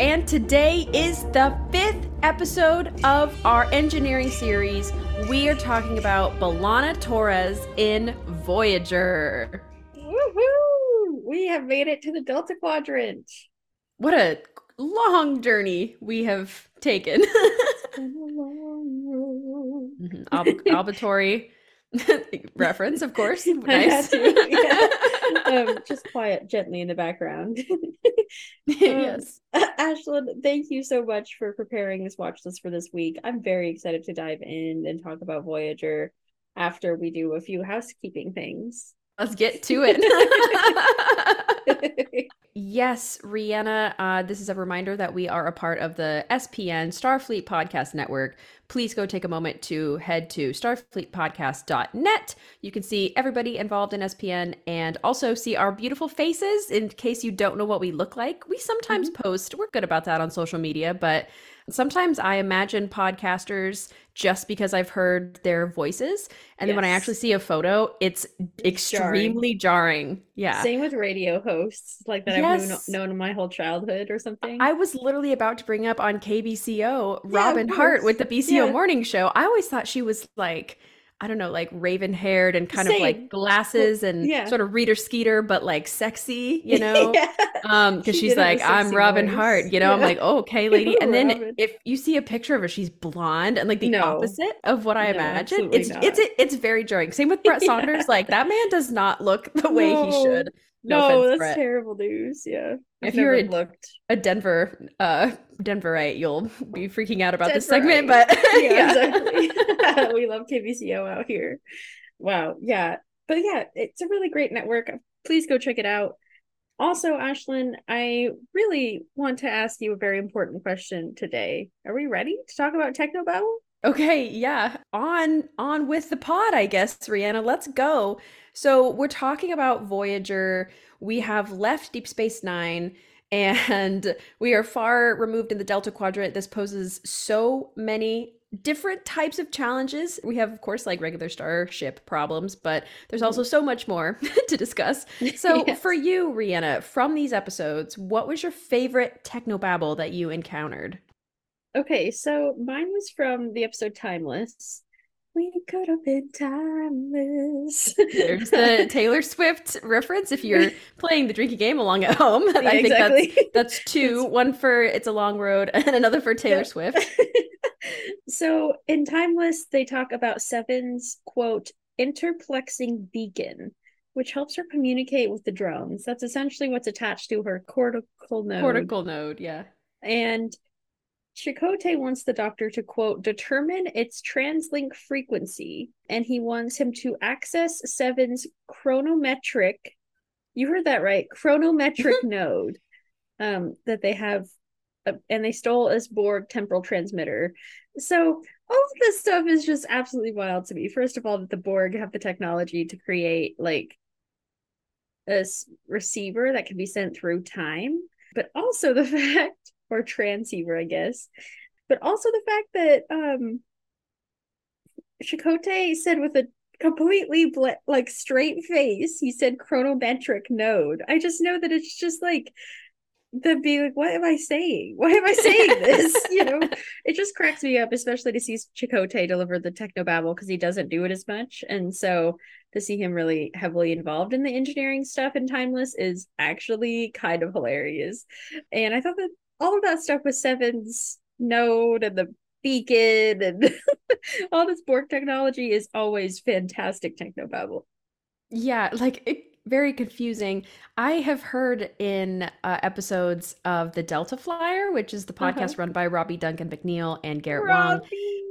And today is the fifth episode of our engineering series. We are talking about B'Elanna Torres in Voyager. Woohoo! We have made it to the Delta Quadrant. What a long journey we have taken. mm-hmm. Albatory reference, of course. Nice. yeah. um, just quiet gently in the background. yes. Um, Ashlyn, thank you so much for preparing this watch list for this week. I'm very excited to dive in and talk about Voyager after we do a few housekeeping things. Let's get to it. yes, Rhianna, uh, this is a reminder that we are a part of the SPN Starfleet Podcast Network. Please go take a moment to head to starfleetpodcast.net. You can see everybody involved in SPN and also see our beautiful faces in case you don't know what we look like. We sometimes mm-hmm. post, we're good about that on social media, but sometimes I imagine podcasters just because I've heard their voices. And yes. then when I actually see a photo, it's, it's extremely jarring. jarring. Yeah. Same with radio hosts, like that yes. I've known, known my whole childhood or something. I was literally about to bring up on KBCO Robin yeah, Hart with the BCO yeah. morning show. I always thought she was like I don't know, like raven haired and kind Same. of like glasses and yeah. sort of Rita Skeeter, but like sexy, you know? yeah. Um, because she she's like, I'm Robin voice. Hart, you know. Yeah. I'm like, oh, okay, lady. And then Robin. if you see a picture of her, she's blonde and like the no. opposite of what I no, imagine. It's not. it's it's very jarring. Same with Brett Saunders. Like that man does not look the way no. he should. No, no offense, that's Brett. terrible news. Yeah. If you're a, looked. a Denver uh Denverite, you'll be freaking out about Denverite. this segment, but yeah, exactly. we love KBCO out here. Wow. Yeah. But yeah, it's a really great network. Please go check it out. Also, Ashlyn, I really want to ask you a very important question today. Are we ready to talk about Technobabble? Okay, yeah. On on with the pod, I guess, Rhianna. Let's go. So, we're talking about Voyager. We have left Deep Space 9 and we are far removed in the Delta Quadrant. This poses so many different types of challenges. We have, of course, like regular starship problems, but there's also so much more to discuss. So, yes. for you, Rhianna, from these episodes, what was your favorite technobabble that you encountered? Okay, so mine was from the episode Timeless. We could have been timeless. There's the Taylor Swift reference if you're playing the drinking game along at home. Yeah, I think exactly. that's that's two. One for It's a Long Road and another for Taylor yeah. Swift. so in Timeless, they talk about Seven's quote interplexing beacon, which helps her communicate with the drones. That's essentially what's attached to her cortical node. Cortical node, yeah. And Chakotay wants the doctor to quote determine its translink frequency, and he wants him to access Seven's chronometric. You heard that right, chronometric node um, that they have, uh, and they stole as Borg temporal transmitter. So all of this stuff is just absolutely wild to me. First of all, that the Borg have the technology to create like a receiver that can be sent through time, but also the fact or transceiver, I guess. But also the fact that um Chakotay said with a completely bl- like straight face, he said chronometric node. I just know that it's just like the be like, what am I saying? Why am I saying this? you know, it just cracks me up, especially to see Chakotay deliver the techno babble because he doesn't do it as much. And so to see him really heavily involved in the engineering stuff in Timeless is actually kind of hilarious. And I thought that all of that stuff with Seven's node and the beacon and all this Borg technology is always fantastic techno technobabble. Yeah, like it, very confusing. I have heard in uh, episodes of the Delta Flyer, which is the uh-huh. podcast uh-huh. run by Robbie Duncan McNeill and Garrett Robbie. Wang.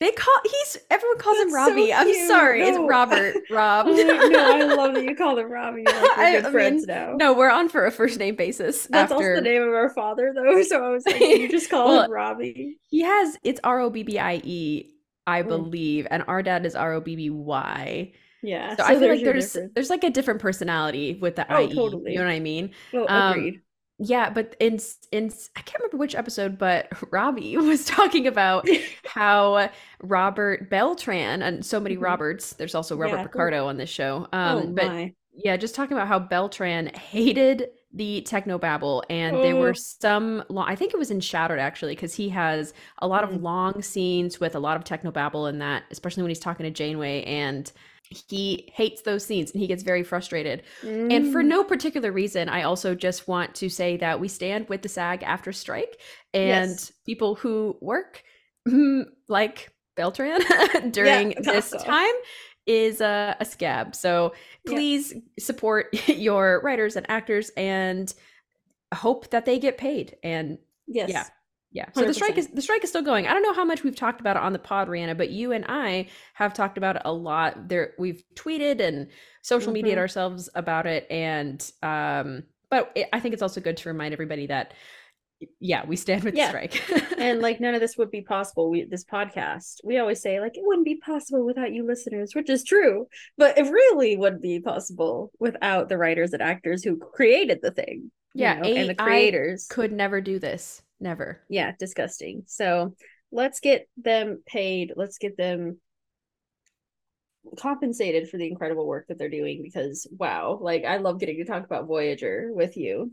They call he's everyone calls him That's so Robbie. I'm cute. sorry, it's Robert. Rob. I'm no, I love that you call him Robbie. Like, we're I- good I friends mean, now. No, we're on for a first name basis. That's after also the name of our father, though. So I was like, you just call Well, him Robbie. he has it's R O B B I E, I Mm. believe, and our dad is R O B B Y. Yeah. So, I feel like there's difference. there's like a different personality with the Oh, IE. totally. You know what I mean? Oh, um, agreed. Yeah, but in in I can't remember which episode, but Robbie was talking about how Robert Beltran and so many Mhm. Roberts. There's also Robert Yeah. Picardo on this show. Um, oh but my. yeah, just talking about how Beltran hated the technobabble, and there Oh. were some. Long, I think it was in Shattered actually, because he has a lot of Mm. long scenes with a lot of technobabble in that, especially when he's talking to Janeway, and he hates those scenes and he gets very frustrated. And for Mm. no particular reason, I also just want to say that we stand with the SAG-AFTRA strike and Yes. people who work mm, like Beltran during this Taka. time is uh, a scab. So Yeah. please support your writers and actors and hope that they get paid. And yes. yeah. Yeah, so the strike is the strike is still going. I don't know how much we've talked about it on the pod, Rhianna, but you and I have talked about it a lot. There, we've tweeted and social mediaed Mhm. ourselves about it, and um, but it, I think it's also good to remind everybody that, yeah, we stand with Yeah. the strike. and like none of this would be possible we this podcast we always say like it wouldn't be possible without you listeners which is true but it really wouldn't be possible without the writers and actors who created the thing you yeah, know, and the creators could never do this, never. yeah disgusting so let's get them paid let's get them compensated for the incredible work that they're doing because wow like i love getting to talk about voyager with you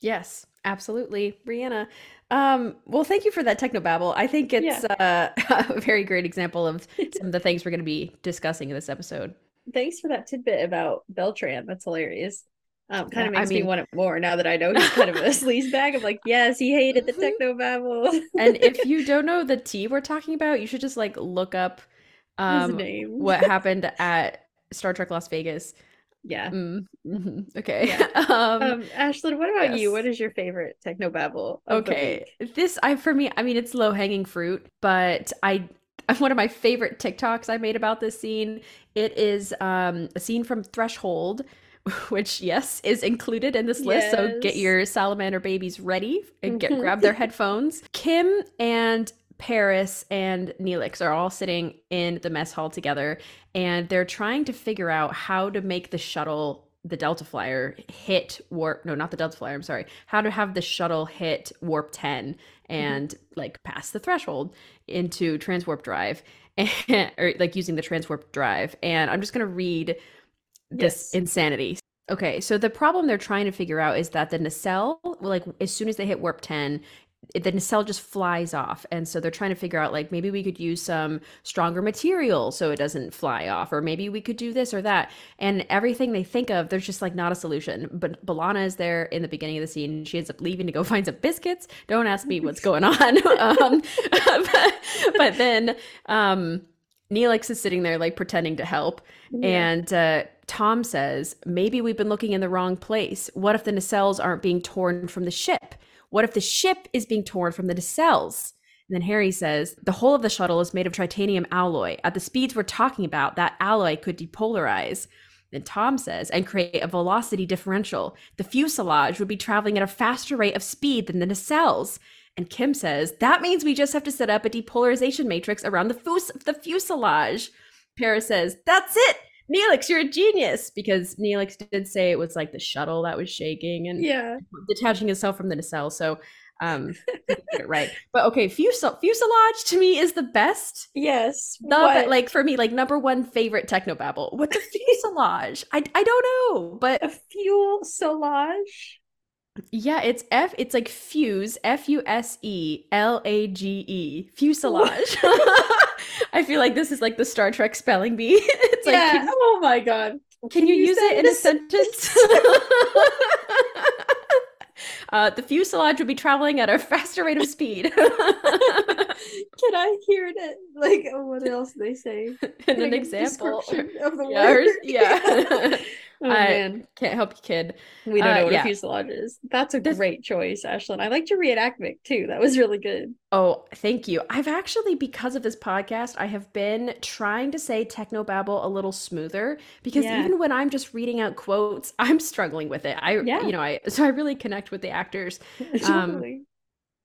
Yes, absolutely, Brianna. Um, well, thank you for that technobabble. I think it's uh, a very great example of some of the things we're going to be discussing in this episode. thanks for that tidbit about beltran that's hilarious um, kind of Yeah, I makes mean- me want it more now that I know he's kind of a sleaze bag. I'm like, yes, he hated the Mhm. techno babble. and if you don't know the tea we're talking about, you should just like look up um what happened at Star Trek Las Vegas. Yeah. Mm, mhm, Okay. Yeah. um, Um, Ashlyn, what about you? What is your favorite techno babble? okay. This I for me, I mean it's low hanging fruit, but I one of my favorite TikToks I made about this scene. It is um a scene from Threshold. Which yes is included in this list. So get your salamander babies ready and get Mhm. grab their headphones. Kim and Paris and Neelix are all sitting in the mess hall together and they're trying to figure out how to make the shuttle, the Delta Flyer, hit warp. No, not the Delta Flyer. I'm sorry. How to have the shuttle hit warp 10 and like pass the threshold into transwarp drive, and, or like using the transwarp drive. And I'm just gonna read this Yes. insanity. Okay, so the problem they're trying to figure out is that the nacelle, like as soon as they hit warp 10, it- the nacelle just flies off. And so they're trying to figure out like maybe we could use some stronger material so it doesn't fly off, or maybe we could do this or that. And everything they think of, there's just like not a solution. But B'Elanna is there in the beginning of the scene. She ends up leaving to go find some biscuits. Don't ask me what's going on. um, but, but then um, Neelix is sitting there like pretending to help. Yeah. And uh, Tom says, maybe we've been looking in the wrong place. What if the nacelles aren't being torn from the ship? What if the ship is being torn from the nacelles? And then Harry says, the whole of the shuttle is made of titanium alloy. At the speeds we're talking about, that alloy could depolarize. Then Tom says, and create a velocity differential. The fuselage would be traveling at a faster rate of speed than the nacelles. And Kim says, that means we just have to set up a depolarization matrix around the, fus- the fuselage. Paris says, that's it! Neelix, you're a genius! Because Neelix did say it was like the shuttle that was shaking and yeah. detaching itself from the nacelle. So, um, he did it right. But okay, fusel- fuselage to me is the best. Yes. The, what? like for me, like number one favorite technobabble. What's a fuselage? I, I don't know, but a fuel solage. Yeah, it's F. It's like fuse, F U S E L A G E, fuselage. I feel like this is like the Star Trek spelling bee. it's like, yeah. can, oh my god. can you use it in a sentence? uh, the fuselage would be traveling at a faster rate of speed. Can I hear it? Like, what else they say? And an example. of the Yeah, word. yeah. oh I- man, Can't help you, kid. we don't uh, know what yeah. a fuselage is. That's a great choice, Ashlyn. I like your reenactment too. That was really good. Oh, thank you. I've actually, because of this podcast, I have been trying to say technobabble a little smoother because Yeah. even when I'm just reading out quotes, I'm struggling with it. I, Yeah. you know, I so I really connect with the actors. Um, Totally.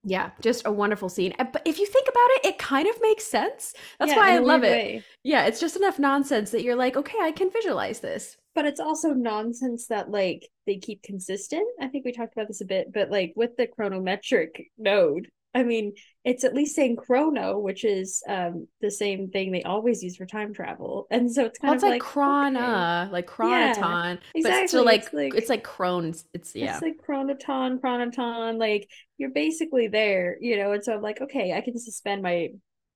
Yeah, just a wonderful scene. Uh, But if you think about it, it kind of makes sense. That's Yeah, why I love it. way. Yeah, it's just enough nonsense that you're like, okay, I can visualize this. but it's also nonsense that like they keep consistent. I think we talked about this a bit, but like with the chronometric node, I mean, it's at least saying chrono, which is um the same thing they always use for time travel, and so it's kind Well, it's of like, okay. chrono, like chronoton, but exactly, still like it's like- it's like crones. It's yeah. It's like chronoton, chronoton. Like you're basically there, you know. And so I'm like, okay, I can suspend my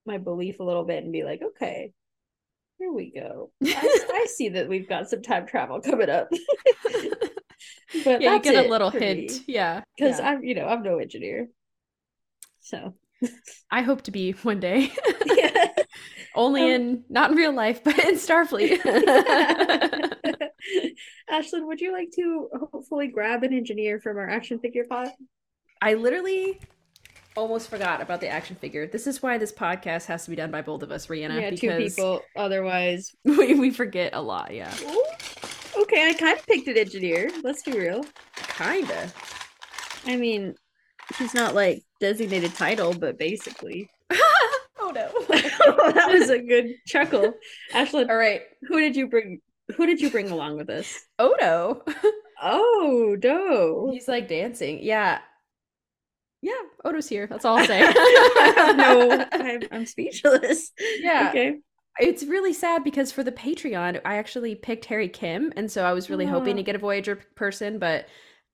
my belief a little bit and be like, okay, here we go. I, I see that we've got some time travel coming up. but yeah, you get a little hint. me. Yeah, because yeah. I'm, you know, I'm no engineer. So I hope to be one day. yeah. Only Um, in not in real life, but in Starfleet. Ashlyn, would you like to hopefully grab an engineer from our action figure pot? I literally almost forgot about the action figure. This is why this podcast has to be done by both of us, Rhianna. yeah, two because people. Otherwise, we, we forget a lot. Yeah, Ooh, okay, I kind of picked an engineer. Let's be real. kinda. I mean, he's not like designated title, but basically. oh no. that was a good chuckle. Ashlyn, All right, who did you bring who did you bring along with us? Oh, Odo. Oh, no. He's like dancing. Yeah. Yeah, Odo's here. That's all I'll say. no, I'm, I'm speechless. Yeah. Okay. It's really sad because for the Patreon, I actually picked Harry Kim, and so I was really hoping to ah. get a Voyager person, but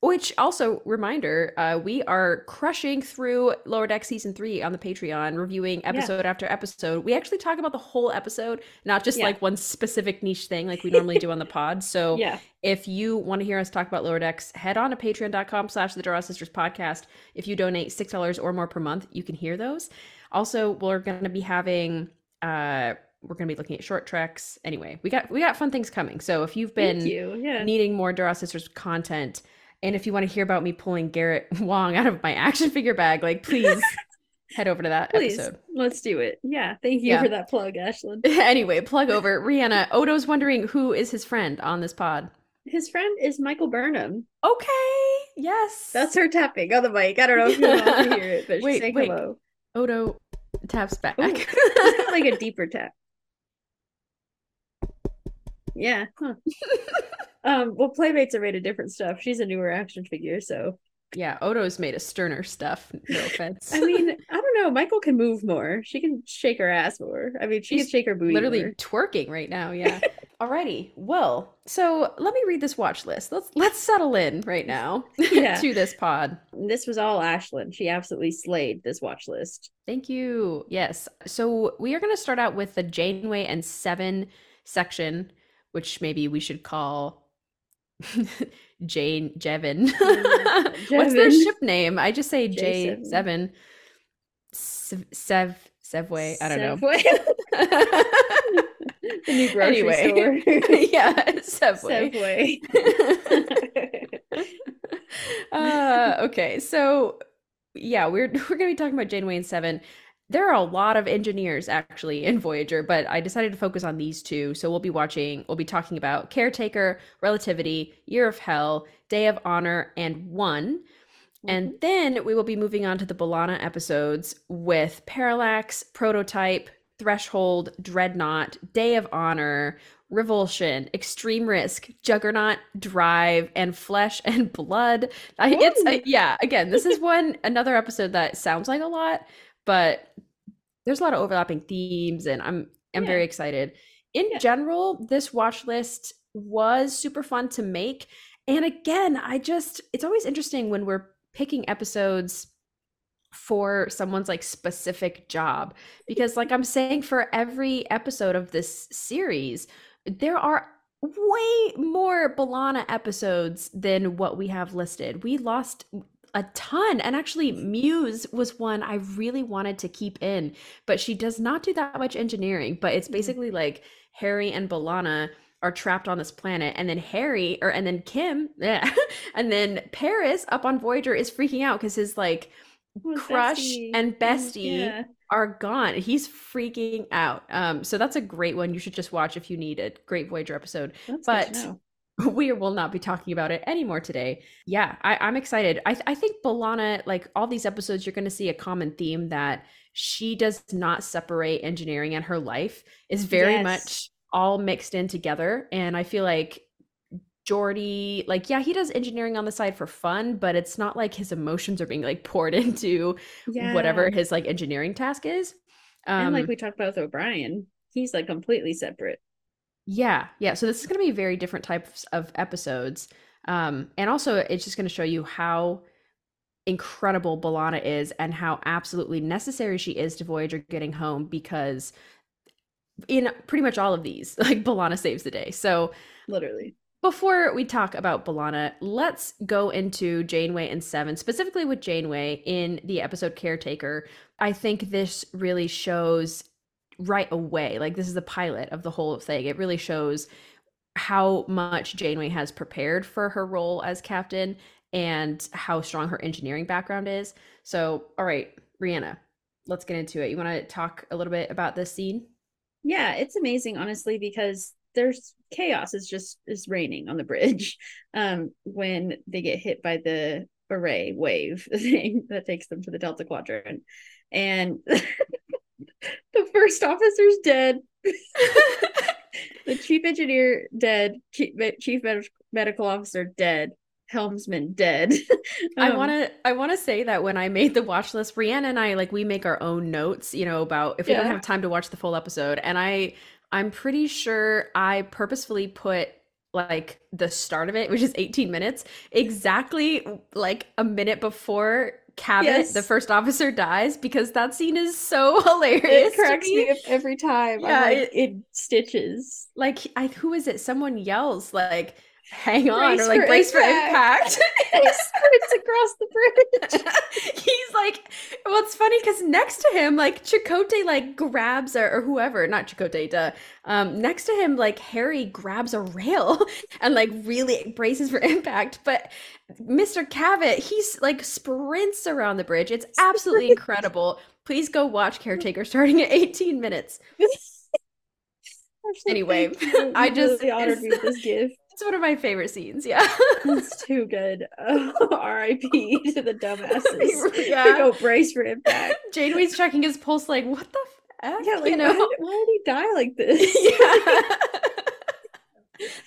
which also reminder, uh, we are crushing through Lower Deck season three on the Patreon, reviewing episode after episode. We actually talk about the whole episode, not just Yeah. like one specific niche thing like we normally do on the pod. So Yeah. if you want to hear us talk about lower decks head on to patreon.com slash the Duras sisters podcast if you donate six dollars or more per month you can hear those also we're going to be having uh we're going to be looking at short treks anyway we got we got fun things coming so if you've been you. Yeah. needing more Duras sisters content and if you want to hear about me pulling garrett wang out of my action figure bag like please head over to that Please, episode let's do it. Yeah. Thank you Yeah. for that plug, Ashlyn. anyway plug over rhianna odo's wondering who is his friend on this pod His friend is Michael Burnham. okay yes That's her tapping on the mic. I don't know if you want to hear it, but she's Wait, saying wait. hello. Odo taps back. Like a deeper tap. Yeah. Huh. Um. Well, playmates are made of different stuff. She's a newer action figure, so yeah, Odo's made of sterner stuff. No offense. I mean, I don't know. Michael can move more. She can shake her ass more. I mean, she can She's shake her booty. literally more. twerking right now. Yeah. Alrighty. Well, so let me read this watch list. Let's let's settle in right now Yeah. to this pod. This was all Ashlyn. She absolutely slayed this watch list. Thank you. Yes. So we are going to start out with the Janeway and Seven section, which maybe we should call Jane Jevin. What's their ship name? I just say J J7. Sev Sev Sevway. I don't know. The new grocery Anyway. store. yeah, Subway. Safeway. uh, okay, so yeah, we're we're gonna be talking about Janeway and Seven. There are a lot of engineers actually in Voyager, but I decided to focus on these two. So we'll be watching, we'll be talking about Caretaker, Relativity, Year of Hell, Day of Honor, and One. And then we will be moving on to the B'Elanna episodes with Parallax, Prototype, Threshold, Dreadnought, Day of Honor, Revulsion, Extreme Risk, Juggernaut, Drive, and Flesh and Blood. I, it's Ooh. uh, yeah. Again, this is one another episode that sounds like a lot, but there's a lot of overlapping themes, and I'm I'm Yeah. very excited. In Yeah. general, this watch list was super fun to make. And again, I just it's always interesting when we're picking episodes for someone's like specific job because like I'm saying for every episode of this series, there are way more B'Elanna episodes than what we have listed. We lost a ton. And actually, Muse was one I really wanted to keep in, but she does not do that much engineering. But it's Mhm. basically like Harry and B'Elanna are trapped on this planet, and then Harry, or and then Kim, yeah, and then Paris up on Voyager is freaking out because his like Well, crush bestie. and bestie Yeah. are gone. He's freaking out. Um, so that's a great one. You should just watch if you need it. Great Voyager episode. That's But. we will not be talking about it anymore today. Yeah, I, I'm excited. I, I think B'Elanna, like all these episodes, you're going to see a common theme that she does not separate engineering and her life is very Yes. much all mixed in together. And I feel like Geordi, like, yeah, he does engineering on the side for fun, but it's not like his emotions are being like poured into whatever his like engineering task is. Um, and like we talked about with O'Brien, he's like completely separate. Yeah, yeah. So this is going to be very different types of episodes, um, and also it's just going to show you how incredible B'Elanna is and how absolutely necessary she is to Voyager getting home because in pretty much all of these, like B'Elanna saves the day. So Literally. before we talk about B'Elanna, let's go into Janeway and Seven, specifically with Janeway in the episode Caretaker. I think this really shows right away, like this is the pilot of the whole thing. It really shows how much Janeway has prepared for her role as captain and how strong her engineering background is. So, all right, Rhianna, let's get into it. You want to talk a little bit about this scene? Yeah, it's amazing, honestly, because there's chaos is just is raining on the bridge um when they get hit by the array wave thing that takes them to the delta quadrant and first officer's dead. The chief engineer dead. Chief, chief med- medical officer dead. Helmsman dead. I Um, want to I want to say that when I made the watch list, Brianna and I like we make our own notes, you know, about if we don't have time to watch the full episode. And I I'm pretty sure I purposefully put like the start of it, which is 18 minutes, exactly like a minute before Cavit, Yes. the first officer, dies, because that scene is so hilarious. it cracks me. me up every time Yeah, like, it- it stitches Like I who is it? Someone yells like hang on Brace or like for brace for impact. impact. he sprints across the bridge he's like well it's funny because next to him like Chakotay like grabs or, or whoever not Chakotay duh um next to him like Harry grabs a rail and like really braces for impact but Mr. Cavit he's like sprints around the bridge it's absolutely incredible please go watch Caretaker starting at 18 minutes Anyway. I just- really honored me with this gift. It's one of my favorite scenes yeah It's too good. Oh, R.I.P. to the dumbasses. Yeah. Go brace for impact. Janeway's checking his pulse like what the f Yeah, like you know why, did, why did he die like this? yeah.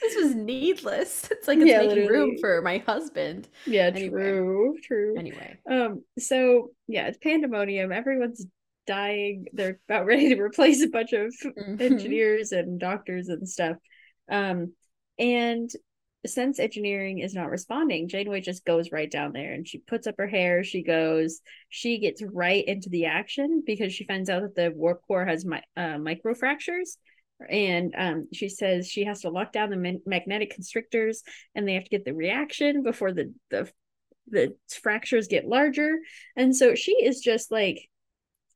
this was needless. It's like it's Yeah, making room for my husband. Yeah, Anyway. true, true. Anyway. Um, so yeah, it's pandemonium. Everyone's dying. They're about ready to replace a bunch of Mhm. engineers and doctors and stuff. Um, and since engineering is not responding, Janeway just goes right down there and she puts up her hair. She goes, she gets right into the action because she finds out that the warp core has mi- uh, micro fractures. And um, she says she has to lock down the ma- magnetic constrictors and they have to get the reaction before the, the the fractures get larger. And so she is just like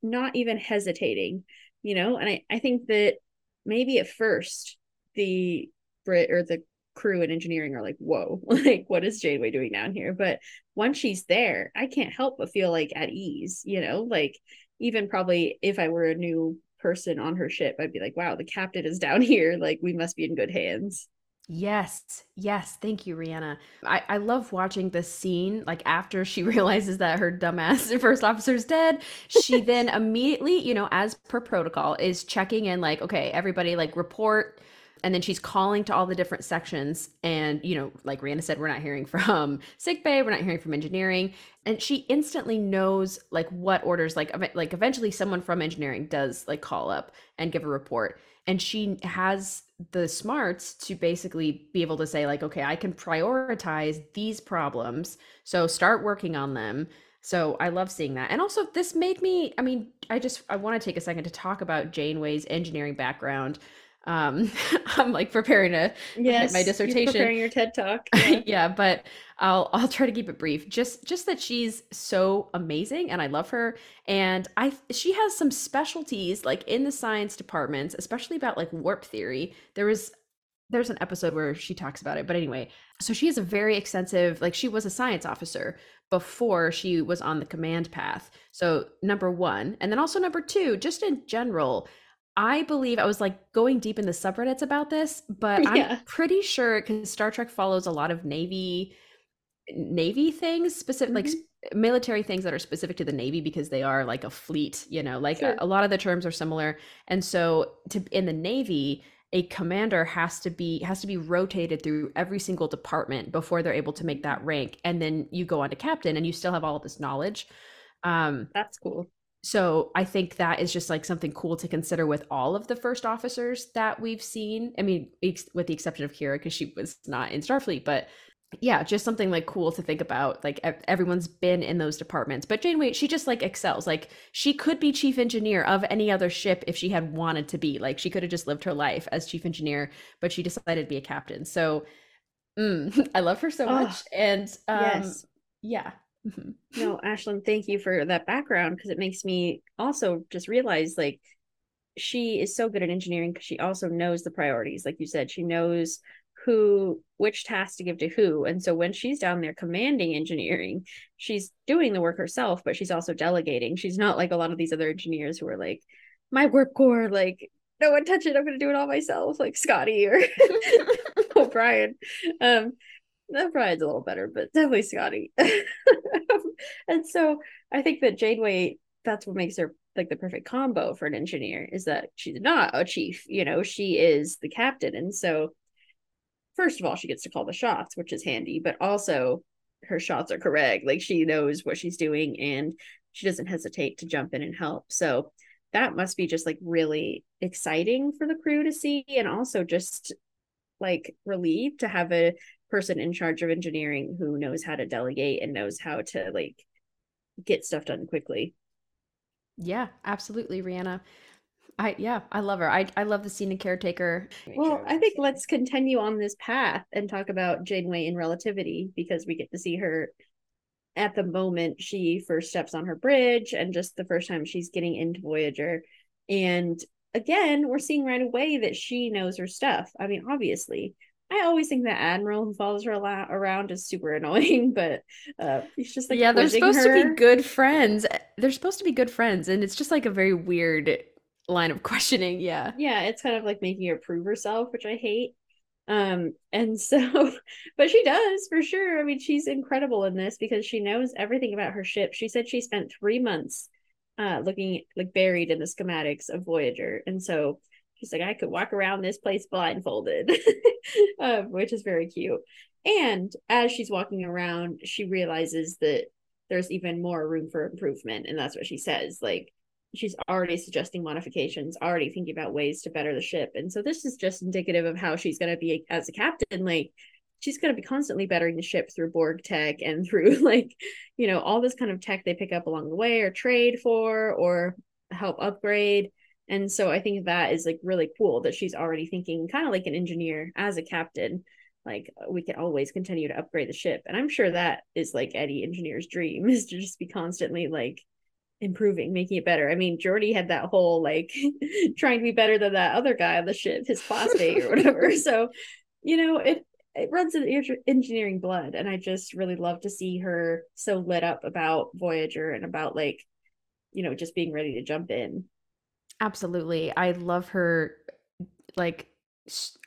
not even hesitating, you know. And I, I think that maybe at first the Brit or the crew and engineering are like, whoa, like what is Janeway doing down here? But once she's there, I can't help but feel like at ease, you know, like even probably if I were a new person on her ship, I'd be like, wow, the captain is down here. Like we must be in good hands. Yes, yes. Thank you, Rhianna. I, I love watching this scene. Like after she realizes that her dumbass first officer's dead, she then immediately, you know, as per protocol, is checking in like, okay, everybody like report. And then she's calling to all the different sections. And, you know, like Rhianna said, we're not hearing from sick bay, we're not hearing from engineering. And she instantly knows like what orders, like ev- like eventually someone from engineering does like call up and give a report. And she has the smarts to basically be able to say like okay i can prioritize these problems so start working on them so i love seeing that and also this made me i mean i just i want to take a second to talk about janeway's engineering background Um, I'm like preparing to Yes, my you're dissertation. preparing your TED talk. Yeah. yeah, but I'll I'll try to keep it brief. Just just that she's so amazing and I love her and I she has some specialties like in the science departments, especially about like warp theory. There was there's an episode where she talks about it, but anyway, so she has a very extensive like she was a science officer before she was on the command path. So number 1, and then also number 2, just in general, I believe I was like going deep in the subreddits about this, but Yeah. I'm pretty sure because Star Trek follows a lot of Navy Navy things, specific like Mhm. s- military things that are specific to the Navy because they are like a fleet, you know, like Sure. a, a lot of the terms are similar. And so to in the Navy, a commander has to be has to be rotated through every single department before they're able to make that rank. And then you go on to captain and you still have all of this knowledge. Um, That's cool. So I think that is just like something cool to consider with all of the first officers that we've seen. I mean, ex- with the exception of Kira because she was not in Starfleet, but yeah, just something like cool to think about. Like everyone's been in those departments, but Janeway, she just like excels. Like she could be chief engineer of any other ship if she had wanted to be. Like she could have just lived her life as chief engineer, but she decided to be a captain. So mm, I love her so Oh, much, and um, yes. yeah. Mhm. No, Ashlyn, thank you for that background because it makes me also just realize like she is so good at engineering because she also knows the priorities. Like you said, she knows who which task to give to who. And so when she's down there commanding engineering, she's doing the work herself, but she's also delegating. She's not like a lot of these other engineers who are like, my warp core, like, no one touch it, I'm gonna do it all myself, like Scotty or O'Brien. Um, no, Brian's a little better, but definitely Scotty. and so I think that Janeway, that's what makes her like the perfect combo for an engineer is that she's not a chief, you know, she is the captain. And so, first of all, she gets to call the shots, which is handy, but also her shots are correct. Like she knows what she's doing and she doesn't hesitate to jump in and help. So, that must be just like really exciting for the crew to see and also just like relieved to have a person in charge of engineering who knows how to delegate and knows how to like get stuff done quickly. Yeah, absolutely, Rhianna. I yeah, I love her. I I love the scene in Caretaker. Well, I think let's continue on this path and talk about Janeway in relativity because we get to see her at the moment she first steps on her bridge and just the first time she's getting into Voyager. And again, we're seeing right away that she knows her stuff. I mean, obviously, I always think that Admiral who follows her around is super annoying, but uh, he's just like yeah, they're supposed to be good friends. They're supposed to be good friends, and it's just like a very weird line of questioning. Yeah. yeah it's kind of like making her prove herself which i hate um and so but she does for sure i mean she's incredible in this because she knows everything about her ship she said she spent three months uh looking like buried in the schematics of voyager and so she's like i could walk around this place blindfolded um, which is very cute and as she's walking around she realizes that there's even more room for improvement and that's what she says like she's already suggesting modifications, already thinking about ways to better the ship. And so this is just indicative of how she's going to be as a captain. Like she's going to be constantly bettering the ship through Borg tech and through like, you know, all this kind of tech they pick up along the way or trade for or help upgrade. And so I think that is like really cool that she's already thinking kind of like an engineer as a captain. Like we can always continue to upgrade the ship. And I'm sure that is like any engineer's dream is to just be constantly like improving, making it better. I mean, Geordi had that whole like trying to be better than that other guy on the ship, his classmate or whatever. So, you know, it it runs in engineering blood, and I just really love to see her so lit up about Voyager and about like, you know, just being ready to jump in. Absolutely. I love her like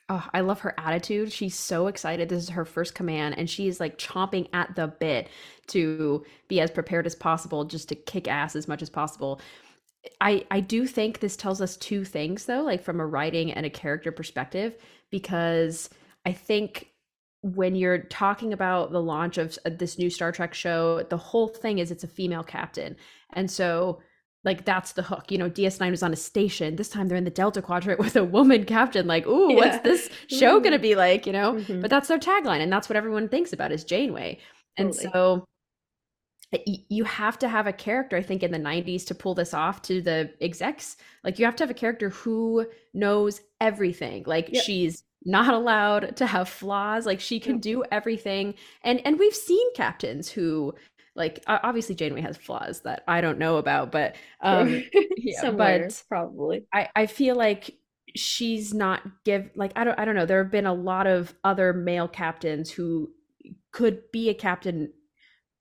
oh, I love her attitude. She's so excited. This is her first command and she's like chomping at the bit to be as prepared as possible just to kick ass as much as possible. I I do think this tells us two things though, like from a writing and a character perspective because I think when you're talking about the launch of uh, this new Star Trek show, the whole thing is it's a female captain. And so like that's the hook. You know, DS9 was on a station. This time they're in the Delta Quadrant with a woman captain. Like, ooh, Yeah. what's this show gonna be like? You know? Mhm. But that's their tagline, and that's what everyone thinks about is Janeway. And Totally. so you have to have a character i think in the 90s to pull this off to the execs like you have to have a character who knows everything like yep. she's not allowed to have flaws like she can do everything and and we've seen captains who like obviously janeway has flaws that i don't know about but um yeah, but probably i i feel like she's not give like i don't i don't know there have been a lot of other male captains who could be a captain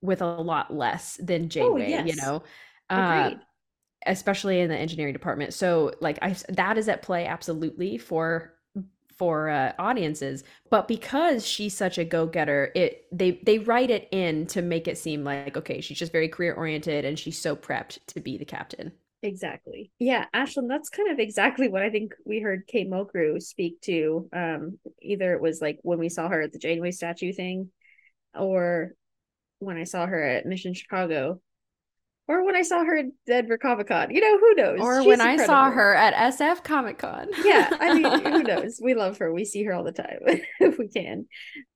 with a lot less than oh, Janeway, oh, yes. you know. Uh, especially in the engineering department. So like I that is at play absolutely for for uh, audiences, but because she's such a go-getter, it they they write it in to make it seem like okay, she's just very career oriented and she's so prepped to be the captain. Exactly. Yeah, Ashlyn, that's kind of exactly what I think we heard Kate Mulgrew speak to. Um, either it was like when we saw her at the Janeway statue thing, or when I saw her at Mission Chicago, or when I saw her at Denver Comic Con. You know, who knows? Or She's when incredible. I saw her at SF Comic Con. yeah, I mean, who knows? We love her. We see her all the time if we can.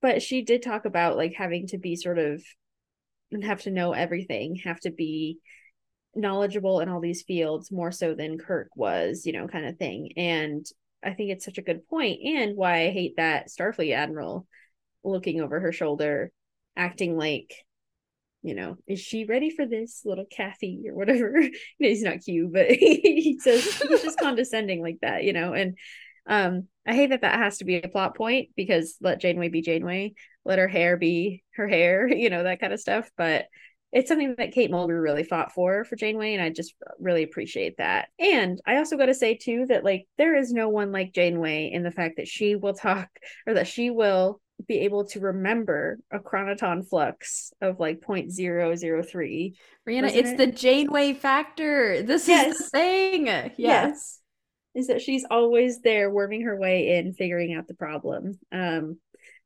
But she did talk about like having to be sort of and have to know everything, have to be knowledgeable in all these fields more so than Kirk was, you know, kind of thing. And I think it's such a good point and why I hate that Starfleet admiral looking over her shoulder acting like you know, is she ready for this little Kathy or whatever? he's not cute, but he says he's just condescending like that, you know. And um, I hate that that has to be a plot point because let Janeway be Janeway, let her hair be her hair, you know, that kind of stuff. But it's something that Kate Mulgrew really fought for for Janeway, and I just really appreciate that. And I also got to say too that like there is no one like Janeway in the fact that she will talk or that she will be able to remember a chronoton flux of like 0.003. Rhianna, it's it? the Janeway factor. This yes. is the thing. Yes. yes. Is that she's always there worming her way in, figuring out the problem. Um,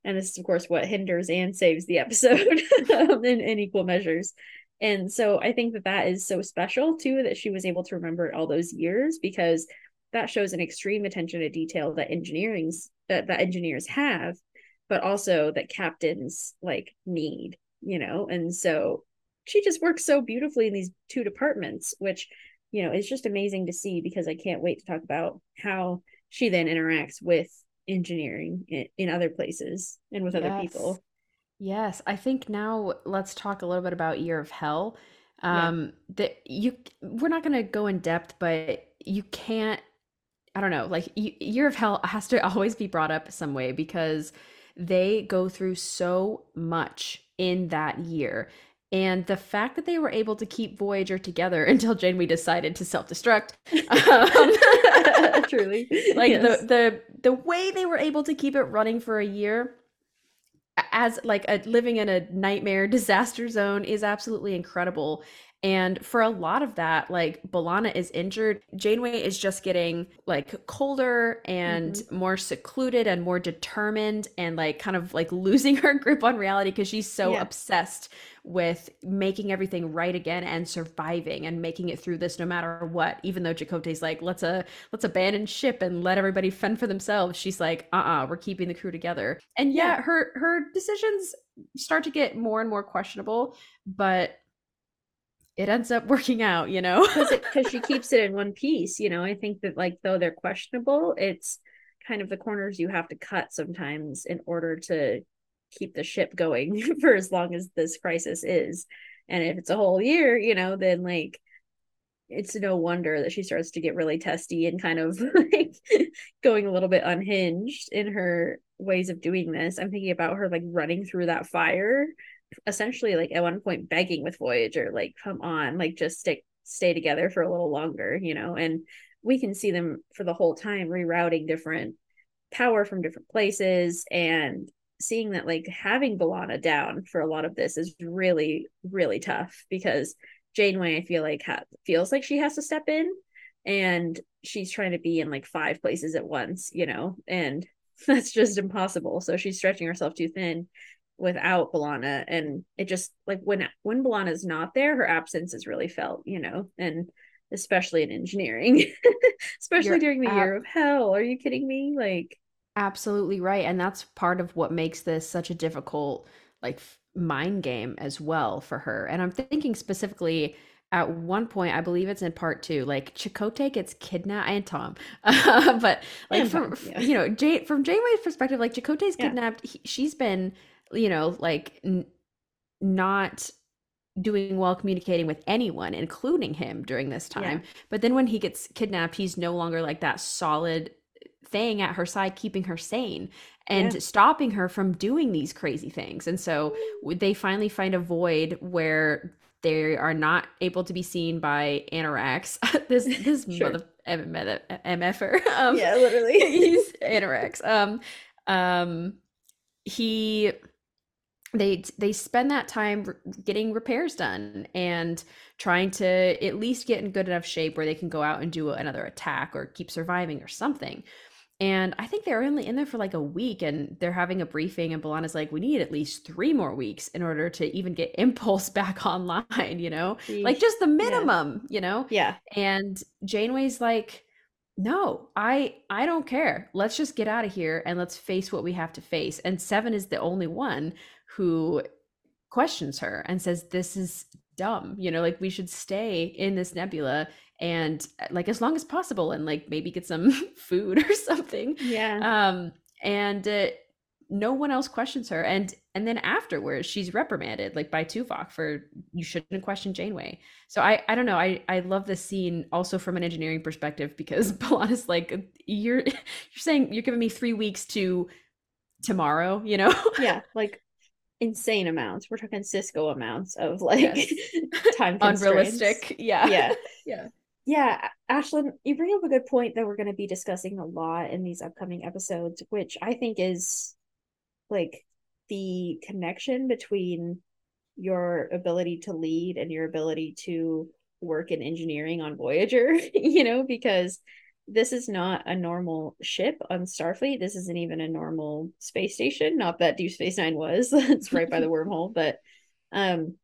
and this is of course what hinders and saves the episode um, in, in equal measures. And so I think that that is so special too that she was able to remember it all those years because that shows an extreme attention to detail that engineering's that, that engineers have but also that captains like need, you know? And so she just works so beautifully in these two departments, which, you know, is just amazing to see because I can't wait to talk about how she then interacts with engineering in, in other places and with yes. other people. Yes, I think now let's talk a little bit about Year of Hell. Um yeah. that you we're not going to go in depth, but you can't I don't know, like Year of Hell has to always be brought up some way because they go through so much in that year. And the fact that they were able to keep Voyager together until Janeway decided to self-destruct, um, truly, like yes. the the the way they were able to keep it running for a year, as like a living in a nightmare disaster zone, is absolutely incredible. And for a lot of that, like B'Elanna is injured. Janeway is just getting like colder and mm-hmm. more secluded and more determined and like kind of like losing her grip on reality because she's so yeah. obsessed with making everything right again and surviving and making it through this no matter what. Even though Chakotay's like, let's uh let's abandon ship and let everybody fend for themselves. She's like, uh-uh, we're keeping the crew together. And yeah, yeah. her her decisions start to get more and more questionable, but it ends up working out, you know, because she keeps it in one piece. You know, I think that like though they're questionable, it's kind of the corners you have to cut sometimes in order to keep the ship going for as long as this crisis is. And if it's a whole year, you know, then like it's no wonder that she starts to get really testy and kind of like going a little bit unhinged in her ways of doing this. I'm thinking about her like running through that fire essentially like at one point begging with Voyager, like, come on, like just stick stay together for a little longer, you know, and we can see them for the whole time rerouting different power from different places and seeing that like having B'Elanna down for a lot of this is really, really tough because Janeway, I feel like ha- feels like she has to step in and she's trying to be in like five places at once, you know, and that's just impossible. So she's stretching herself too thin without B'Elanna. And it just like when when B'Elanna's not there, her absence is really felt, you know, and especially in engineering, especially You're during the ab- year of hell. Are you kidding me? Like absolutely right. And that's part of what makes this such a difficult like mind game as well for her. And I'm thinking specifically at one point, I believe it's in part two, like Chakotay gets kidnapped and Tom, uh, but like And from Tom, yeah. you know Jane from Janeway's perspective, like Chakotay's Yeah. kidnapped. He, she's been you know like n- not doing well communicating with anyone, including him during this time. But then when he gets kidnapped, he's no longer like that solid thing at her side, keeping her sane and Yeah. stopping her from doing these crazy things. And so they finally find a void where they are not able to be seen by Annorax. this this Sure. mother M- MFer. Um, yeah, literally. he's Annorax. Um, um, he they they spend that time getting repairs done and trying to at least get in good enough shape where they can go out and do another attack or keep surviving or something. And I think they're only in there for like a week and they're having a briefing and B'Elanna's like, we need at least three more weeks in order to even get Impulse back online, you know? Like just the Yeah. minimum, you know? yeah, and janeway's like no i i don't care let's just get out of here and let's face what we have to face and seven is the only one who questions her and says this is dumb you know like we should stay in this nebula and like as long as possible and like maybe get some food or something yeah. um and uh, no one else questions her and and then afterwards she's reprimanded like by Tuvok for you shouldn't question Janeway. So I I don't know I I love this scene also from an engineering perspective because B'Elanna's like you're you're saying you're giving me 3 weeks to tomorrow, you know? yeah, like insane amounts. We're talking Sisko amounts of like Yes. time constraints. Unrealistic. Yeah. Yeah. Yeah. Yeah, Ashlyn, you bring up a good point that we're going to be discussing a lot in these upcoming episodes, which I think is like the connection between your ability to lead and your ability to work in engineering on Voyager, you know, because this is not a normal ship on Starfleet. This isn't even a normal space station. Not that Deep Space Nine was. it's right by the wormhole, but um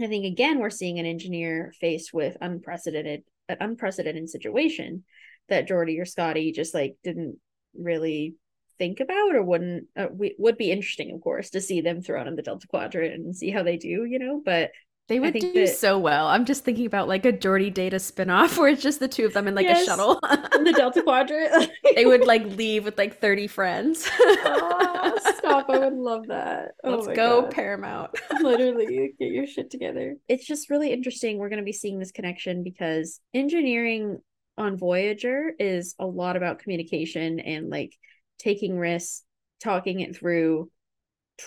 I think again we're seeing an engineer faced with unprecedented an unprecedented situation that Geordi or Scotty just like didn't really think about or wouldn't uh, we, would be interesting of course to see them thrown in the Delta Quadrant and see how they do you know but They would do that- so well. I'm just thinking about like a Geordi Data spin-off where it's just the two of them in like Yes. a shuttle. in the Delta Quadrant they would like leave with like 30 friends. oh, stop I would love that Oh Let's go God. Paramount. literally get your shit together it's just really interesting we're going to be seeing this connection because engineering on voyager is a lot about communication and like taking risks talking it through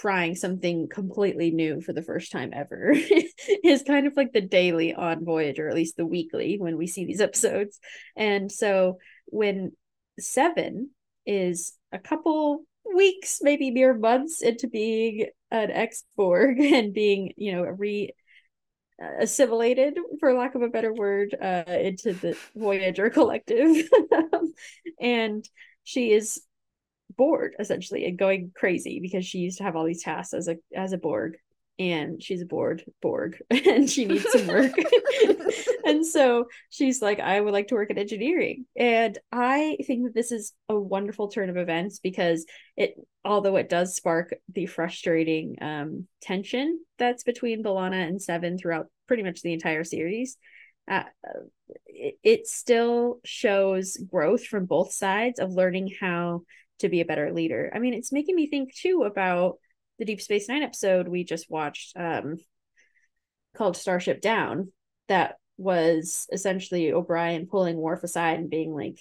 trying something completely new for the first time ever is kind of like the daily on voyager at least the weekly when we see these episodes. And so when seven is a couple weeks maybe mere months into being an ex-borg and being you know re uh, assimilated for lack of a better word uh into the voyager collective. And she is bored essentially and going crazy because she used to have all these tasks as a as a borg and she's a bored borg and she needs some work. And so she's like i would like to work in engineering. And i think that this is a wonderful turn of events because it although it does spark the frustrating um tension that's between B'Elanna and Seven throughout pretty much the entire series uh, it, it still shows growth from both sides of learning how to be a better leader. I mean it's making me think too about the deep space nine episode we just watched um called starship down that was essentially o'brien pulling Worf aside and being like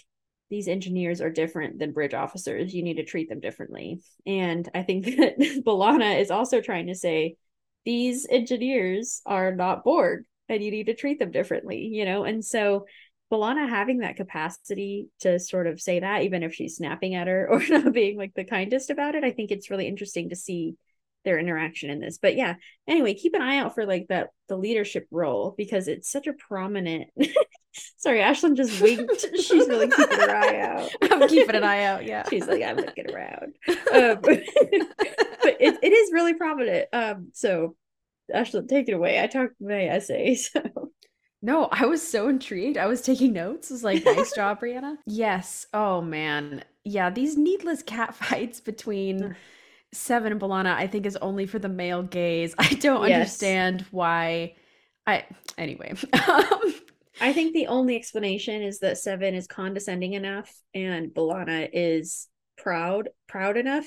these engineers are different than bridge officers. You need to treat them differently. And i think that B'Elanna is also trying to say these engineers are not borg and you need to treat them differently you know? And so B'Elanna having that capacity to sort of say that, even if she's snapping at her or not being like the kindest about it, I think it's really interesting to see their interaction in this. But yeah, anyway, keep an eye out for like that the leadership role because it's such a prominent. Sorry, Ashlyn just winked. She's really keeping her eye out. I'm keeping an eye out. Yeah. She's like, I'm looking around. Um, but it, it is really prominent. Um, so Ashlyn, take it away. I talked my essay, so No, I was so intrigued. I was taking notes. I was like, nice job, Rhianna. Yes. Oh man. Yeah, these needless cat fights between mm. Seven and B'Elanna, I think, is only for the male gaze. I don't Yes. understand why. I anyway. I think the only explanation is that Seven is condescending enough and B'Elanna is proud proud enough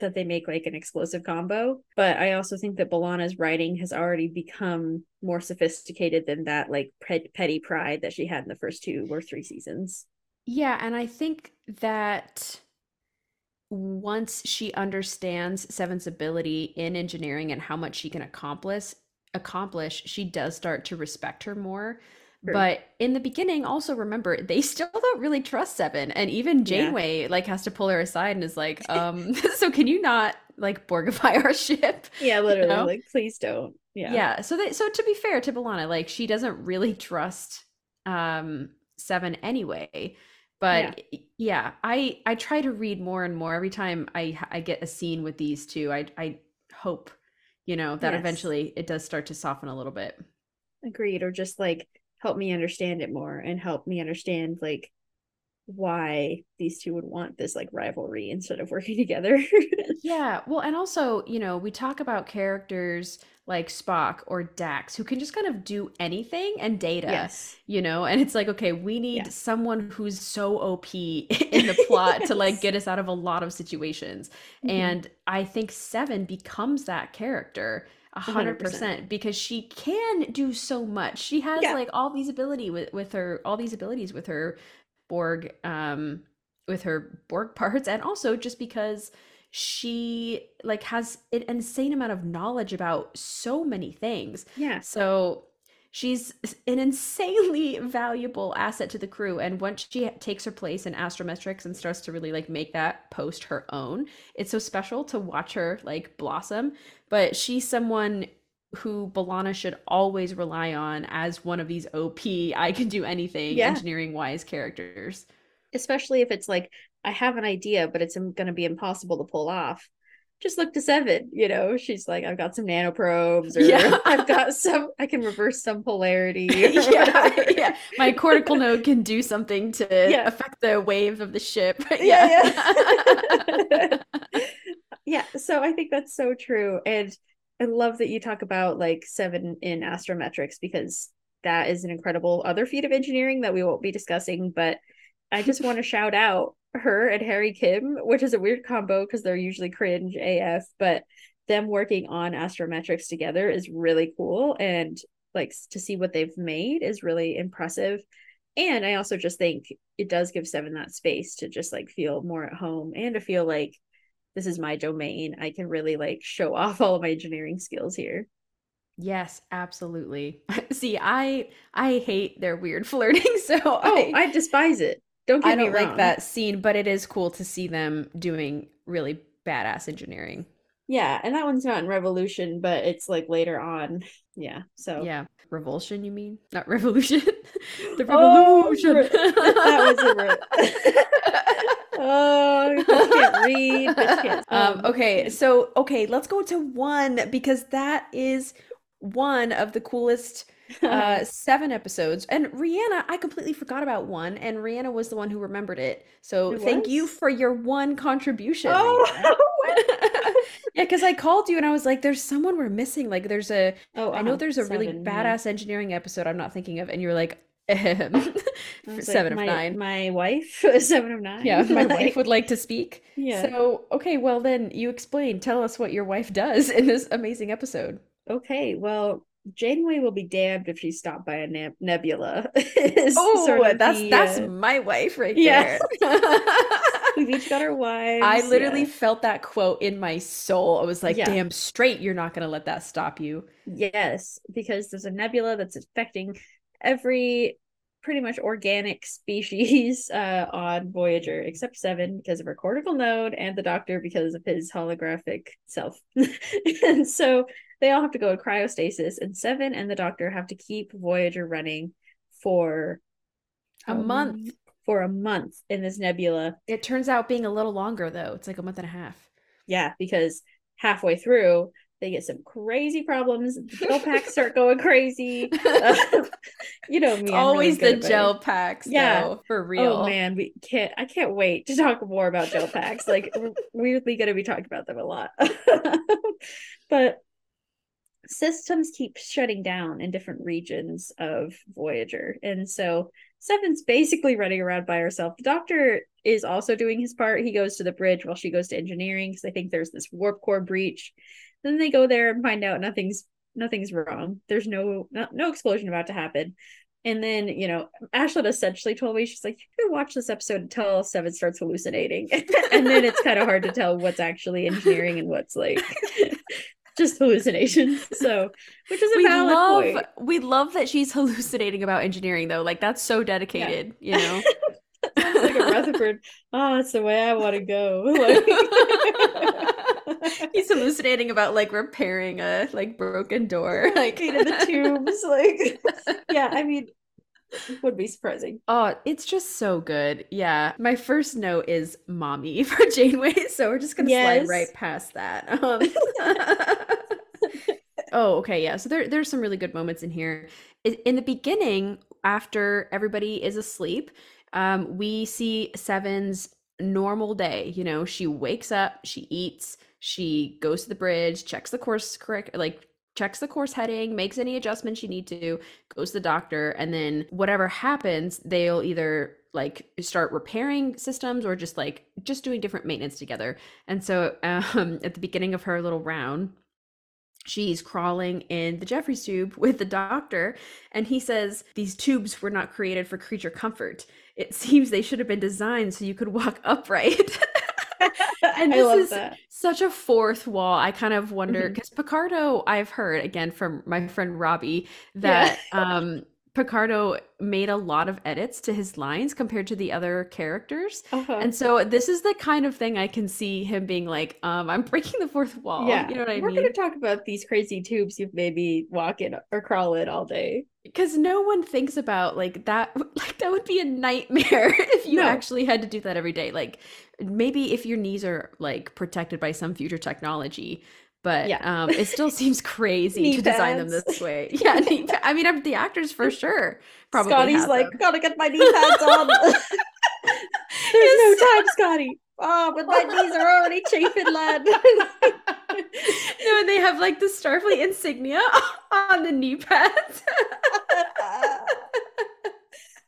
that they make like an explosive combo. But I also think that B'Elanna's writing has already become more sophisticated than that like pet- petty pride that she had in the first two or three seasons. Yeah, and I think that once she understands Seven's ability in engineering and how much she can accomplish, accomplish, she does start to respect her more. True. But in the beginning, also remember they still don't really trust Seven, and even Yeah. Janeway like has to pull her aside and is like, um, so can you not like Borgify our ship? Yeah, literally. know? Like, please don't. Yeah. Yeah. So they so to be fair to B'Elanna, like she doesn't really trust um Seven anyway. But y- yeah, I I try to read more and more every time I I get a scene with these two. I I hope you know that Yes. eventually it does start to soften a little bit. Agreed. Or just like help me understand it more and help me understand like why these two would want this like rivalry instead of working together. Yeah, well, and also, you know, we talk about characters like Spock or Dax who can just kind of do anything and data. yes. you know and it's like okay we need Yeah. someone who's so op in the plot to like get us out of a lot of situations Mhm. and i think seven becomes that character a hundred 100%. percent because she can do so much she has Yeah. like all these ability with with her all these abilities with her borg um with her borg parts and also just because she like has an insane amount of knowledge about so many things Yeah. so she's an insanely valuable asset to the crew. And once she takes her place in astrometrics and starts to really like make that post her own, it's so special to watch her like blossom. But she's someone who B'Elanna should always rely on as one of these OP, I can do anything Yeah. engineering wise characters. Especially if it's like I have an idea, but it's going to be impossible to pull off. Just look to Seven. You know, she's like, I've got some nanoprobes, or Yeah. I've got some. I can reverse some polarity. yeah, yeah. My cortical node can do something to Yeah. affect the wave of the ship. Yeah, yeah. yeah so i think that's so true and i love that you talk about like seven in astrometrics because that is an incredible other feat of engineering that we won't be discussing but i just want to shout out her and harry kim which is a weird combo because they're usually cringe af but them working on astrometrics together is really cool and like to see what they've made is really impressive. And i also just think it does give seven that space to just like feel more at home and to feel like this is my domain. I can really like show off all of my engineering skills here. Yes, absolutely. See, I I hate their weird flirting, so oh I i, despise it don't get I me don't like that scene, but it is cool to see them doing really badass engineering. yeah and that one's not in revolution but it's like later on yeah so Yeah, revulsion. You mean not revolution? the Oh, revolution. re- that was a re- oh can't read can't- um, okay, so okay, let's go to one because that is one of the coolest uh seven episodes. And rhianna i completely forgot about one and rhianna was the one who remembered it. So It thank you for your one contribution oh yeah because i called you and i was like there's someone we're missing. Like there's a oh i know there's a really seven, yeah. badass engineering episode i'm not thinking of and you're like ahem, I for was like, seven my, of nine. my wife? Seven of nine? Yeah my wife would like to speak. yeah. So okay well then you explain. Tell us what your wife does in this amazing episode. Okay, well, Janeway will be damned if she's stopped by a neb- nebula. oh sort of that's the, that's uh, my wife right Yeah. there we've each got our wives. I literally yeah. felt that quote in my soul. I was like, Yeah. damn straight, you're not going to let that stop you. yes, because there's a nebula that's affecting every pretty much organic species uh, on Voyager, except Seven because of her cortical node, and the Doctor because of his holographic self. and so they all have to go to cryostasis, and Seven and the Doctor have to keep Voyager running for A how month. For a month in this nebula. It turns out being a little longer, though. It's like a month and a half. Yeah, because halfway through, They get some crazy problems. The gel packs start going crazy. Uh, you know me. Always really the gel it. packs, Yeah. though, for real. Oh man, we can't. I can't wait to talk more about gel packs. Like we're weirdly going to be talking about them a lot. but systems keep shutting down in different regions of Voyager, and so Seven's basically running around by herself. The Doctor is also doing his part. He goes to the bridge while she goes to engineering because I think there's this warp core breach. Then they go there and find out nothing's nothing's wrong. There's no no, no explosion about to happen. And then, you know, Ashlyn essentially told me, she's like, you can watch this episode until Seven starts hallucinating. and then it's kind of hard to tell what's actually engineering and what's like just hallucinations. So, which is a we valid love point. we love that she's hallucinating about engineering though like that's so dedicated you know Sounds like a Rutherford. Oh, that's the way I want to go. Like, he's hallucinating about like repairing a like broken door like into the tubes. Like, yeah, I mean, would be surprising. oh it's just so good. Yeah. My first note is mommy for janeway so we're just gonna Yes. slide right past that. Um oh okay yeah. So there there's some really good moments in here. In the beginning after everybody is asleep um we see seven's normal day you know? She wakes up she eats she goes to the bridge checks the course correct like checks the course heading makes any adjustments she need to goes to the doctor and then whatever happens they'll either like start repairing systems or just like just doing different maintenance together and so um at the beginning of her little round she's crawling in the Jefferies tube with the doctor, and he says these tubes were not created for creature comfort. It seems they should have been designed so you could walk upright. and this is that. such a fourth wall. I kind of wonder because Picardo, I've heard again from my friend Robbie that um Picardo made a lot of edits to his lines compared to the other characters. Uh-huh. And so this is the kind of thing I can see him being like, um, I'm breaking the fourth wall. yeah, You know what I mean? we're gonna talk about these crazy tubes you've made me walk in or crawl in all day. because no one thinks about like that like that would be a nightmare if you No. actually had to do that every day like maybe if your knees are like protected by some future technology but Yeah. um it still seems crazy to design them this way yeah knee i mean I'm- the actors for sure probably Scotty's like, them. gotta get my knee pads on. There's no time, Scotty. Oh, but my knees are already chafing, lad. no and they have like the starfleet insignia on the knee pads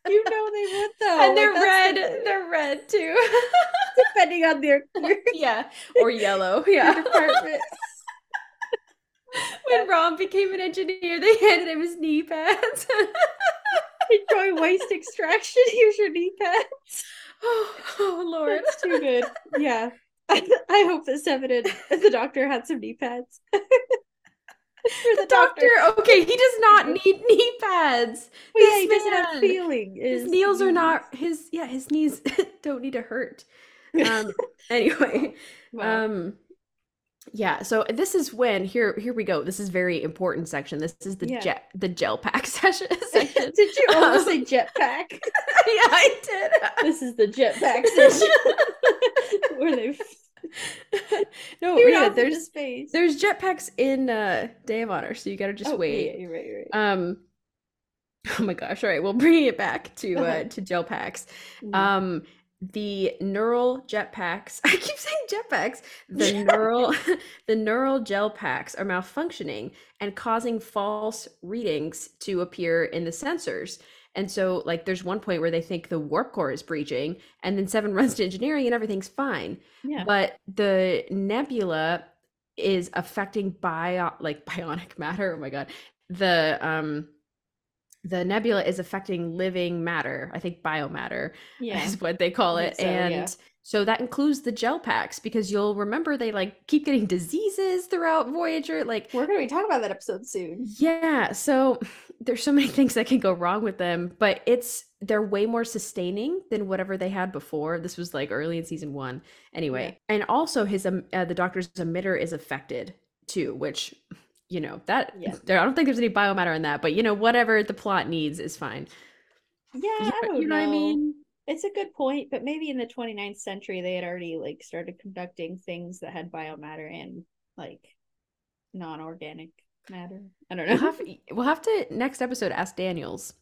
you know they would though. and they're that's red the- they're red too depending on their, yeah or yellow yeah department. when Ron became an engineer, they handed him his knee pads. Enjoy waste extraction. Here's your knee pads. oh, oh, Lord. That's too good. Yeah. I, I hope that Seven and the doctor had some knee pads. For The doctor, okay, he does not need knee pads. Well, yeah, This he doesn't have feeling. His is- knees are not his. Yeah, his knees don't need to hurt. Um. anyway. Wow. Um. Yeah. So this is when here. Here we go. This is very important section. This is the Yeah. jet. The gel pack session. section. Did you almost Um, say jetpack? yeah, I did. This is the jetpack session where they no, Rita, off there's space. there's jetpacks in uh Day of Honor, so you gotta just oh, wait. Yeah, you're right, you're right. Um oh my gosh, all right, well bringing it back to uh to gel packs. Mhm. Um the neural jetpacks, I keep saying jetpacks. The neural the neural gel packs are malfunctioning and causing false readings to appear in the sensors. And so like there's one point where they think the warp core is breaching and then 7 runs to engineering and everything's fine yeah. but the nebula is affecting bio like bionic matter oh my god the um the nebula is affecting living matter i think biomatter yeah. is what they call it so, and yeah. so that includes the gel packs because you'll remember they like keep getting diseases throughout voyager like We're gonna be talking about that episode soon. yeah, so there's so many things that can go wrong with them, but it's they're way more sustaining than whatever they had before. This was like early in season 1 anyway. And also his um, uh, the doctor's emitter is affected too, which you know, that Yeah. there I don't think there's any biomatter in that, but you know, whatever the plot needs is fine. Yeah, You I know- you know what I mean? It's a good point, but maybe in the 29th century they had already like started conducting things that had biomatter and like non-organic matter. I don't We'll know. have, we'll have to next episode ask Daniels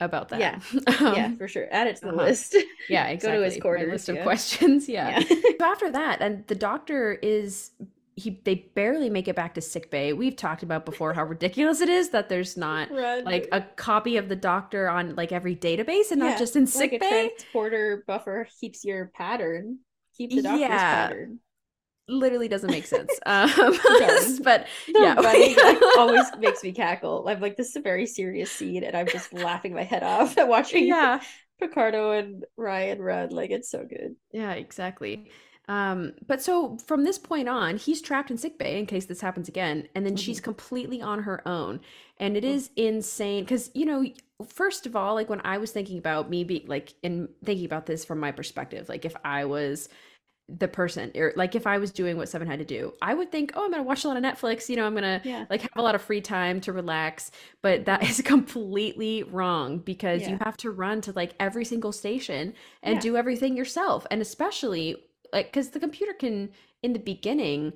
about that. Yeah. Um, yeah, for sure. Add it to the uh-huh. list. Yeah, Go to his My quarters, list of yeah. questions. Yeah. Yeah. so after that, and the doctor is he they barely make it back to sick bay. We've talked about before how ridiculous it is that there's not Run. like a copy of the doctor on like every database and Yeah, not just in like sick a bay. transporter buffer keeps your pattern. Keep the doctor's Yeah. pattern. Literally doesn't make sense. Um, but yeah, running, like, always makes me cackle. I'm like, this is a very serious scene, and I'm just laughing my head off at watching yeah. Picardo and Ryan run. Like, it's so good. Yeah, exactly. Um, but so from this point on, he's trapped in sickbay in case this happens again, and then she's mm-hmm. completely on her own. And it mm-hmm. is insane because you know, first of all, like when I was thinking about me being like in thinking about this from my perspective, like if I was the person or like if I was doing what Seven had to do, I would think, oh, I'm gonna watch a lot of Netflix, you know, I'm gonna Yeah. like have a lot of free time to relax. But that is completely wrong because you have to run to like every single station and Yeah. do everything yourself. And especially like because the computer can in the beginning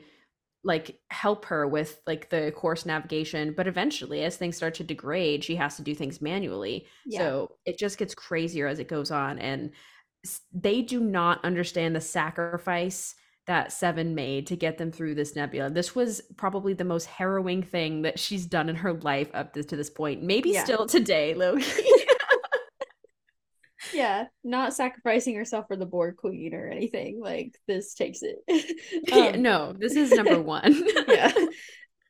like help her with like the course navigation but eventually as things start to degrade she has to do things manually Yeah. so it just gets crazier as it goes on and they do not understand the sacrifice that seven made to get them through this nebula this was probably the most harrowing thing that she's done in her life up to, to this point maybe Yeah. still today loki Yeah, not sacrificing herself for the Borg queen or anything. Like, this takes it. Yeah, Um, no this is number one yeah.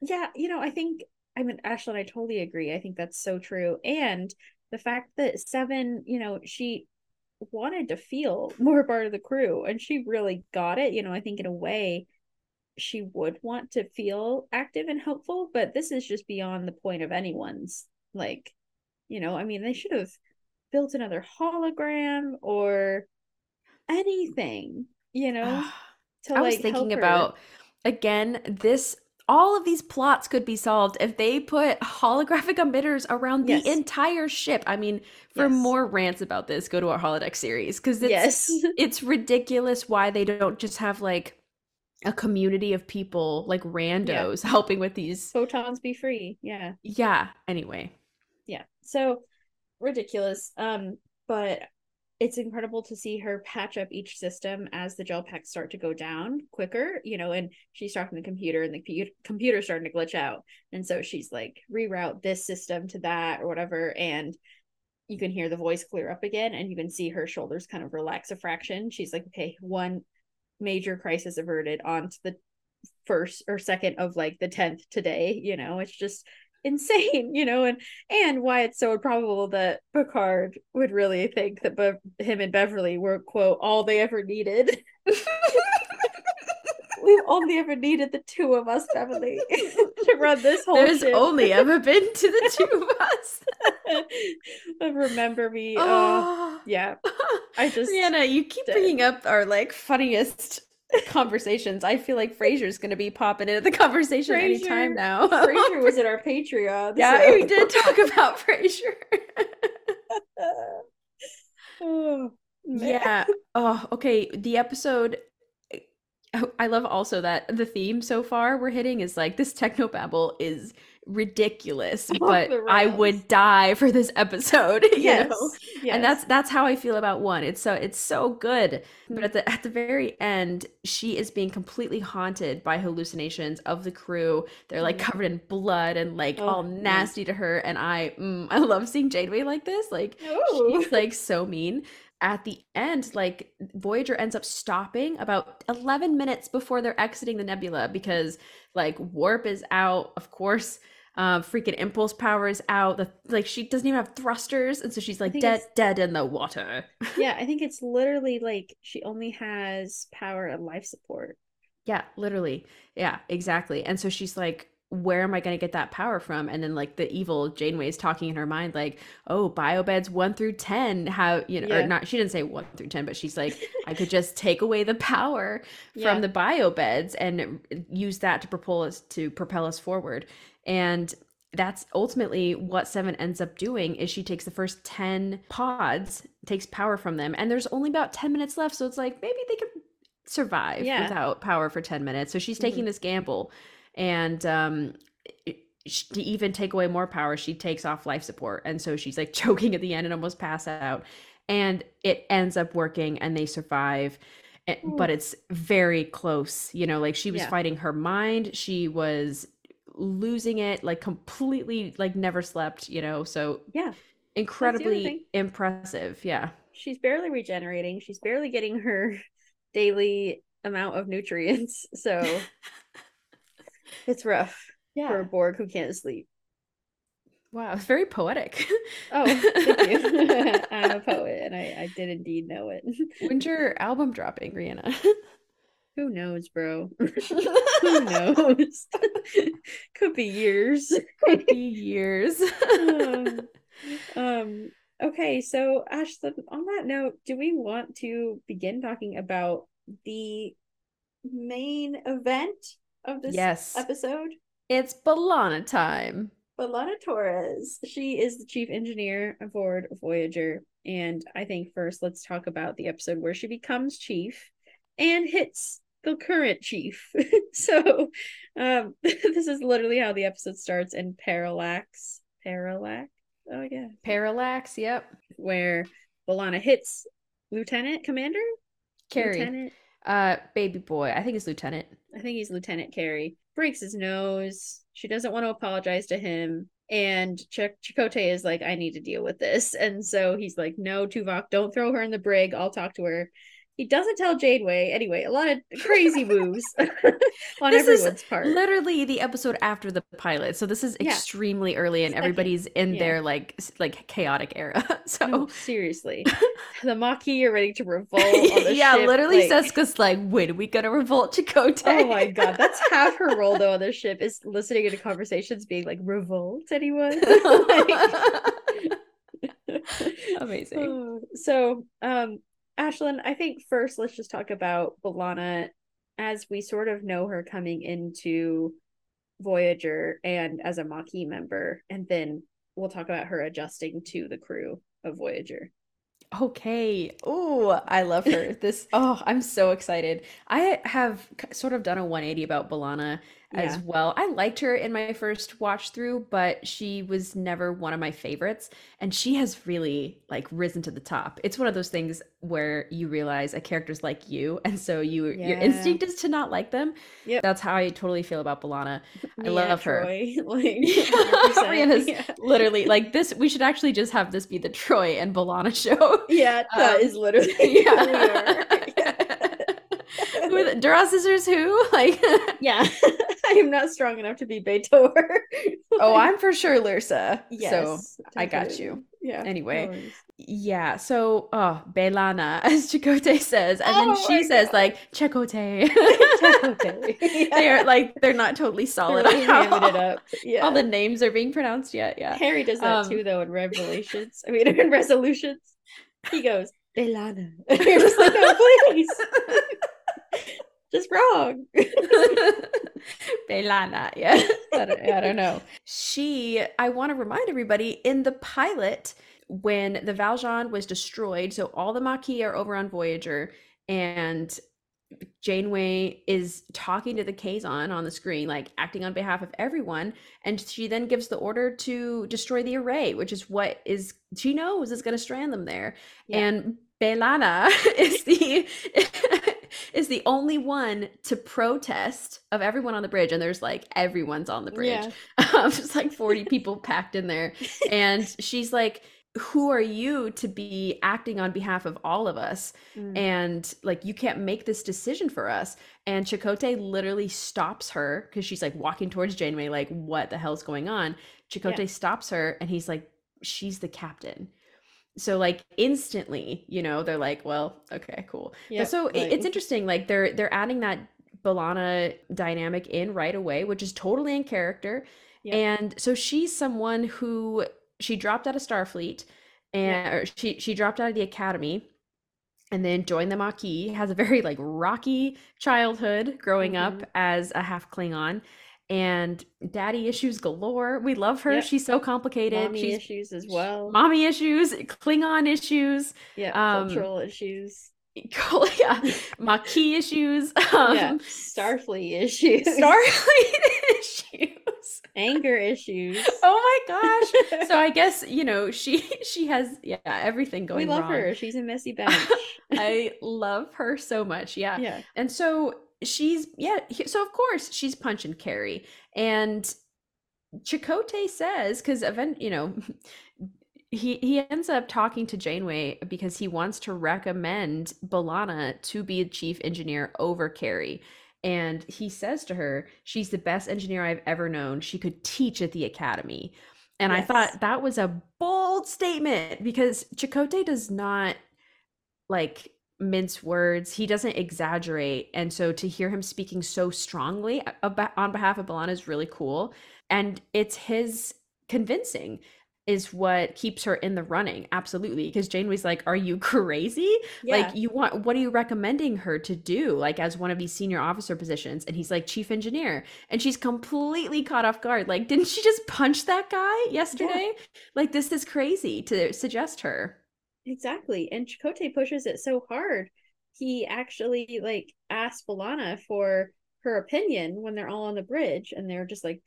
Yeah, you know, I think I mean Ashlyn, I totally agree. I think that's so true. And the fact that Seven, you know, she wanted to feel more part of the crew and she really got it. You know, I think in a way she would want to feel active and helpful, but this is just beyond the point of anyone's like, you know, I mean, they should have built another hologram or anything, you know, to I was like thinking about again this all of these plots could be solved if they put holographic emitters around the entire ship. I mean, for Yes. more rants about this, go to our holodeck series because it's yes. it's ridiculous why they don't just have like a community of people like randos helping with these. photons be free yeah Yeah. Anyway, yeah so ridiculous. Um but it's incredible to see her patch up each system as the gel packs start to go down quicker you know and she's talking to the computer and the computer computer's starting to glitch out. And so she's like reroute this system to that or whatever and you can hear the voice clear up again and you can see her shoulders kind of relax a fraction. She's like okay one major crisis averted on to the first or second of like the 10th today you know? It's just insane you know and and why it's so improbable that picard would really think that Be- him and beverly were quote all they ever needed we've only ever needed the two of us beverly to run this whole there's ship. only ever been to the two of us. remember me uh Oh. yeah i just Rhianna, you keep dead. bringing up our like funniest conversations. I feel like Frasier's gonna be popping into the conversation anytime now. Frasier was in our Patreon. yeah, so- we did talk about Frasier. oh, yeah. Oh, okay. The episode. I love also that the theme so far we're hitting is like this technobabble is ridiculous, but I would die for this episode. You Yes. know? yes. and that's that's how I feel about one. It's so it's so good, Hmm. but at the at the very end, she is being completely haunted by hallucinations of the crew. They're like Mhm. covered in blood and like Oh, all nasty to her. And I mm, I love seeing Janeway like this. Like Ooh. she's like so mean. At the end, like Voyager ends up stopping about 11 minutes before they're exiting the nebula because like warp is out, of course. Um, freaking impulse power is out. The like she doesn't even have thrusters, and so she's like dead, dead in the water. yeah, I think it's literally like she only has power and life support. Yeah, literally. Yeah, exactly. And so she's like, where am I going to get that power from? And then like the evil Janeway is talking in her mind, like, oh, biobeds one through 10, how, you know, Yeah. or not, she didn't say one through 10, but she's like, I could just take away the power Yeah. from the biobeds and use that to propel us to propel us forward. And that's ultimately what Seven ends up doing is she takes the first 10 pods, takes power from them, and there's only about 10 minutes left. So it's like maybe they could survive Yeah. without power for 10 minutes. So she's taking Mhm. this gamble. And um to even take away more power she takes off life support and so she's like choking at the end and almost pass out and it ends up working and they survive Eh, but it's very close you know like she was Yeah. fighting her mind she was losing it like completely like never slept you know so Yeah. incredibly impressive yeah She's barely regenerating. She's barely getting her daily amount of nutrients. So it's rough for a Borg who can't sleep. wow it's very poetic Oh, thank you. I'm a poet and I, I did indeed know it. when's your album dropping rhianna Who knows, bro? Who knows? Could be years. could be years um okay so ashlyn on that note do we want to begin talking about the main event of this yes episode it's B'Elanna time B'Elanna Torres. She is the chief engineer aboard Voyager. And I think first let's talk about the episode where she becomes chief and hits the current chief. so um this is literally how the episode starts in Parallax. Parallax? Oh yeah. parallax yep Where B'Elanna hits Lieutenant Commander? Carey Lieutenant uh baby boy i think it's lieutenant I think he's Lieutenant Carey, breaks his nose. She doesn't want to apologize to him. And Ch- Chakotay is like, I need to deal with this. And so he's like, No, Tuvok, don't throw her in the brig. I'll talk to her. He doesn't tell Janeway. Anyway, a lot of crazy moves on This is everyone's part. literally the episode after the pilot so this is Yeah. extremely early and Second. everybody's in Yeah. their like like chaotic era so No, seriously. the Maquis are ready to revolt. On the yeah ship, literally like- Seska's like when are we gonna revolt Chakotay Oh my god, that's half her role though on the ship is listening into conversations, being like, "Revolt, anyone?" amazing Oh, so, um, Ashlyn, I think first let's just talk about B'Elanna as we sort of know her coming into Voyager and as a Maquis member, and then we'll talk about her adjusting to the crew of Voyager. Okay. Oh, I love her. This, oh, I'm so excited. I have sort of done a 180 about B'Elanna as Yeah. well. I liked her in my first watch through, but she was never one of my favorites. And she has really like risen to the top. It's one of those things where you realize a character's like you, and so you your instinct is to not like them. Yeah, That's how I totally feel about B'Elanna. I Yeah, love her. Troy, like, Rhianna's 100%. yeah. literally like this. We should actually just have this be the Troy and B'Elanna show. Yeah, that Um, is literally yeah. With Duras sisters who? Like yeah. I am not strong enough to be B'Etor. Oh, I'm for sure Lursa. So Yes, I got you. Yeah. Anyway. yeah, so oh Belana, as Chakotay says. And Oh then she says God. like Chakotay. Chakotay. They're like they're not totally solid Really on how hamming it up. Yeah. all the names are being pronounced yet. Yeah. Harry does that Um, too, though, in Revelations. I mean, in Resolutions. He goes, Belana. And you're just like, no, please. just wrong. Belana, yeah. I don't, I don't know. She, I want to remind everybody in the pilot, when the Val Jean was destroyed, so all the Maquis are over on Voyager, and Janeway is talking to the Kazon on the screen, like acting on behalf of everyone, and she then gives the order to destroy the array, which is what is she knows is going to strand them there. Yeah. And B'Elanna is the is the only one to protest of everyone on the bridge, and there's like everyone's on the bridge. Yeah. Um, just like 40 people packed in there. And she's like, Who are you to be acting on behalf of all of us? Mm. And like, you can't make this decision for us. And Chakotay literally stops her because she's like walking towards Janeway, like, What the hell's going on? Chakotay Yeah. stops her and he's like, She's the captain. So like instantly, you know, they're like, well, okay, cool. Yep, so like- it's interesting. Like they're they're adding that B'Elanna dynamic in right away, which is totally in character. Yep. And so she's someone who she dropped out of Starfleet and or she she dropped out of the academy and then joined the Maquis, has a very like rocky childhood growing up Mhm. as a half Klingon and daddy issues galore. We love her. Yep. She's so complicated. Mommy she's issues as well. mommy issues, Klingon issues. yeah, um, cultural issues. yeah, Maquis issues. Um, yeah, Starfleet issues, Starfleet issues, anger issues. Oh my gosh! So I guess you know she she has yeah everything going. We love wrong. her. She's a messy bench. I love her so much. Yeah. yeah, And so she's yeah, so of course she's punching Carey. And Chakotay says, because event, you know, he he ends up talking to Janeway because he wants to recommend B'Elanna to be a chief engineer over Carey. And he says to her, she's the best engineer I've ever known. She could teach at the academy. And I thought that was a bold statement because Chakotay does not like mince words. He doesn't exaggerate. And so to hear him speaking so strongly about, on behalf of B'Elanna is really cool. And it's his convincing is what keeps her in the running. Absolutely. Because Janeway's like, Are you crazy? yeah. Like, you want, what are you recommending her to do? Like, as one of these senior officer positions? And he's like, Chief engineer. And she's completely caught off guard. Like, didn't she just punch that guy yesterday? Like, this is crazy to suggest her. Exactly. And Chakotay pushes it so hard. He actually like asks B'Elanna for her opinion when they're all on the bridge and they're just like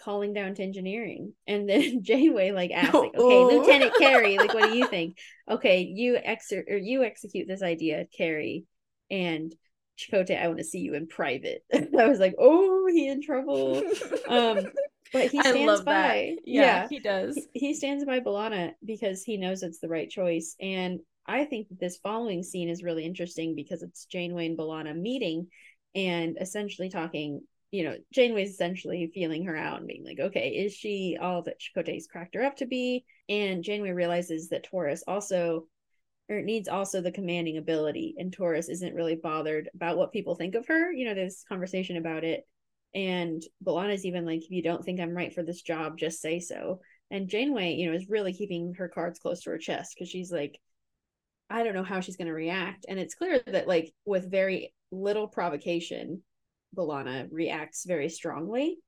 calling down to engineering. And then Janeway like asks, like, okay, Oh. Lieutenant Carey, like what do you think? Okay, you ex or you execute this idea, Carey. And Chakotay, I want to see you in private. I was like, oh, he in trouble. Um, but he stands by. that. Yeah, he does. he- he stands by B'Elanna because he knows it's the right choice. And I think that this following scene is really interesting because it's Janeway and B'Elanna meeting and essentially talking. You know, Janeway's essentially feeling her out and being like, okay, is she all that Chakotay's cracked her up to be? And Janeway realizes that Torres also or it needs also the commanding ability and Torres isn't really bothered about what people think of her. You know, there's conversation about it. And B'Elanna's even like, if you don't think I'm right for this job, just say so. And Janeway, you know, is really keeping her cards close to her chest because she's like, I don't know how she's going to react. And it's clear that, like, with very little provocation, B'Elanna reacts very strongly.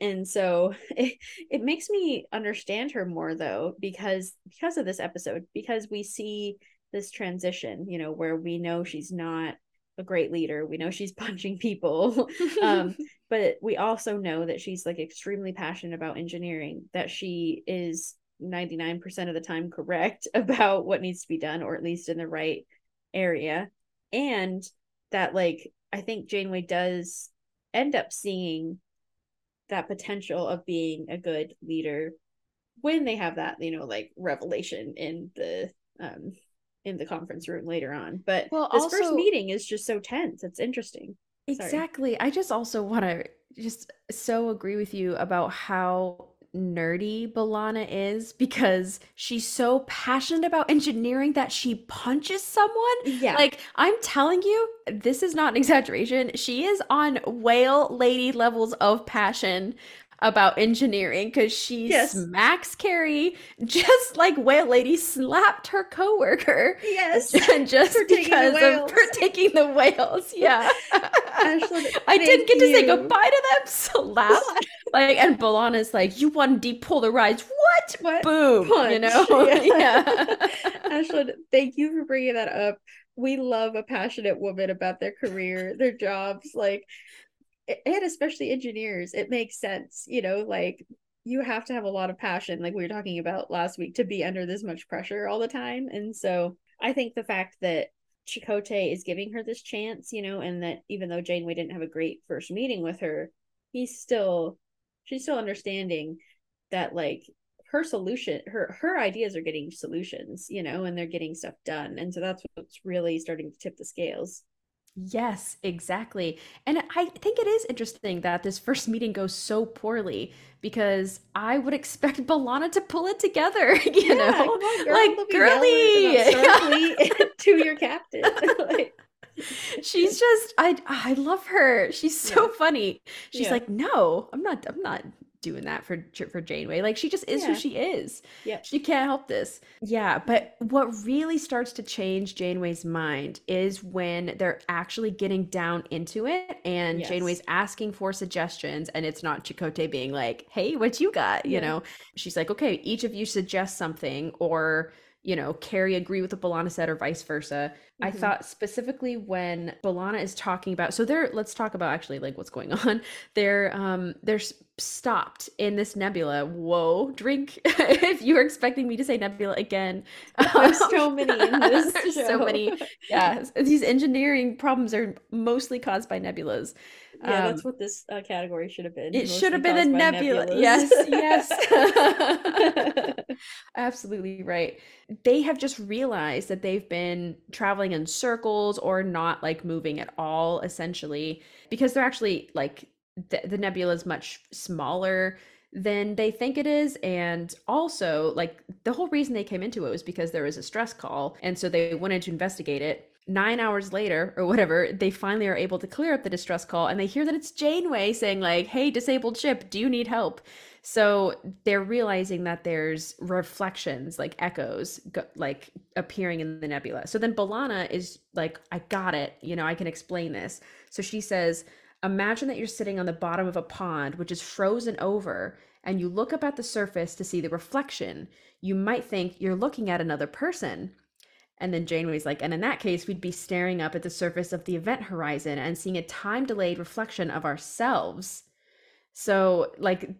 And so it, it makes me understand her more though because because of this episode because we see this transition, you know, where we know she's not a great leader. We know she's punching people. um but we also know that she's like extremely passionate about engineering that she is 99% of the time correct about what needs to be done or at least in the right area and that like i think janeway does end up seeing that potential of being a good leader when they have that you know like revelation in the um in the conference room later on but Well, this first meeting is just so tense it's interesting Sorry. Exactly. I just also want to just so agree with you about how nerdy B'Elanna is because she's so passionate about engineering that she punches someone. yeah Like, I'm telling you, this is not an exaggeration. She is on whale lady levels of passion about engineering because she Yes. smacks Carey just like whale lady slapped her coworker. yes And just For because of for taking the whales, yeah. Ashley, I didn't get to say goodbye to them. Slap, like, and B'Elanna's like, "You want to depolarize? What? What? Boom! You know? Yeah. yeah. Ashlyn, thank you for bringing that up. We love a passionate woman about their career, their jobs, like, and especially engineers. It makes sense, you know, like you have to have a lot of passion, like we were talking about last week, to be under this much pressure all the time. And so I think the fact that Chakotay is giving her this chance, you know, and that even though Janeway didn't have a great first meeting with her, he's still, she's still understanding that like her solution her her ideas are getting solutions you know and they're getting stuff done and so that's what's really starting to tip the scales Yes, exactly. And I think it is interesting that this first meeting goes so poorly because I would expect B'Elanna to pull it together, you know? girl, like, don't be yelling about Starfleet to your captain Like, She's just I I love her. She's so Yeah. funny. She's Yeah. like, "No, I'm not I'm not doing that for for Janeway. Like she just is Yeah. who she is. Yeah, She can't help this." Yeah, but what really starts to change Janeway's mind is when they're actually getting down into it and Yes. Janeway's asking for suggestions and it's not Chakotay being like, "Hey, what you got?" you Yeah. know. She's like, "Okay, each of you suggest something or you know, Carey agree with what B'Elanna said or vice versa. I Mhm. thought specifically when B'Elanna is talking about so they're let's talk about actually like what's going on. They're um they're stopped in this nebula. Whoa, drink if you were expecting me to say nebula again. There's so many in this There's so show. many. Yeah, these engineering problems are mostly caused by nebulas. Yeah, that's Um, what this uh, category should have been. it should have been a mostly caused by nebula. nebulas. Yes, yes. Absolutely right. They have just realized that they've been traveling in circles or not like moving at all, essentially, because they're actually like the, nebula is much smaller than they think it is. And also, like, the whole reason they came into it was because there was a stress call. And so they wanted to investigate it. Nine hours later, or whatever, they finally are able to clear up the distress call and they hear that it's Janeway saying, like, hey, disabled ship, do you need help? So they're realizing that there's reflections, like echoes, go- like appearing in the nebula. So then Balana is like, I got it. You know, I can explain this. So she says, Imagine that you're sitting on the bottom of a pond, which is frozen over, and you look up at the surface to see the reflection. You might think you're looking at another person. And then Janeway's like, and in that case, we'd be staring up at the surface of the event horizon and seeing a time delayed reflection of ourselves. So, like,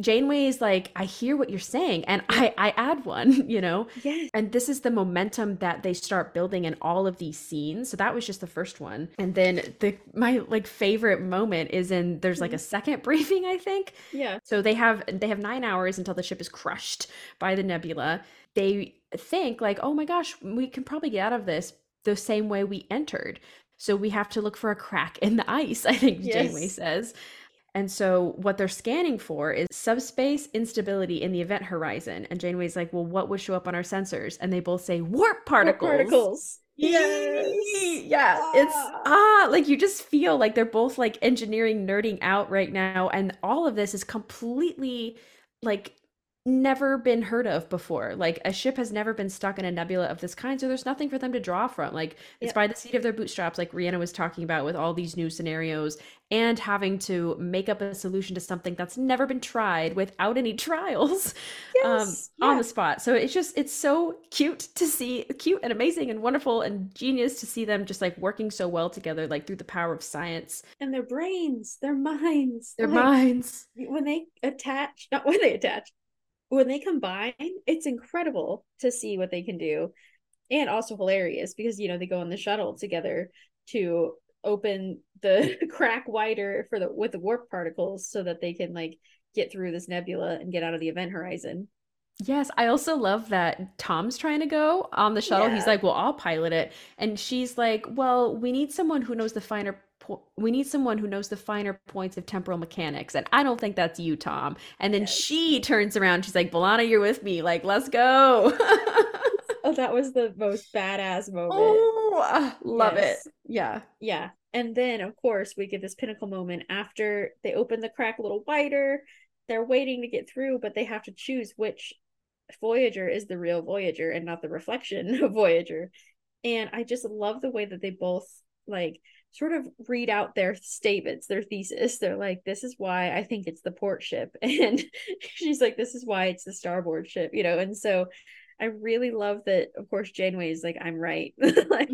Janeway is like, I hear what you're saying, and I, I add one, you know? yes. And this is the momentum that they start building in all of these scenes. So that was just the first one. And then the my like favorite moment is in there's like a mm-hmm. second briefing, I think. Yeah. So they have they have 9 hours until the ship is crushed by the nebula. They think like, "Oh my gosh, we can probably get out of this the same way we entered." So we have to look for a crack in the ice, I think Janeway says. And so what they're scanning for is subspace instability in the event horizon. And Janeway's like, "Well, what would show up on our sensors?" And they both say warp particles. Particles. Yes. Yeah, it's ah, like you just feel like they're both like engineering nerding out right now and all of this is completely like never been heard of before. Like a ship has never been stuck in a nebula of this kind, so there's nothing for them to draw from. Like it's Yep. by the seat of their bootstraps like Rhianna was talking about with all these new scenarios and having to make up a solution to something that's never been tried without any trials um, Yes, on the spot. So it's just it's so cute to see, cute and amazing and wonderful and genius to see them just like working so well together, like through the power of science, And their brains, their minds. their like, minds. When they attach, not when they attach, when they combine, it's incredible to see what they can do. And also hilarious because, you know, they go on the shuttle together to open the crack wider for the with the warp particles so that they can like get through this nebula and get out of the event horizon. Yes, I also love that Tom's trying to go on the shuttle. He's like, "Well, I'll pilot it," and she's like, "Well, we need someone who knows the finer." Po- we need someone who knows the finer points of temporal mechanics, and I don't think that's you, Tom. And then Yes. she turns around. She's like, "B'Elanna, you're with me. Like, let's go." Oh, that was the most badass moment. oh, love Yes. it. Yeah. Yeah. And then, of course, we get this pinnacle moment after they open the crack a little wider. They're waiting to get through, but they have to choose which Voyager is the real Voyager and not the reflection of Voyager. And I just love the way that they both like sort of read out their statements, their thesis. They're like, this is why I think it's the port ship. And she's like, this is why it's the starboard ship, you know? And so I really love that, of course, Janeway is like, I'm right. like,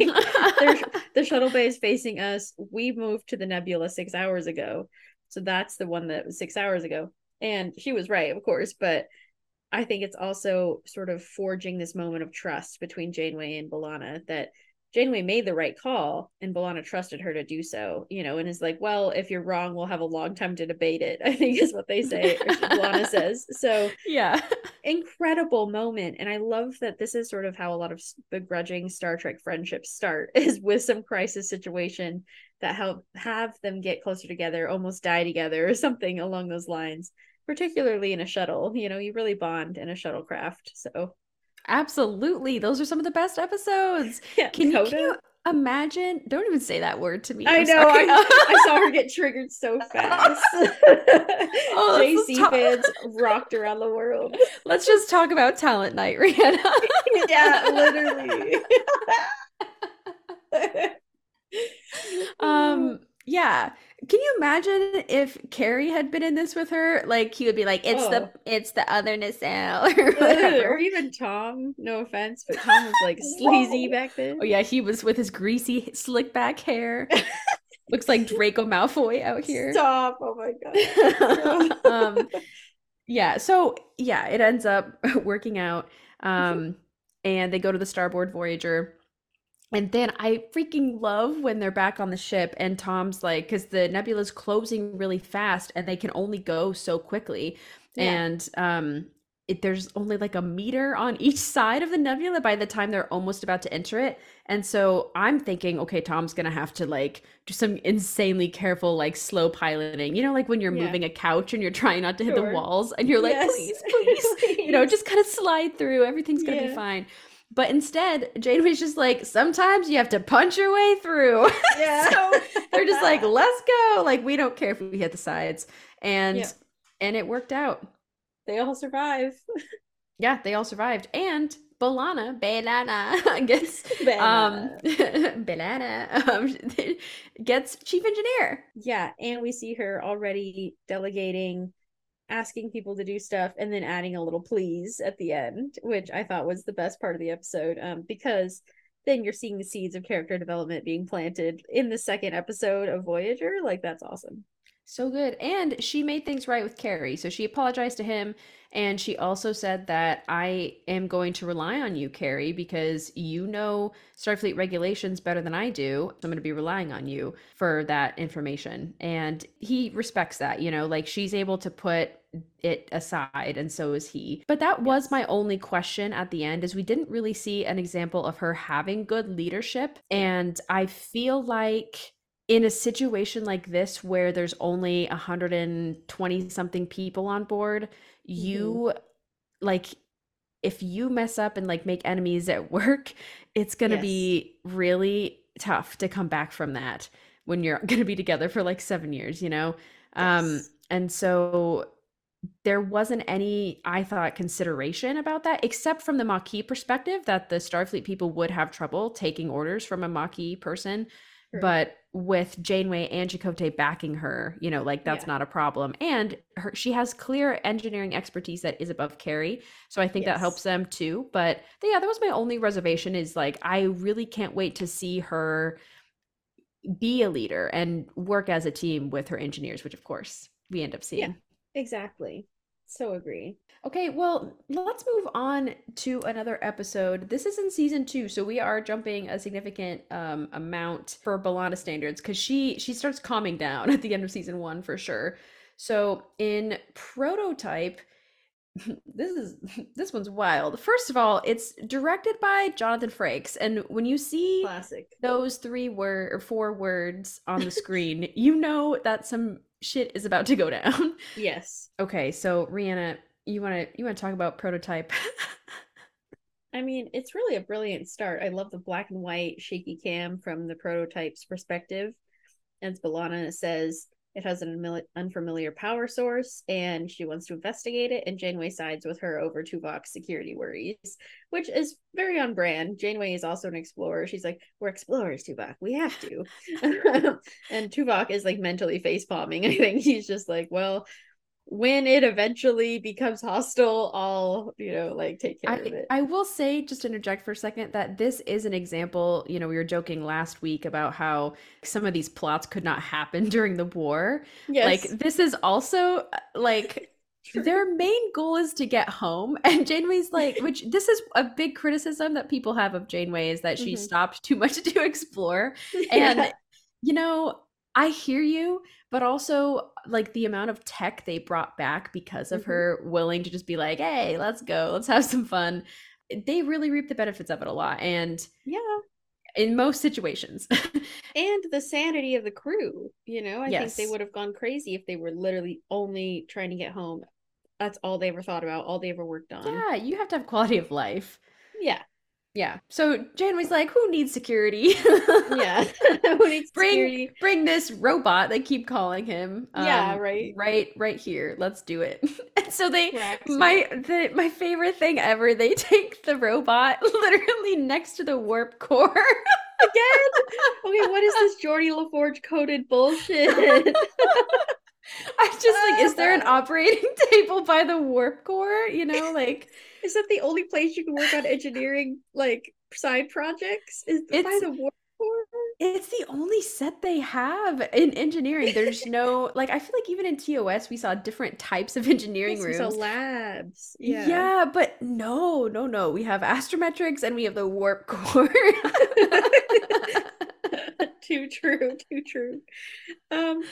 the shuttle bay is facing us. We moved to the nebula six hours ago. So that's the one that was six hours ago. And she was right, of course, but I think it's also sort of forging this moment of trust between Janeway and B'Elanna that Janeway made the right call and B'Elanna trusted her to do so, you know, and is like, well, if you're wrong, we'll have a long time to debate it, I think is what they say, or B'Elanna says. So yeah. incredible moment and i love that this is sort of how a lot of begrudging star trek friendships start is with some crisis situation that help have them get closer together almost die together or something along those lines particularly in a shuttle you know you really bond in a shuttlecraft so Absolutely. Those are some of the best episodes. yeah Can you, can you imagine? Don't even say that word to me. I I'm know. I, I saw her get triggered so fast. Oh, JC talk- fans rocked around the world. Let's just talk about talent night, Rhianna. yeah, literally. um, yeah. can you imagine if Carey had been in this with her? Like he would be like, "It's the Oh. it's the other nacelle or whatever." or even Tom. No offense, but Tom was like sleazy back then. Oh yeah, he was with his greasy slick back hair. Looks like Draco Malfoy out here. Stop! Oh my god. um, yeah, so yeah, it ends up working out. Um, and they go to the starboard Voyager. And then I freaking love when they're back on the ship and Tom's like, because the nebula's closing really fast and they can only go so quickly. Yeah. And um, it, there's only like a meter on each side of the nebula by the time they're almost about to enter it. And so I'm thinking, okay, Tom's gonna have to like do some insanely careful, like slow piloting. You know, like when you're Yeah. moving a couch and you're trying not to hit the walls and you're like, Yes. please, please, you know, just kind of slide through. Everything's gonna be fine. But instead, Janeway's just like, sometimes you have to punch your way through. Yeah. so they're just like, let's go. Like, we don't care if we hit the sides. And Yeah. and it worked out. they all survive. Yeah, they all survived. And B'Elanna, B'Elanna gets um B'Elanna um, gets chief engineer. Yeah, and we see her already delegating, asking people to do stuff, and then adding a little please at the end, which I thought was the best part of the episode. Um, because then you're seeing the seeds of character development being planted in the second episode of Voyager. Like that's awesome. So good. And she made things right with Carey. So she apologized to him. And she also said that I am going to rely on you, Carey, because you know Starfleet regulations better than I do. So I'm going to be relying on you for that information. And he respects that, you know, like she's able to put it aside and so is he but that was Yes. my only question at the end is we didn't really see an example of her having good leadership and i feel like in a situation like this where there's only 120 something people on board you like if you mess up and like make enemies at work it's going to Yes. be really tough to come back from that when you're going to be together for like 7 years you know? Um and so there wasn't any i thought consideration about that except from the maquis perspective that the starfleet people would have trouble taking orders from a maquis person True. but with Janeway and Chakotay backing her, you know, like that's Yeah. not a problem. And her, she has clear engineering expertise that is above Carey, so I think that helps them too. But yeah, that was my only reservation. Is like I really can't wait to see her be a leader and work as a team with her engineers, which of course we end up seeing. Yeah. Exactly. So agree. Okay, well, let's move on to another episode. This is in season two, so we are jumping a significant um, amount for B'Elanna standards because she she starts calming down at the end of season one for sure. So in prototype, this is this one's wild. First of all, it's directed by Jonathan Frakes, and when you see Classic. those three word or four words on the screen, you know that some shit is about to go down. Yes. Okay, so Rhianna, you want to you want to talk about prototype? I mean, it's really a brilliant start. I love the black and white shaky cam from the prototype's perspective. And B'Elanna says it has an unfamiliar power source and she wants to investigate it. And Janeway sides with her over Tuvok's security worries, which is very on brand. Janeway is also an explorer. She's like, We're explorers, Tuvok. We have to. and Tuvok is like mentally face palming. I think he's just like, Well, when it eventually becomes hostile, I'll, you know, like take care of I, it. I will say, just interject for a second, that this is an example. You know, we were joking last week about how some of these plots could not happen during the war. yes. Like, this is also uh, like True. their main goal is to get home. And Janeway's like, which this is a big criticism that people have of Janeway is that she Mhm. stopped too much to explore. And you know, I hear you, but also like the amount of tech they brought back because of Mhm. her willing to just be like, "Hey, let's go. Let's have some fun." They really reap the benefits of it a lot and yeah. in most situations. And the sanity of the crew. You know, I think they would have gone crazy if they were literally only trying to get home. That's all they ever thought about, all they ever worked on. yeah, you have to have quality of life. Yeah. Yeah. So Janeway's like, "Who needs security?" Yeah. Who needs bring security? bring this robot they keep calling him Yeah, um, right. right right here let's do it and so they Cracks my the my favorite thing ever they take the robot literally next to the warp core Again? Okay, what is this Geordi LaForge coded bullshit? I'm just like, is there an operating table by the warp core? You know, like is that the only place you can work on engineering like side projects? Is by It's- the warp core? it's the only set they have in engineering. There's no like I feel like even in TOS we saw different types of engineering Yes, rooms. labs. Yeah. Yeah. but no, no, no. We have astrometrics and we have the warp core. too true, too true. Um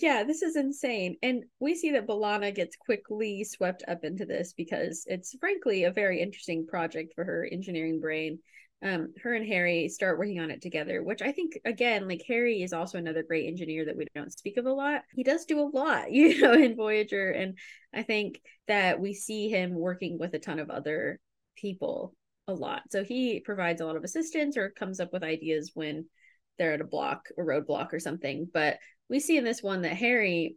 yeah, this is insane. And we see that B'Elanna gets quickly swept up into this because it's frankly a very interesting project for her engineering brain. Um, her and Harry start working on it together, which I think again, like Harry is also another great engineer that we don't speak of a lot. He does do a lot, you know, in Voyager, and I think that we see him working with a ton of other people a lot. So he provides a lot of assistance or comes up with ideas when they're at a block, a roadblock or something. But we see in this one that Harry,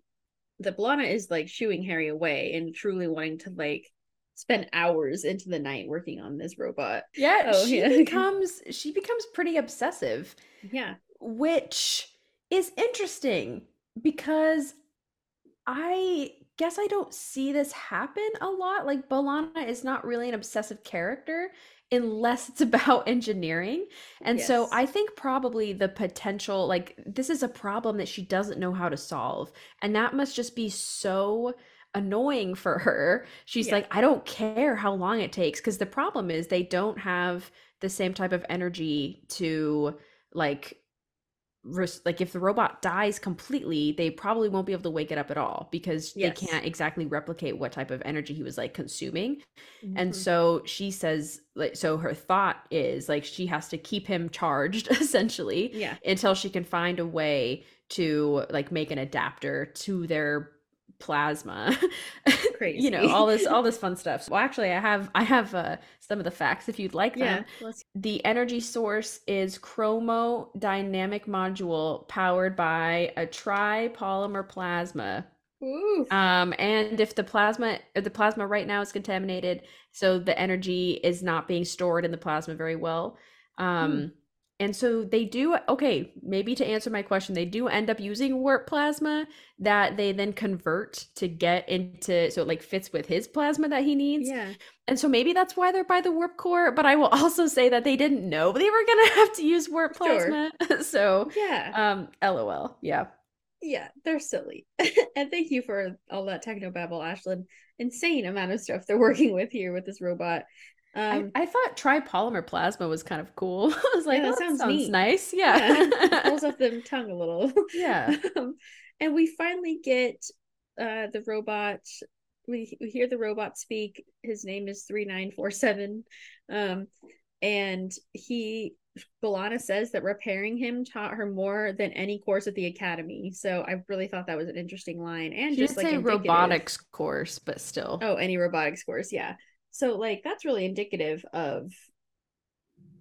that B'Elanna is like shooing Harry away and truly wanting to like spend hours into the night working on this robot. yeah, Oh, she yeah. becomes she becomes pretty obsessive. Yeah. which is interesting because I guess I don't see this happen a lot. Like B'Elanna is not really an obsessive character unless it's about engineering. And so I think probably the potential like this is a problem that she doesn't know how to solve and that must just be so annoying for her. She's Yeah. like I don't care how long it takes because the problem is they don't have the same type of energy to like like if the robot dies completely they probably won't be able to wake it up at all because Yes. they can't exactly replicate what type of energy he was like consuming and Mhm. so she says like so her thought is like she has to keep him charged essentially yeah. until she can find a way to like make an adapter to their plasma you know all this all this fun stuff well actually i have i have uh some of the facts if you'd like them Yeah. The energy source is chromodynamic module powered by a tripolymer plasma. Ooh. Um, and if the plasma the plasma right now is contaminated, so the energy is not being stored in the plasma very well. Um, and so they do okay, maybe to answer my question, they do end up using warp plasma that they then convert to get into so it like fits with his plasma that he needs. yeah. And so maybe that's why they're by the warp core, but I will also say that they didn't know they were gonna have to use warp Sure. plasma. so Yeah. um LOL. Yeah. yeah. They're silly. and thank you for all that techno babble, Ashlyn. Insane amount of stuff they're working with here with this robot. Um I, I thought tripolymer plasma was kind of cool. I was like, Yeah, oh, that that sounds sounds, neat. nice. yeah. Yeah. pulls off the tongue a little. yeah. um, and we finally get uh the robot we, we hear the robot speak his name is 3947 um and he B'Elanna says that repairing him taught her more than any course at the academy so i really thought that was an interesting line and She just like say robotics course, but still. oh any robotics course yeah so like that's really indicative of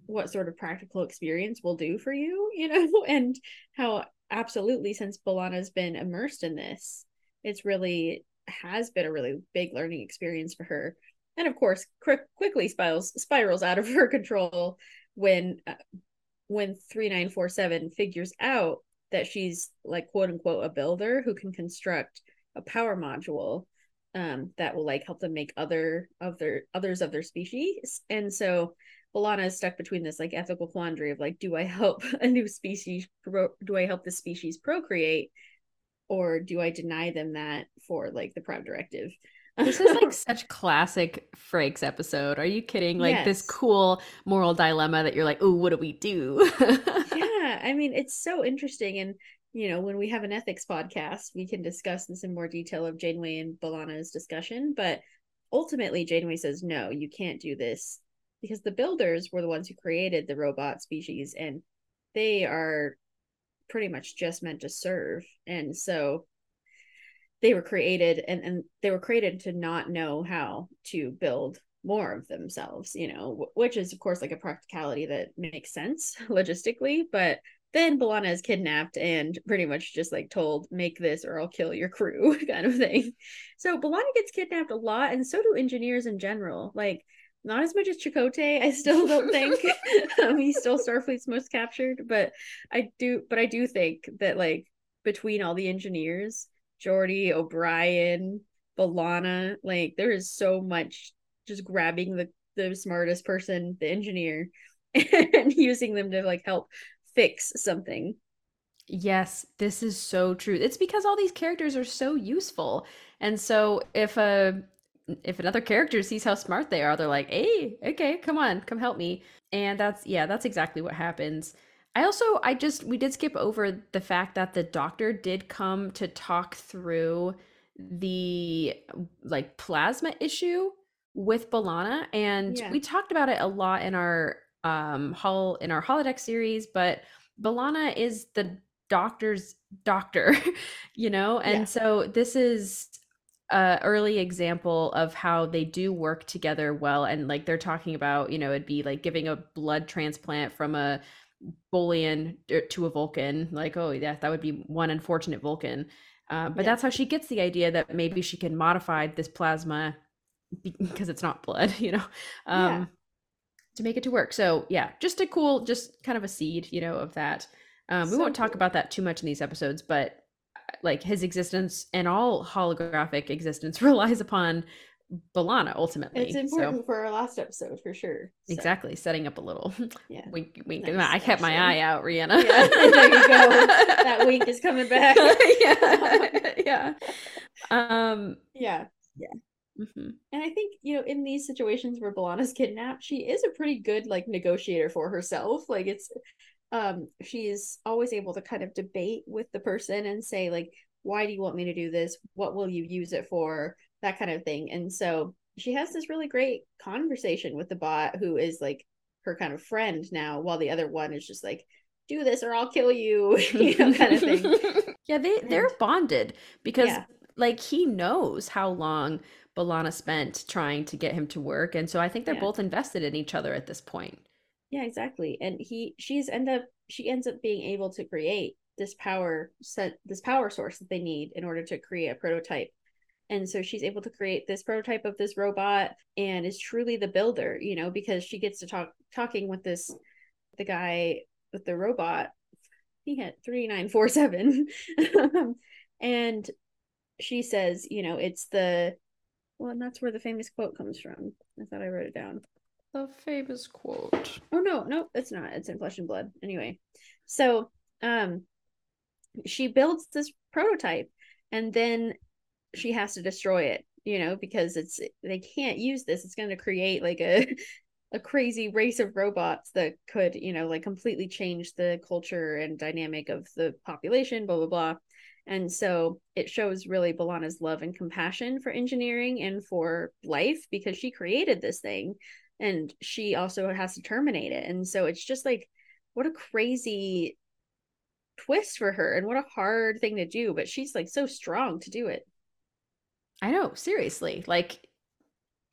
what sort of practical experience will do for you you know and how absolutely since B'Elanna's been immersed in this it's really has been a really big learning experience for her. And of course quick, quickly spirals spirals out of her control when uh, when 3947 figures out that she's like quote unquote a builder who can construct a power module um that will like help them make other of their others of their species and so B'Elanna is stuck between this like ethical quandary of like do I help a new species pro- do I help the species procreate or do I deny them that for like the prime directive This is like such classic Frakes episode. Are you kidding? Like this cool moral dilemma that you're like, oh, what do we do? yeah i mean it's so interesting and you know when we have an ethics podcast we can discuss this in more detail of janeway and B'Elanna's discussion. But ultimately janeway says no you can't do this because the builders were the ones who created the robot species and they are pretty much just meant to serve. And so they were created and, and they were created to not know how to build more of themselves you know which is of course like a practicality that makes sense logistically but then B'Elanna is kidnapped and pretty much just like told make this or I'll kill your crew kind of thing so B'Elanna gets kidnapped a lot and so do engineers in general like not as much as Chakotay. I still don't think um, he's still Starfleet's most captured, but I do. But I do think that like between all the engineers, Geordi, O'Brien, B'Elanna, like there is so much just grabbing the the smartest person, the engineer, and using them to like help fix something. Yes, this is so true. It's because all these characters are so useful. And so if a if another character sees how smart they are, they're like, "Hey, okay, come on, come help me." And that's yeah, that's exactly what happens. I also I just we did skip over the fact that the doctor did come to talk through the like plasma issue with B'Elanna and Yeah. we talked about it a lot in our um hull in our holodeck series, but B'Elanna is the doctor's doctor, you know? And Yeah. so this is a early example of how they do work together well and like they're talking about, you know, it'd be like giving a blood transplant from a Bolian to a Vulcan, like, oh, yeah, that would be one unfortunate Vulcan. Uh, but Yeah. that's how she gets the idea that maybe she can modify this plasma because it's not blood, you know, um, Yeah. To make it to work. So yeah, just a cool, just kind of a seed, you know, of that. Um, we So won't talk cool. about that too much in these episodes, but uh, like his existence and all holographic existence relies upon B'Elanna ultimately. It's So- important for our last episode for sure. So, Exactly, setting up a little Yeah. wink, wink. Nice, I kept my eye out, Rhianna. Yeah, there you go. That wink is coming back. yeah, yeah. Um, Yeah. Mhm. And I think, you know, in these situations where B'Elanna's kidnapped, she is a pretty good like negotiator for herself. Like it's um she's always able to kind of debate with the person and say like why do you want me to do this? What will you use it for? That kind of thing. And so she has this really great conversation with the bot who is like her kind of friend now while the other one is just like do this or I'll kill you, you know, kind of thing. yeah, they they're bonded because Yeah. Like he knows how long B'Elanna spent trying to get him to work, and so I think they're Yeah. both invested in each other at this point. Yeah, exactly. And he she's end up she ends up being able to create this power set this power source that they need in order to create a prototype. And so she's able to create this prototype of this robot and is truly the builder, you know, because she gets to talk talking with this the guy with the robot. He had 3947. and she says, you know, it's the well, and that's where the famous quote comes from. I thought I wrote it down. The famous quote. Oh no, no, it's not. It's in Flesh and Blood. Anyway, so um, she builds this prototype, and then she has to destroy it. You know, because it's they can't use this. It's going to create like a a crazy race of robots that could, you know, like completely change the culture and dynamic of the population. Blah blah blah. And so it shows really B'Elanna's love and compassion for engineering and for life because she created this thing and she also has to terminate it. And so it's just like, what a crazy twist for her and what a hard thing to do. But she's like so strong to do it. I know, seriously. Like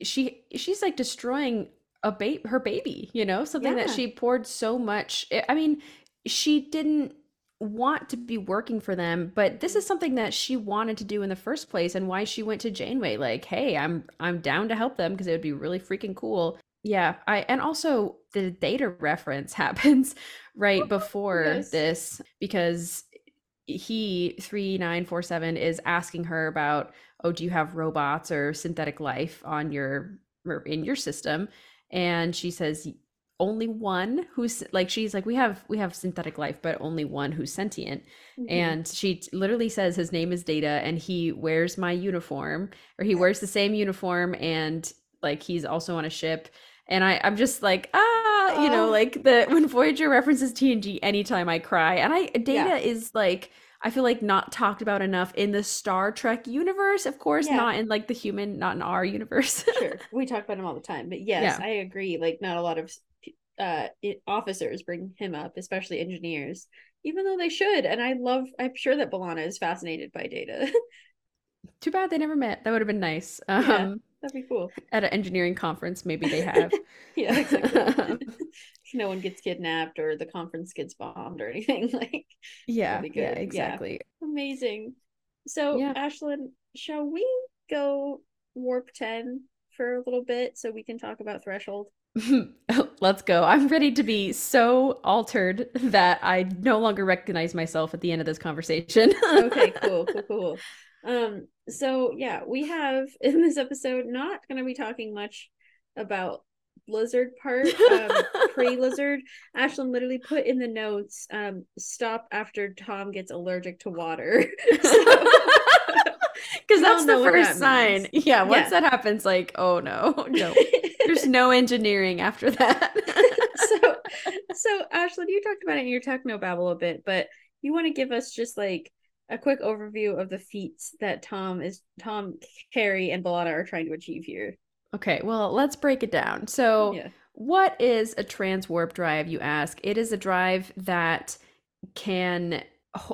she she's like destroying a babe her baby, you know, something that she poured so much. I mean, she didn't want to be working for them, but this is something that she wanted to do in the first place and why she went to Janeway like, "Hey, I'm I'm down to help them because it would be really freaking cool." Yeah, I and also the data reference happens right oh, before Yes. this because he 3947 is asking her about oh do you have robots or synthetic life on your or in your system and she says only one who's like she's like we have we have synthetic life but only one who's sentient Mhm. and she t- literally says his name is data and he wears my uniform or he wears the same uniform and like he's also on a ship and i i'm just like ah you know Oh. like the when voyager references tng anytime i cry and i data Yeah. is like i feel like not talked about enough in the star trek universe of course Yeah. not in like the human not in our universe sure we talk about him all the time but yes Yeah. i agree like not a lot of uh officers bring him up especially engineers even though they should. And i love i'm sure that B'Elanna is fascinated by data. Too bad they never met. That would have been nice. Um Yeah. that'd be cool. at an engineering conference maybe they have. Yeah exactly. No one gets kidnapped or the conference gets bombed or anything like yeah yeah good, yeah. exactly. Amazing. So Yeah. ashlyn shall we go warp 10 for a little bit so we can talk about Threshold? Let's go. I'm ready to be so altered that I no longer recognize myself at the end of this conversation. okay, cool, cool, cool. Um, so yeah, we have in this episode not going to be talking much about Blizzard part, um, pre Blizzard. Ashlyn literally put in the notes, um, stop after Tom gets allergic to water. Because that's the first that sign. Yeah, once yeah. that happens, like, oh no, no, there's no engineering after that. so, so Ashlyn, you talked about it in your techno babble a bit, but you want to give us just like a quick overview of the feats that Tom is Tom, Carey, and B'Elanna are trying to achieve here. Okay, well, let's break it down. So, yeah. what is a transwarp drive, you ask? It is a drive that can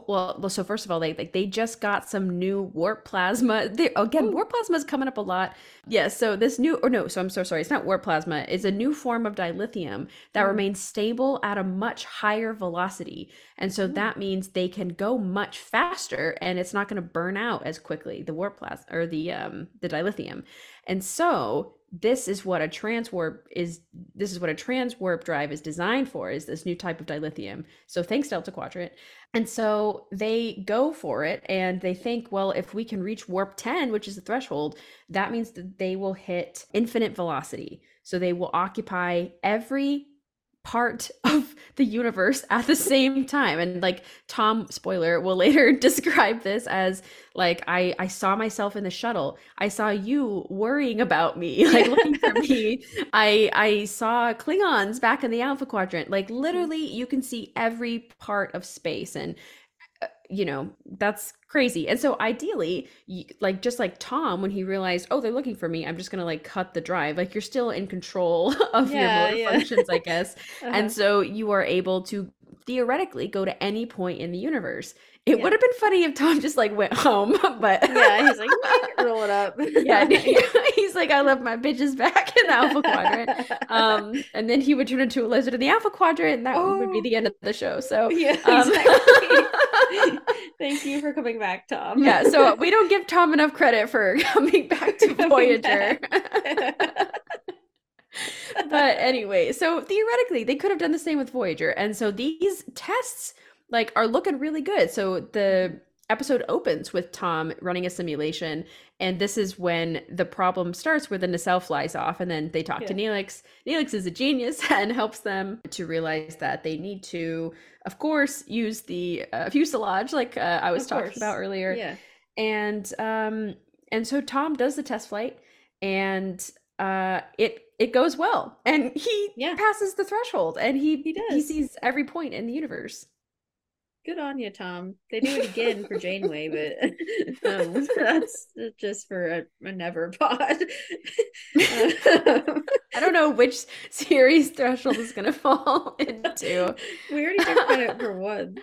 well so first of all they like they just got some new warp plasma they, again Ooh. warp plasma is coming up a lot yeah so this new or no so i'm so sorry it's not warp plasma it's a new form of dilithium that mm. remains stable at a much higher velocity and so mm. that means they can go much faster and it's not going to burn out as quickly the warp plasma or the um the dilithium and so this is what a transwarp is this is what a transwarp drive is designed for is this new type of dilithium so thanks delta quadrant and so they go for it and they think well if we can reach warp 10 which is the threshold that means that they will hit infinite velocity. So they will occupy every part of the universe at the same time. And like tom spoiler will later describe this as like i i saw myself in the shuttle. I saw you worrying about me like looking for me. I i saw klingons back in the alpha quadrant. Like hmm. literally you can see every part of space. And you know that's crazy and so ideally like just like tom when he realized oh they're looking for me i'm just gonna like cut the drive like you're still in control of yeah, your motor yeah. functions i guess uh-huh. and so you are able to theoretically go to any point in the universe it yeah. would have been funny if Tom just like went home, but yeah, he's like roll it up. yeah, he's like I left my bitches back in the Alpha Quadrant, um, and then he would turn into a lizard in the Alpha Quadrant, and that oh. would be the end of the show. So yeah, um, exactly. Thank you for coming back, Tom. yeah, so we don't give Tom enough credit for coming back to Voyager. but anyway, so theoretically, they could have done the same with Voyager, and so these tests like are looking really good. So the episode opens with Tom running a simulation, and this is when the problem starts where the nacelle flies off, and then they talk yeah. to Neelix. Neelix is a genius and helps them to realize that they need to, of course, use the uh, fuselage, like uh, I was of talking course. about earlier. Yeah. And um, and so Tom does the test flight, and uh, it it goes well, and he yeah. passes the threshold, and he he does. He sees every point in the universe. Good on you, Tom. They do it again for Janeway, but um, that's just for a, a never pod. I don't know which series threshold is going to fall into. We already talked about it for one,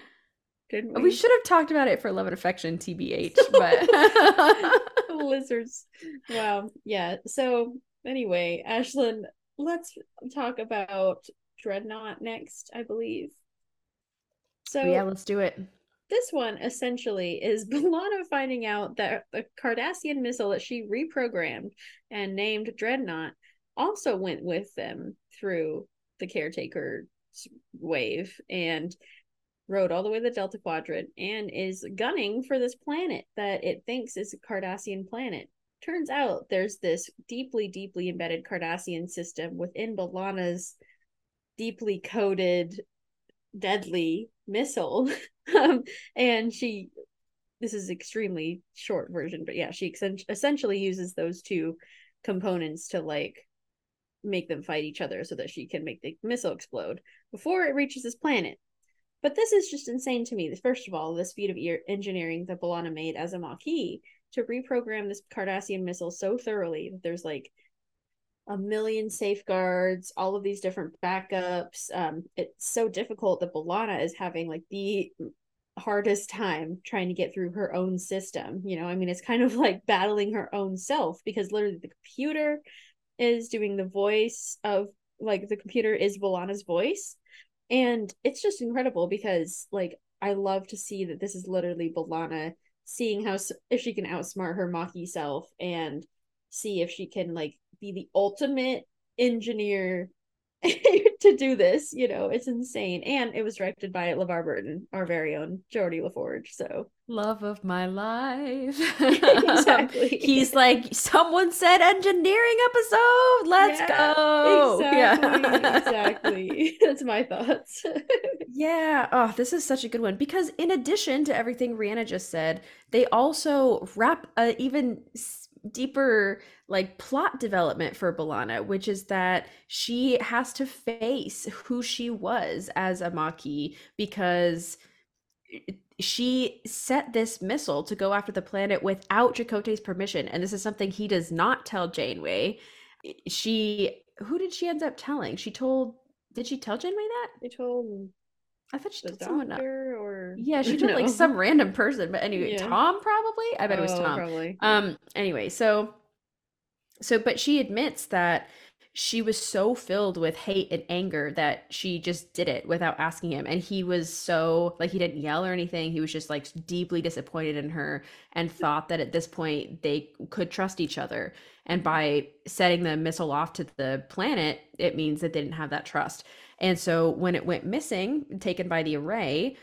didn't we? We should have talked about it for Love and Affection, TBH, but lizards. Wow. Yeah. So anyway, Ashlyn, let's talk about Dreadnought next, I believe. So yeah, let's do it. This one essentially is B'Elanna finding out that the Cardassian missile that she reprogrammed and named Dreadnought also went with them through the caretaker wave and rode all the way to the Delta Quadrant and is gunning for this planet that it thinks is a Cardassian planet. Turns out there's this deeply, deeply embedded Cardassian system within B'Elanna's deeply coded, deadly missile. Um, and she this is extremely short version but yeah she essentially uses those two components to like make them fight each other so that she can make the missile explode before it reaches this planet. But this is just insane to me. First of all this feat of engineering that B'Elanna made as a Maquis to reprogram this Cardassian missile so thoroughly that there's like a million safeguards, all of these different backups. Um, it's so difficult that B'Elanna is having like the hardest time trying to get through her own system. You know, I mean, it's kind of like battling her own self because literally the computer is doing the voice of like the computer is B'Elanna's voice. And it's just incredible because like I love to see that this is literally B'Elanna seeing how if she can outsmart her Maquis self and see if she can like be the ultimate engineer to do this. You know, it's insane. And it was directed by LeVar Burton, our very own Geordi LaForge. So love of my life. exactly. He's like, someone said engineering episode. Let's Yeah, go. Exactly. Yeah. exactly. That's my thoughts. Yeah. Oh, this is such a good one because in addition to everything Rhianna just said, they also wrap a uh, even s- deeper like plot development for B'Elanna, which is that she has to face who she was as a Maquis because she set this missile to go after the planet without Chakotay's permission, and this is something he does not tell Janeway. She who did she end up telling? She told did she tell Janeway that? She told I thought she told someone else. or Yeah, she told like some random person, but anyway, Yeah. Tom probably. I bet it was Oh, Tom. Probably. Um. Anyway, so, so, but she admits that she was so filled with hate and anger that she just did it without asking him, and he was so like he didn't yell or anything. He was just like deeply disappointed in her and thought that at this point they could trust each other. And by setting the missile off to the planet, it means that they didn't have that trust. And so when it went missing, taken by the array,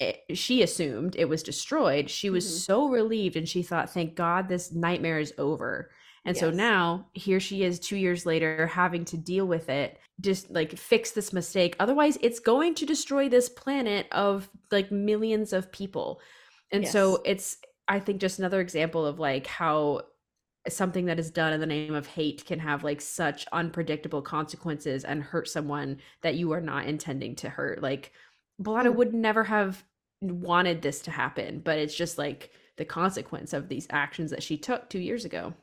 it, she assumed it was destroyed. She was Mhm. so relieved and she thought, thank God this nightmare is over. And so now here she is 2 years later having to deal with it, just like fix this mistake. Otherwise, it's going to destroy this planet of like millions of people. And so it's I think just another example of like how something that is done in the name of hate can have like such unpredictable consequences and hurt someone that you are not intending to hurt. Like B'Elanna Mm. would never have wanted this to happen, but it's just like the consequence of these actions that she took two years ago.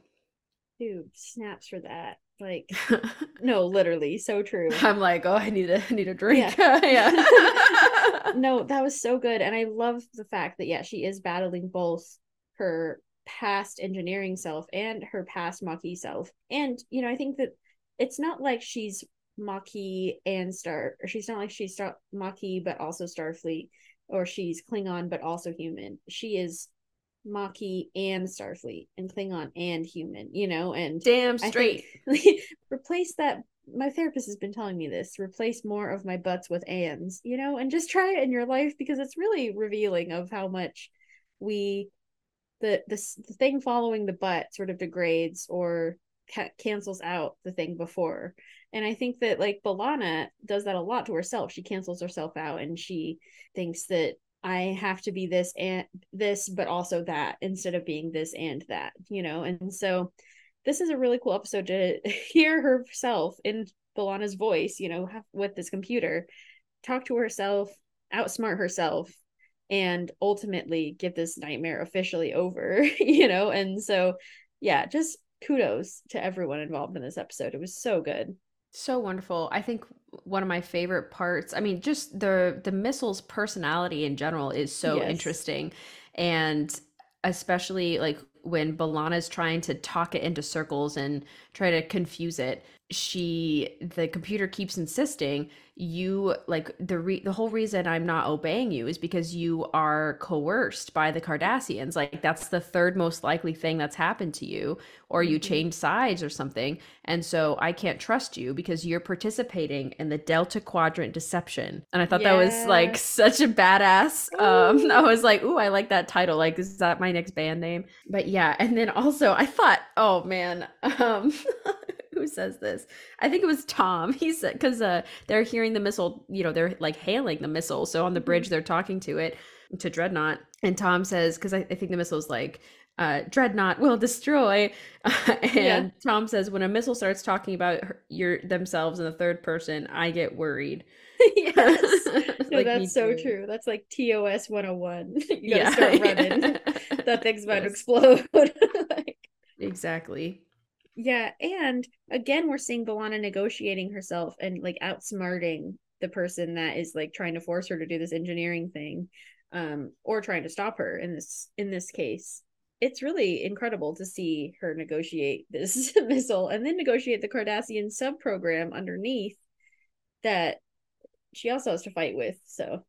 Dude, snaps for that. Like, no, literally, so true. I'm like, oh, I need a I need a drink. Yeah. yeah. no, that was so good. And I love the fact that, yeah, she is battling both her past engineering self and her past Maquis self. And, you know, I think that it's not like she's Maquis and Star, or she's not like she's Star Maquis, but also Starfleet, or she's Klingon, but also human. She is Maquis and Starfleet, and Klingon and human, you know, and Damn straight. think replace that. My therapist has been telling me this. Replace more of my butts with ands, you know, and just try it in your life because it's really revealing of how much we the the, the thing following the but sort of degrades or ca- cancels out the thing before. And I think that like B'Elanna does that a lot to herself. She cancels herself out and she thinks that I have to be this and this, but also that instead of being this and that, you know? And so this is a really cool episode to hear herself in B'Elanna's voice, you know, with this computer, talk to herself, outsmart herself, and ultimately get this nightmare officially over, you know? And so, yeah, just kudos to everyone involved in this episode. It was so good. So wonderful. I think one of my favorite parts, I mean, just the the missile's personality in general is so Yes. interesting. And especially like when B'Elanna's trying to talk it into circles and try to confuse it, she the computer keeps insisting you like the re- the whole reason I'm not obeying you is because you are coerced by the Cardassians. Like that's the third most likely thing that's happened to you or you Mhm. change sides or something. And so I can't trust you because you're participating in the Delta Quadrant deception. And I thought that was like such a badass. Um, I was like, ooh, I like that title. Like, is that my next band name? But yeah, and then also I thought, oh man, um, who says this? I think it was Tom. He said because uh, they're hearing the missile, you know, they're like hailing the missile. So on the bridge, they're talking to it to Dreadnought, and Tom says because I, I think the missile's like uh, Dreadnought will destroy. and Yeah. Tom says, when a missile starts talking about her, your themselves in the third person, I get worried. yes. No, Like, that's so too. true. That's like TOS 101. you gotta Yeah. start running. that thing's about to explode. Like, Exactly. Yeah, and again, we're seeing B'Elanna negotiating herself and like outsmarting the person that is like trying to force her to do this engineering thing, um, or trying to stop her in this in this case. It's really incredible to see her negotiate this missile and then negotiate the Cardassian sub program underneath that she also has to fight with. So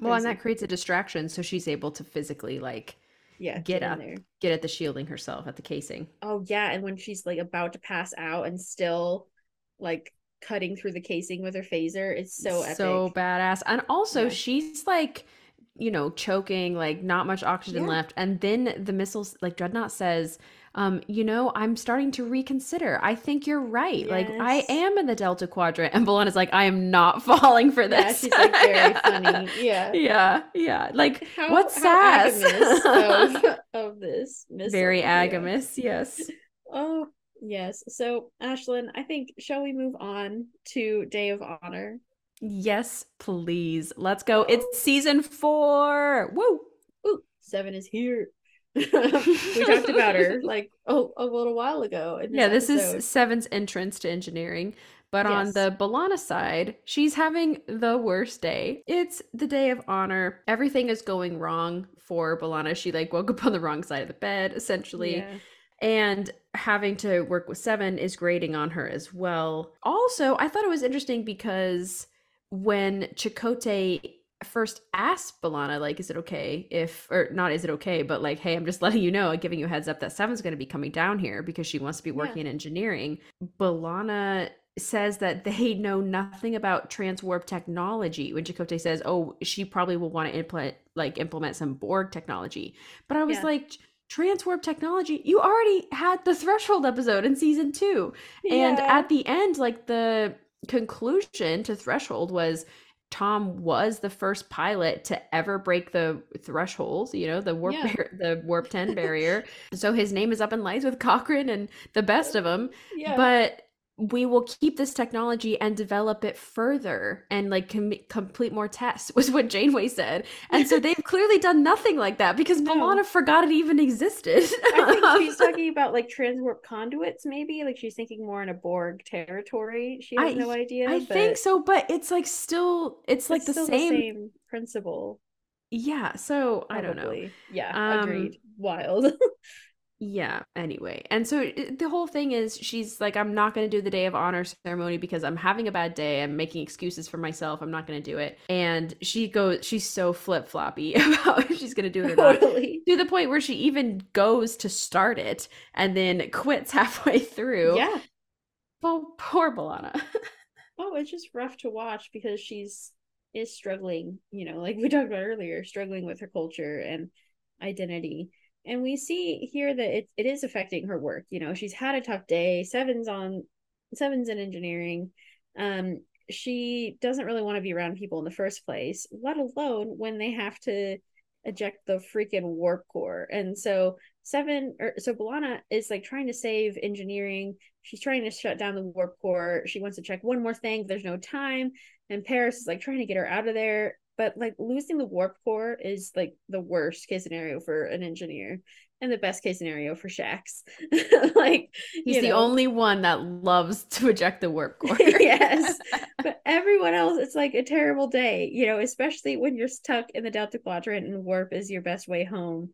Well, and that creates a distraction, so she's able to physically like yeah, get at there. get at the shielding herself at the casing. Oh yeah, and when she's like about to pass out and still like cutting through the casing with her phaser, it's so epic. so badass. And also Yeah. she's like, you know, choking, like not much oxygen Yeah. left. And then the missiles like Dreadnought says, um, you know, I'm starting to reconsider. I think you're right. Like I am in the Delta Quadrant. And B'Elanna's like, I am not falling for Yeah, this. she's like very funny. Yeah. yeah, yeah. Like How, what's how sass? Of, of this missile. Very Yeah. yes. Oh yes. So Ashlyn, I think shall we move on to Day of Honor? Yes, please. Let's go. It's season four. Woo! Ooh, Seven is here. we talked about her like oh a little while ago. Yeah, this episode. is Seven's entrance to engineering. But on the B'Elanna side, she's having the worst day. It's the day of honor. Everything is going wrong for B'Elanna. She like woke up on the wrong side of the bed, essentially. Yeah. And having to work with Seven is grating on her as well. Also, I thought it was interesting because when Chakotay first asked B'Elanna, like, is it okay if, or not, is it okay, but like, hey, I'm just letting you know, giving you a heads up that Seven's going to be coming down here because she wants to be Yeah. working in engineering. B'Elanna says that they know nothing about transwarp technology when Chakotay says, oh, she probably will want to implement, like, implement some Borg technology. But I was Yeah. like, transwarp technology you already had the threshold episode in season two and Yeah. at the end like the conclusion to threshold was tom was the first pilot to ever break the thresholds, you know the warp Yeah. bar- the warp 10 barrier so his name is up in lights with cochrane and the best of them yeah. but we will keep this technology and develop it further and like com- complete more tests was what janeway said and so they've clearly done nothing like that because No. Milana forgot it even existed I think she's talking about like transwarp conduits, maybe. Like she's thinking more in a Borg territory. She has I- no idea. i think so but it's like still it's like it's the still same, principle. yeah so i don't know. Yeah, Um, agreed. Wild. Yeah, anyway. And so it- the whole thing is she's like, I'm not going to do the day of honor ceremony because I'm having a bad day. I'm making excuses for myself. I'm not going to do it. And she goes, she's so flip floppy about if she's going to do it or not. totally. To the point where she even goes to start it and then quits halfway through. Yeah. Well, poor B'Elanna. Oh, it's just rough to watch because she's is struggling, you know, like we talked about earlier, struggling with her culture and identity. And we see here that it, it is affecting her work. You know, she's had a tough day. Seven's on seven's in engineering. Um, she doesn't really want to be around people in the first place, let alone when they have to eject the freaking warp core. And so seven or so B'Elanna is like trying to save engineering. She's trying to shut down the warp core. She wants to check one more thing. There's no time. And Paris is like trying to get her out of there. But like losing the warp core is like the worst case scenario for an engineer and the best case scenario for Shaxs. like He's the know. only one that loves to eject the warp core. Yes. but everyone else it's like a terrible day you know especially when you're stuck in the delta quadrant and warp is your best way home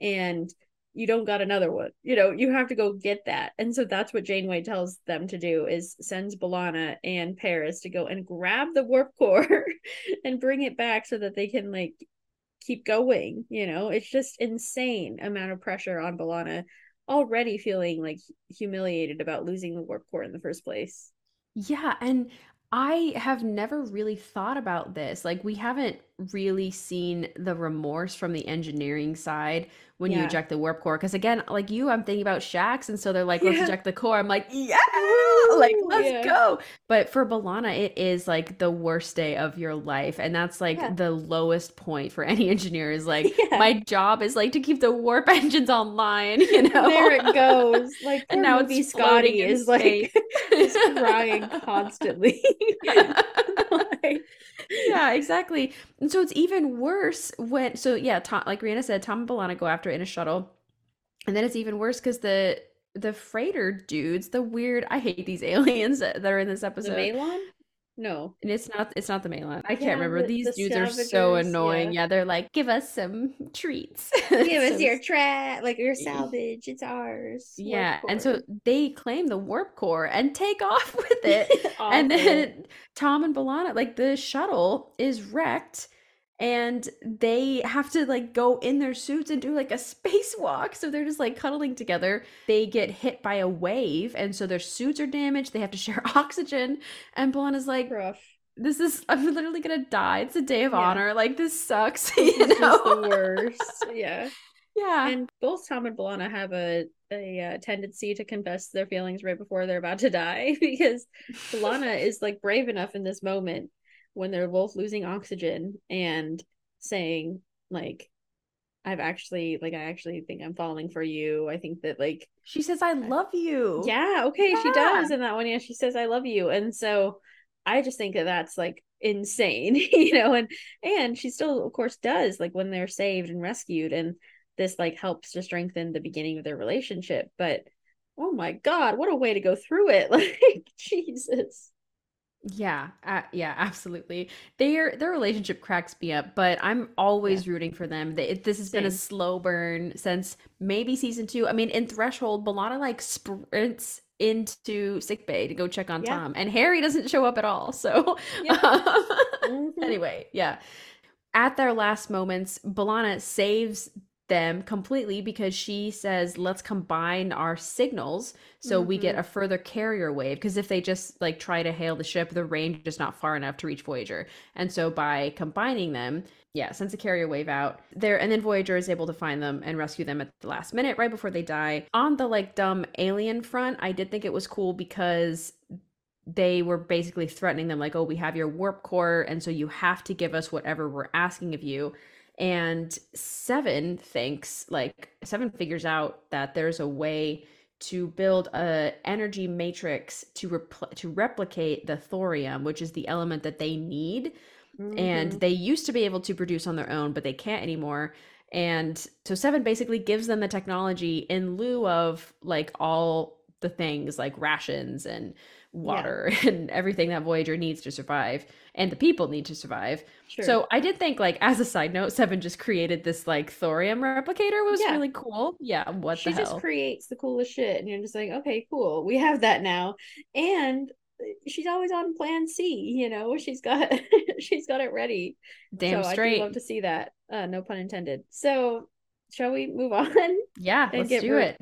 and you don't got another one. You know you have to go get that. And so that's what janeway tells them to do is sends B'Elanna and paris to go and grab the warp core and bring it back so that they can like keep going you know? It's just insane amount of pressure on B'Elanna already feeling like humiliated about losing the warp core in the first place. Yeah, and I have never really thought about this. Like, we haven't really seen the remorse from the engineering side when you eject the warp core. Because, again, like you, I'm thinking about Shaxs, and so they're like, let's Yeah. eject the core. I'm like, yeah, like, let's yeah. go. But for B'Elanna, it is like the worst day of your life. And that's like Yeah. the lowest point for any engineer is like, Yeah. my job is like to keep the warp engines online, you know? there it goes. Like And now movie it's Scotty is like is crying constantly. Like, yeah, exactly. And so it's even worse when so yeah, Tom, like Rhianna said, Tom and B'Elanna go after it in a shuttle, and then it's even worse because the the freighter dudes, the weird, I hate these aliens that that are in this the episode. Malon? No. and it's not it's not the Malon. I can't remember. the- These the dudes are so annoying. yeah. Yeah. they're like, give us some treats. Give us your trap, like your salvage. It's ours. Yeah, and so they claim the warp core and take off with it. and then Tom and B'Elanna, like the shuttle is wrecked, and they have to like go in their suits and do like a spacewalk. So they're just like cuddling together. They get hit by a wave, and so their suits are damaged. They have to share oxygen. And B'Elanna's like, Rough. "This is I'm literally gonna die. It's a day of Yeah. honor. Like this sucks." This you is know? the worst. Yeah. yeah. And both Tom and B'Elanna have a a uh, tendency to confess their feelings right before they're about to die because B'Elanna is like brave enough in this moment when they're both losing oxygen and saying like I've actually like I actually think I'm falling for you. I think that like she says, "I love you." yeah, okay, she does in that one. Yeah, she says I love you. And so I just think that that's like insane, you know, and and she still of course does like when they're saved and rescued and this like helps to strengthen the beginning of their relationship, but oh my god, what a way to go through it. Like Jesus. Yeah, uh, yeah, absolutely. Their their relationship cracks me up, but I'm always rooting for them. They, this has been a Same. slow burn since maybe season two. I mean, in Threshold, B'Elanna like sprints into sick bay to go check on Yeah. Tom, and Harry doesn't show up at all. So, Yeah. um, Mhm. anyway, yeah. At their last moments, B'Elanna saves them completely because she says, "Let's combine our signals so we get Mhm. a further carrier wave." Because if they just like try to hail the ship, the range is not far enough to reach Voyager. And so by combining them, yeah, sends a carrier wave out there, and then Voyager is able to find them and rescue them at the last minute, right before they die. On the like dumb alien front, I did think it was cool because they were basically threatening them like oh we have your warp core and so you have to give us whatever we're asking of you and seven thinks like seven figures out that there's a way to build a energy matrix to repl- to replicate the thorium which is the element that they need and Mhm. they used to be able to produce on their own but they can't anymore and so seven basically gives them the technology in lieu of like all the things like rations and water and everything that voyager needs to survive and the people need to survive. Sure. so i did think like as a side note seven just created this like thorium replicator was Yeah. really cool. Yeah what the she just creates the coolest shit and you're just like okay cool we have that now. And uh, she's always on plan c you know she's got she's got it ready. Damn so i straight do love to see that uh no pun intended. So shall we move on yeah and let's do it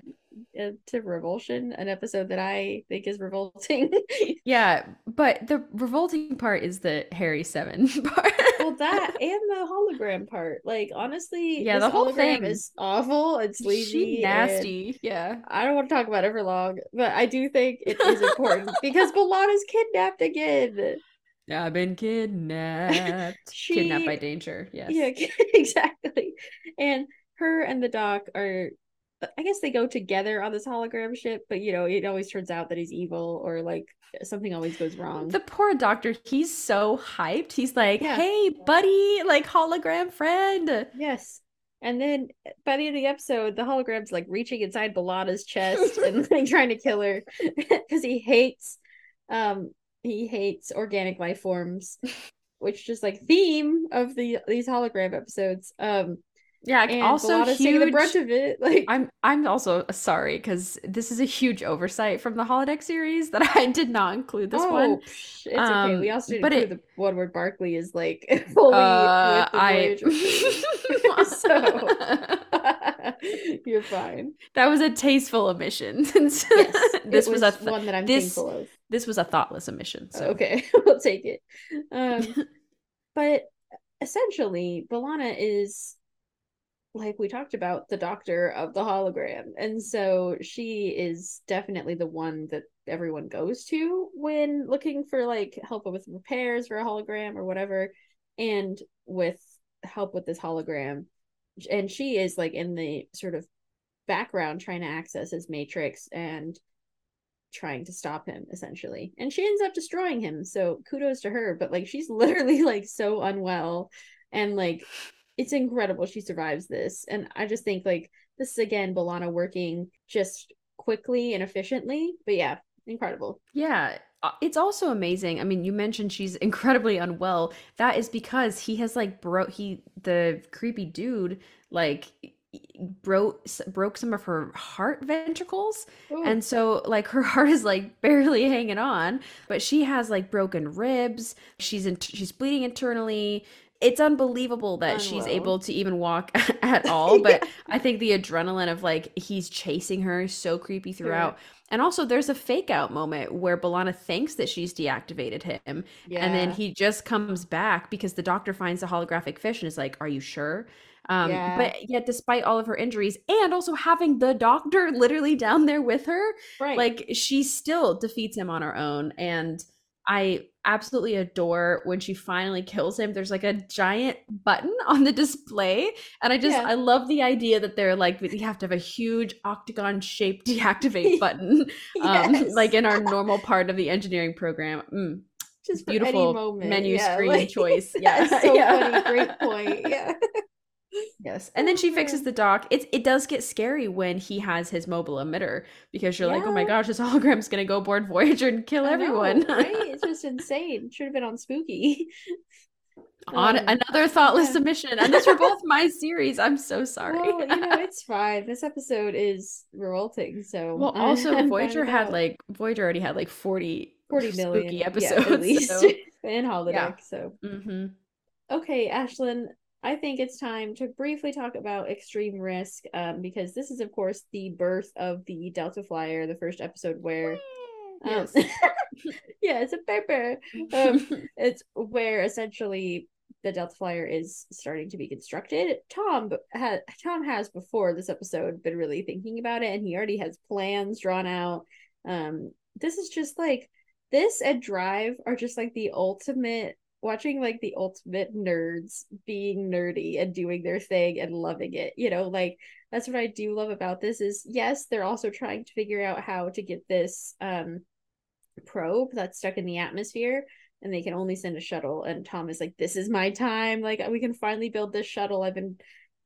Uh, to revulsion an episode that i think is revolting yeah but the revolting part is the harry seven part well that and the hologram part like honestly Yeah, the whole hologram thing. is awful and sleazy she and- nasty yeah I don't want to talk about it for long, but I do think it is important because B'Elanna's kidnapped again. I've been kidnapped. She, Kidnapped by danger. Yes. yeah, exactly. And her and the doc are, I guess they go together on this hologram ship, but you know, it always turns out that he's evil or like something always goes wrong. The poor doctor, he's so hyped. He's like, Yeah. hey, buddy, like hologram friend. Yes. And then by the end of the episode, the hologram's like reaching inside B'Elanna's chest and like trying to kill her because he hates um he hates organic life forms, which just like theme of the these hologram episodes. Um Yeah, and also taking the huge. brunt of it. Like I'm I'm also sorry because this is a huge oversight from the holodeck series that I did not include this oh, one. psh, it's okay. We Um, also didn't but include it- the one where Barkley is like fully Uh, I so you're fine. that was a tasteful omission. Since Yes, this it was, a th- one that I'm this- thankful of. this was a thoughtless omission. So Okay, we'll take it. Um, but essentially, B'Elanna is like we talked about the doctor of the hologram, and so she is definitely the one that everyone goes to when looking for like help with repairs for a hologram or whatever, and with help with this hologram. And she is like in the sort of background trying to access his matrix and trying to stop him essentially. And she ends up destroying him so kudos to her. But like she's literally like so unwell and like it's incredible she survives this and i just think like this is again B'Elanna working just quickly and efficiently but yeah incredible Yeah, uh, it's also amazing. I mean, you mentioned she's incredibly unwell. That is because he has like broke he the creepy dude like broke broke some of her heart ventricles Ooh. and so like her heart is like barely hanging on but she has like broken ribs she's in she's bleeding internally it's unbelievable that she's able to even walk at all. But I think the adrenaline of like he's chasing her is so creepy throughout. And also, there's a fake out moment where B'Elanna thinks that she's deactivated him. Yeah. And then he just comes back because the doctor finds the holographic fish and is like, Are you sure? Um, Yeah. But yet, despite all of her injuries and also having the doctor literally down there with her, right. like she still defeats him on her own. And I absolutely adore when she finally kills him. There's like a giant button on the display. And I just, Yeah. I love the idea that they're like, we have to have a huge octagon shaped deactivate button, um, like in our normal part of the engineering program. Mm, just beautiful moment. menu yeah, screen like- choice. Yeah, Yeah. so Yeah. funny. Great point. Yeah. Yes. And then she fixes Oh. the doc. It's it does get scary when he has his mobile emitter because you're like, oh my gosh, this hologram's gonna go aboard Voyager and kill I know, everyone. right? It's just insane. Should have been on Spooky. On Um, another thoughtless yeah. submission. And this were both my series. I'm so sorry. Well, you know, it's fine. This episode is revolting. So Well, I'm also Voyager had like Voyager already had like 40 40 million spooky yeah, episodes. at least so- in holodeck. Yeah. So Mhm. okay, Ashlyn, I think it's time to briefly talk about Extreme Risk, um, because this is, of course, the birth of the Delta Flyer, the first episode where. Um, Yes. yeah, it's a paper. Um, it's where essentially the Delta Flyer is starting to be constructed. Tom has Tom has before this episode been really thinking about it, and he already has plans drawn out. Um, this is just like this and Drive are just like the ultimate. Watching like the ultimate nerds being nerdy and doing their thing and loving it, you know, like that's what I do love about this. Is yes, they're also trying to figure out how to get this um probe that's stuck in the atmosphere and they can only send a shuttle and tom is like this is my time like we can finally build this shuttle i've been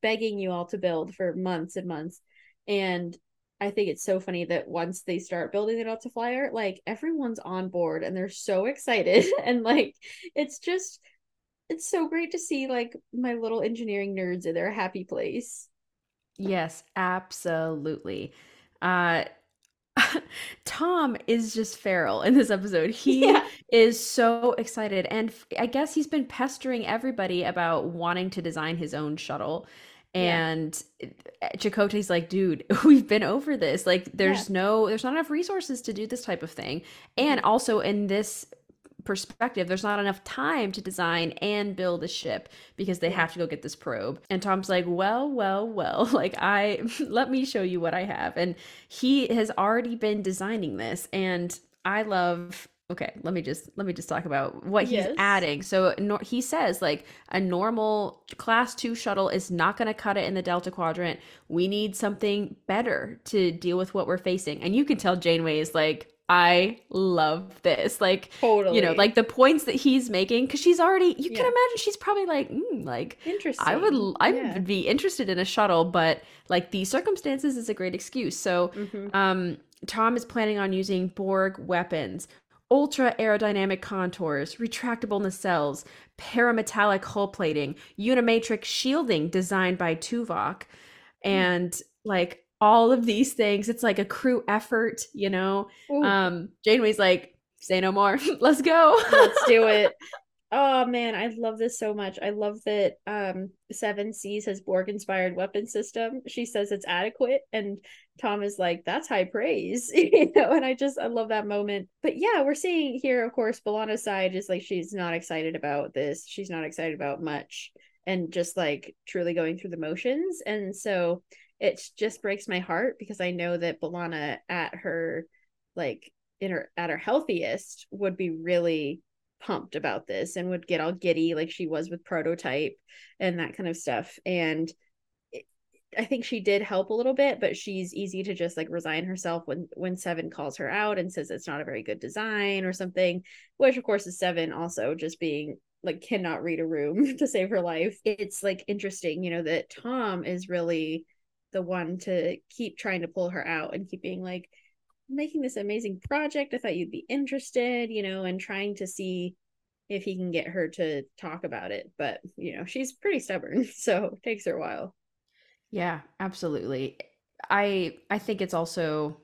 begging you all to build for months and months and i think it's so funny that once they start building the delta flyer like everyone's on board and they're so excited and like it's just it's so great to see like my little engineering nerds in their happy place Yes, absolutely. Uh Tom is just feral in this episode. He Yeah. is so excited and I guess he's been pestering everybody about wanting to design his own shuttle. Yeah. And uh, Chakotay's like, dude, we've been over this. Like there's no there's not enough resources to do this type of thing. And also in this perspective, there's not enough time to design and build a ship because they Yeah. have to go get this probe. And Tom's like, "Well, well, well, like I let me show you what I have." And he has already been designing this and I love Okay, let me just let me just talk about what he's Yes. adding. So nor- he says like a normal class 2 shuttle is not going to cut it in the Delta Quadrant. We need something better to deal with what we're facing. And you can tell Janeway is like I love this. Like totally you know, like the points that he's making cuz she's already you Yeah. can imagine she's probably like mm, like interesting I would I Yeah. would be interested in a shuttle, but like these circumstances is a great excuse. So Mhm. um, Tom is planning on using Borg weapons, ultra aerodynamic contours, retractable nacelles, parametallic hull plating, unimatrix shielding designed by Tuvok, and like all of these things. It's like a crew effort, you know. Ooh. Um, Janeway's like, say no more, let's go. Let's do it. Oh man, I love this so much. I love that um Seven sees his Borg inspired weapon system. She says it's adequate, and Tom is like, that's high praise. you know, and I just I love that moment. But yeah, we're seeing here, of course, B'Elanna's side is like she's not excited about this. She's not excited about much and just like truly going through the motions. And so it just breaks my heart because I know that B'Elanna at her like in her at her healthiest would be really pumped about this and would get all giddy like she was with prototype and that kind of stuff. And i think she did help a little bit but she's easy to just like resign herself when when seven calls her out and says it's not a very good design or something which of course is seven also just being like cannot read a room to save her life. It's like interesting you know that tom is really the one to keep trying to pull her out and keep being like making this amazing project. I thought you'd be interested, you know, and trying to see if he can get her to talk about it. But, you know, she's pretty stubborn, so it takes her a while. Yeah, absolutely. I I think it's also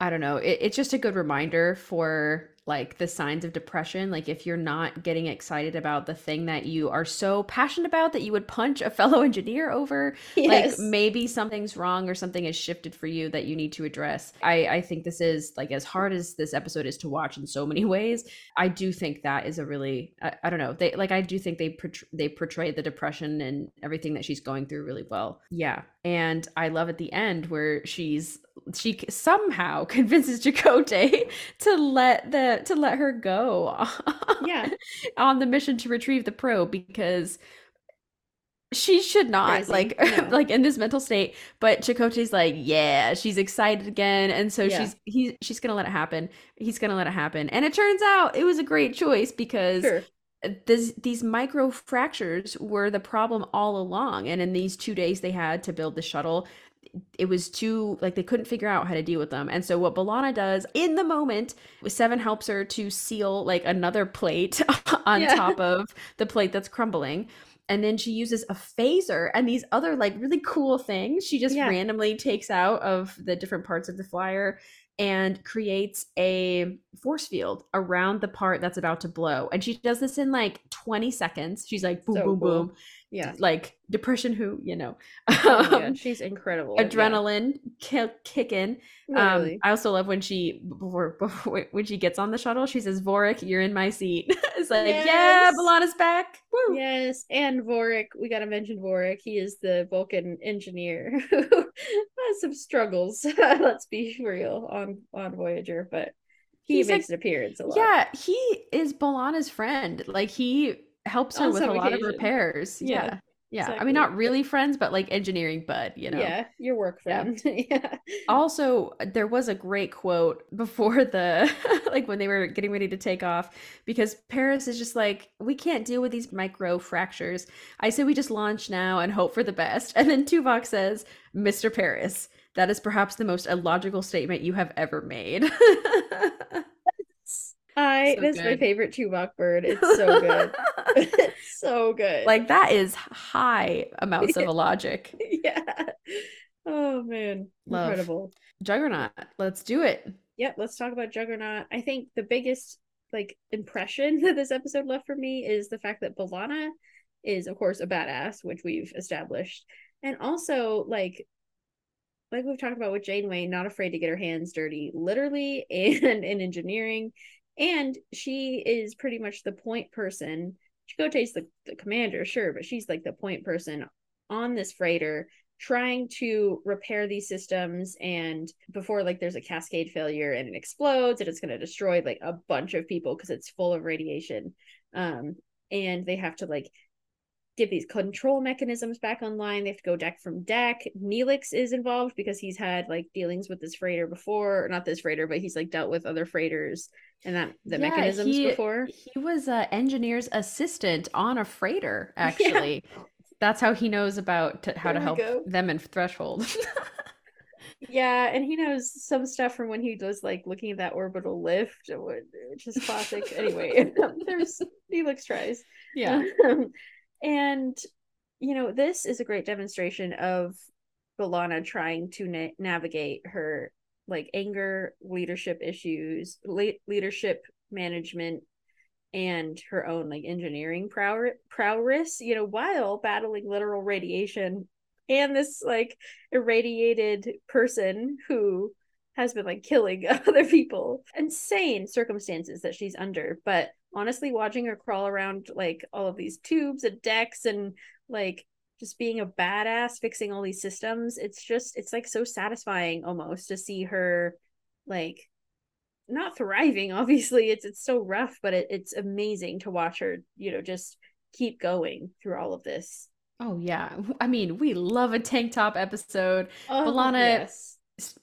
I don't know, it, it's just a good reminder for like the signs of depression. Like if you're not getting excited about the thing that you are so passionate about that you would punch a fellow engineer over Yes. like maybe something's wrong or something has shifted for you that you need to address. I i think this is like as hard as this episode is to watch in so many ways i do think that is a really i, I don't know. They like i do think they portray, they portray the depression and everything that she's going through really well. Yeah. And i love at the end where she's she somehow convinces Chakotay to let the to let her go Yeah. on the mission to retrieve the probe because she should not Crazy. like No. like in this mental state but Chakotay's like yeah she's excited again and so Yeah. she's he she's gonna let it happen he's gonna let it happen and it turns out it was a great choice because Sure. this, these micro fractures were the problem all along and in these two days they had to build the shuttle it was too like they couldn't figure out how to deal with them and so what B'Elanna does in the moment seven helps her to seal like another plate on Yeah. top of the plate that's crumbling and then she uses a phaser and these other like really cool things she just Yeah. randomly takes out of the different parts of the flyer and creates a force field around the part that's about to blow and she does this in like 20 seconds she's like boom So boom cool. boom Yeah. like depression who you know Oh Um, she's incredible. yeah. adrenaline ki- kicking um i also love when she before, before when she gets on the shuttle she says vorik you're in my seat it's like yeah Yes. B'Elanna's back Woo. Yes, and Vorik. We got to mention Vorik. He is the Vulcan engineer who has some struggles. let's be real on on Voyager, but he He's makes an appearance a lot. yeah he is B'Elanna's friend like he helps her On with a lot of repairs. Yeah, yeah yeah. I mean not really friends but like engineering bud you know? Yeah, your work Yeah. friend. Yeah. also there was a great quote before the like when they were getting ready to take off because paris is just like we can't deal with these micro fractures. I say we just launch now and hope for the best. And then tuvok says mr paris that is perhaps the most illogical statement you have ever made I So that's my good. favorite Tuvok bird. It's so good. it's so good. like that is high amounts of illogic yeah. Oh man. Love. Incredible. juggernaut let's do it Yep, let's talk about Juggernaut. I think the biggest like impression that this episode left for me is the fact that B'Elanna is of course a badass, which we've established. And also like like we've talked about with Janeway, not afraid to get her hands dirty, literally and in engineering. And she is pretty much the point person. Chakotay's the, the commander, sure, but she's like the point person on this freighter trying to repair these systems and before like there's a cascade failure and it explodes and it's going to destroy like a bunch of people because it's full of radiation um and they have to like get these control mechanisms back online they have to go deck from deck neelix is involved because he's had like dealings with this freighter before not this freighter but he's like dealt with other freighters and that the Yeah, mechanisms he- before He was a engineer's assistant on a freighter, actually. That's how he knows about t- how to There we help go. them in Threshold. Yeah, and he knows some stuff from when he was like looking at that orbital lift, which is classic. anyway, there's Neelix tries. Um, and you know, this is a great demonstration of B'Elanna trying to na- navigate her like anger, leadership issues, le- leadership management, and her own like engineering prow- prowess. You know, while battling literal radiation and this like irradiated person who has been like killing other people. Insane circumstances that she's under. But honestly, watching her crawl around like all of these tubes and decks and like just being a badass fixing all these systems, it's just it's like so satisfying almost to see her like not thriving obviously it's it's so rough but it, it's amazing to watch her you know just keep going through all of this oh, yeah. I mean, we love a tank top episode. oh, B'Elanna yes.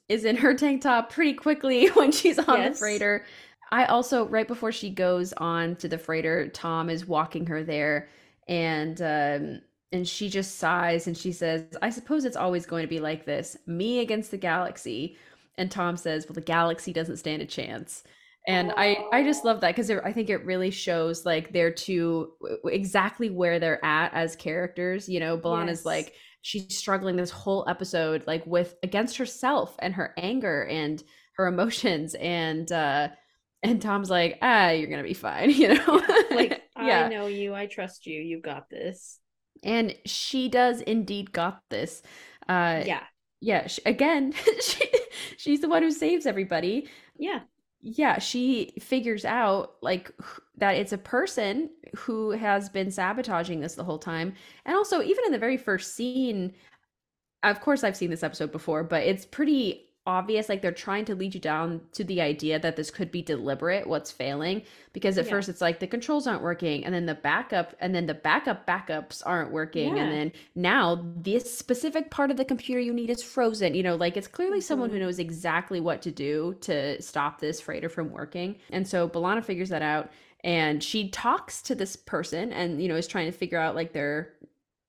is in her tank top pretty quickly when she's on the freighter. I also, right before she goes on to the freighter, Tom is walking her there and um and she just sighs and she says, I suppose it's always going to be like this me against the galaxy. And Tom says, Well, the galaxy doesn't stand a chance. And I, I just love that because I think it really shows like they're two exactly where they're at as characters. You know, B'Elanna's Yes. like she's struggling this whole episode like with against herself and her anger and her emotions and uh And Tom's like, ah, you're gonna be fine, you know? Like, yeah. I know you, I trust you, you got this. And she does indeed got this. Uh yeah. yeah, sh again, she she's the one who saves everybody. Yeah. Yeah, she figures out like that it's a person who has been sabotaging this the whole time. And also, even in the very first scene, of course I've seen this episode before, but it's pretty obvious like they're trying to lead you down to the idea that this could be deliberate what's failing because at Yeah. first it's like the controls aren't working and then the backup and then the backup backups aren't working Yeah. and then now this specific part of the computer you need is frozen you know like it's clearly someone who Mhm. knows exactly what to do to stop this freighter from working and so B'Elanna figures that out and she talks to this person and you know is trying to figure out like their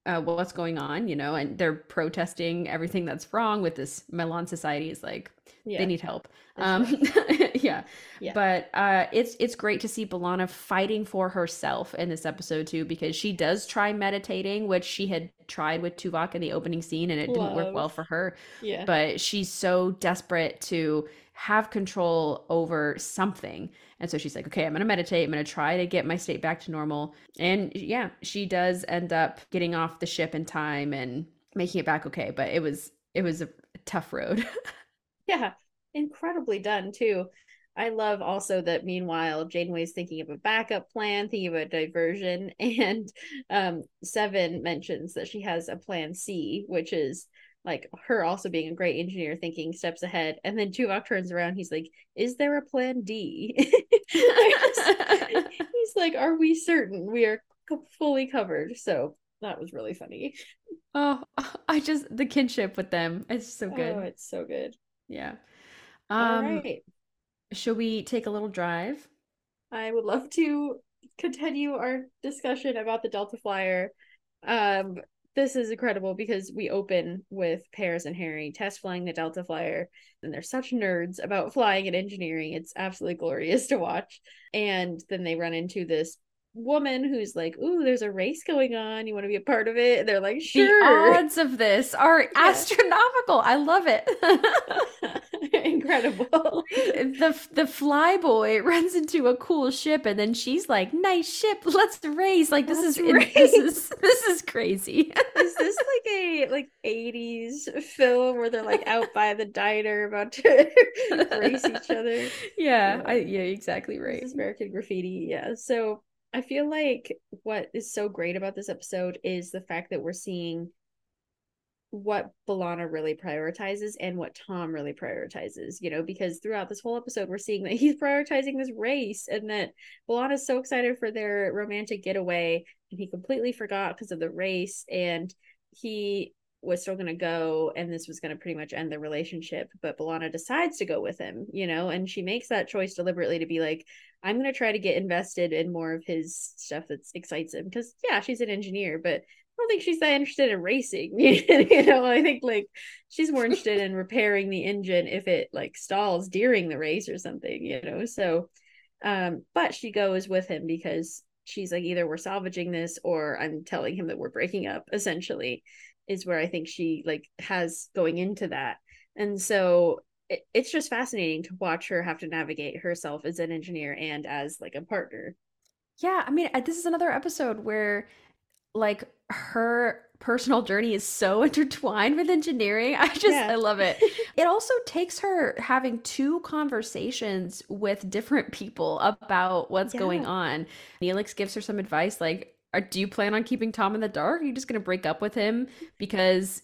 uh, what's going on, you know, and they're protesting everything that's wrong with this Malon society is like Yeah. they need help. Um, yeah. Yeah. But uh, it's it's great to see B'Elanna fighting for herself in this episode too, because she does try meditating, which she had tried with Tuvok in the opening scene, and it didn't work well for her. yeah. But she's so desperate to have control over something. And so she's like, okay, I'm going to meditate. I'm going to try to get my state back to normal. And yeah, she does end up getting off the ship in time and making it back okay. But it was, it was a tough road. Yeah, incredibly done too. I love also that meanwhile Janeway's thinking of a backup plan, thinking of a diversion, and um Seven mentions that she has a plan C, which is like her also being a great engineer thinking steps ahead. And then Tuvok turns around, he's like, Is there a plan D? he's like, Are we certain we are fully covered? So that was really funny. oh, I just, the kinship with them. It's so good. Oh, it's so good. yeah. All Um, right. Shall we take a little drive? I would love to continue our discussion about the Delta Flyer. Um, this is incredible because we open with Paris and Harry test flying the Delta Flyer, and they're such nerds about flying and engineering. It's absolutely glorious to watch. And then they run into this woman who's like, "Ooh, there's a race going on. You want to be a part of it?" And they're like, "Sure." The odds of this are astronomical. I love it. Incredible. the the flyboy runs into a cool ship and then she's like nice ship let's race like this Let's is in- this is this is crazy Is this like a like 80s film where they're like out by the diner about to race each other? yeah Yeah. i yeah exactly right American Graffiti. Yeah. So I feel like what is so great about this episode is the fact that we're seeing what B'Elanna really prioritizes and what Tom really prioritizes, you know, because throughout this whole episode, we're seeing that he's prioritizing this race and that B'Elanna's so excited for their romantic getaway and he completely forgot because of the race and he was still going to go and this was going to pretty much end the relationship but B'Elanna decides to go with him you know and she makes that choice deliberately to be like I'm going to try to get invested in more of his stuff that excites him because yeah she's an engineer but I don't think she's that interested in racing you know I think like she's more interested in repairing the engine if it like stalls during the race or something you know so um but she goes with him because she's like either we're salvaging this or I'm telling him that we're breaking up essentially is where I think she like has going into that. And so it's just fascinating to watch her have to navigate herself as an engineer and as like a partner. yeah i mean this is another episode where like her personal journey is so intertwined with engineering i just Yeah. i love it it also takes her having two conversations with different people about what's going on. Neelix gives her some advice like, are, do you plan on keeping Tom in the dark? Are you just going to break up with him because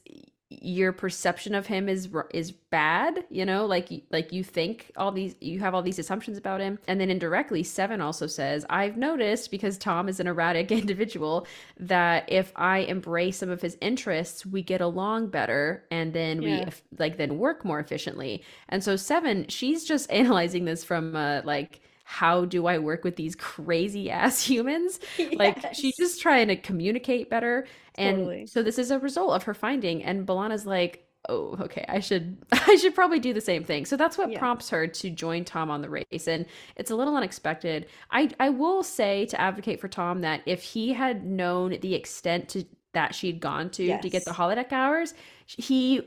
your perception of him is is bad, you know, like like you think all these you have all these assumptions about him. And then indirectly 7 also says, I've noticed because Tom is an erratic individual that if I embrace some of his interests, we get along better and then we Yeah. eff- like then work more efficiently. And so Seven, she's just analyzing this from uh, like how do I work with these crazy ass humans? Like she's just trying to communicate better. And Totally. so this is a result of her finding. And B'Elanna's like, oh, okay, I should I should probably do the same thing. So that's what Yeah. prompts her to join Tom on the race. And it's a little unexpected. I I will say to advocate for Tom that if he had known the extent to that she'd gone to to get the Yes. holodeck hours, he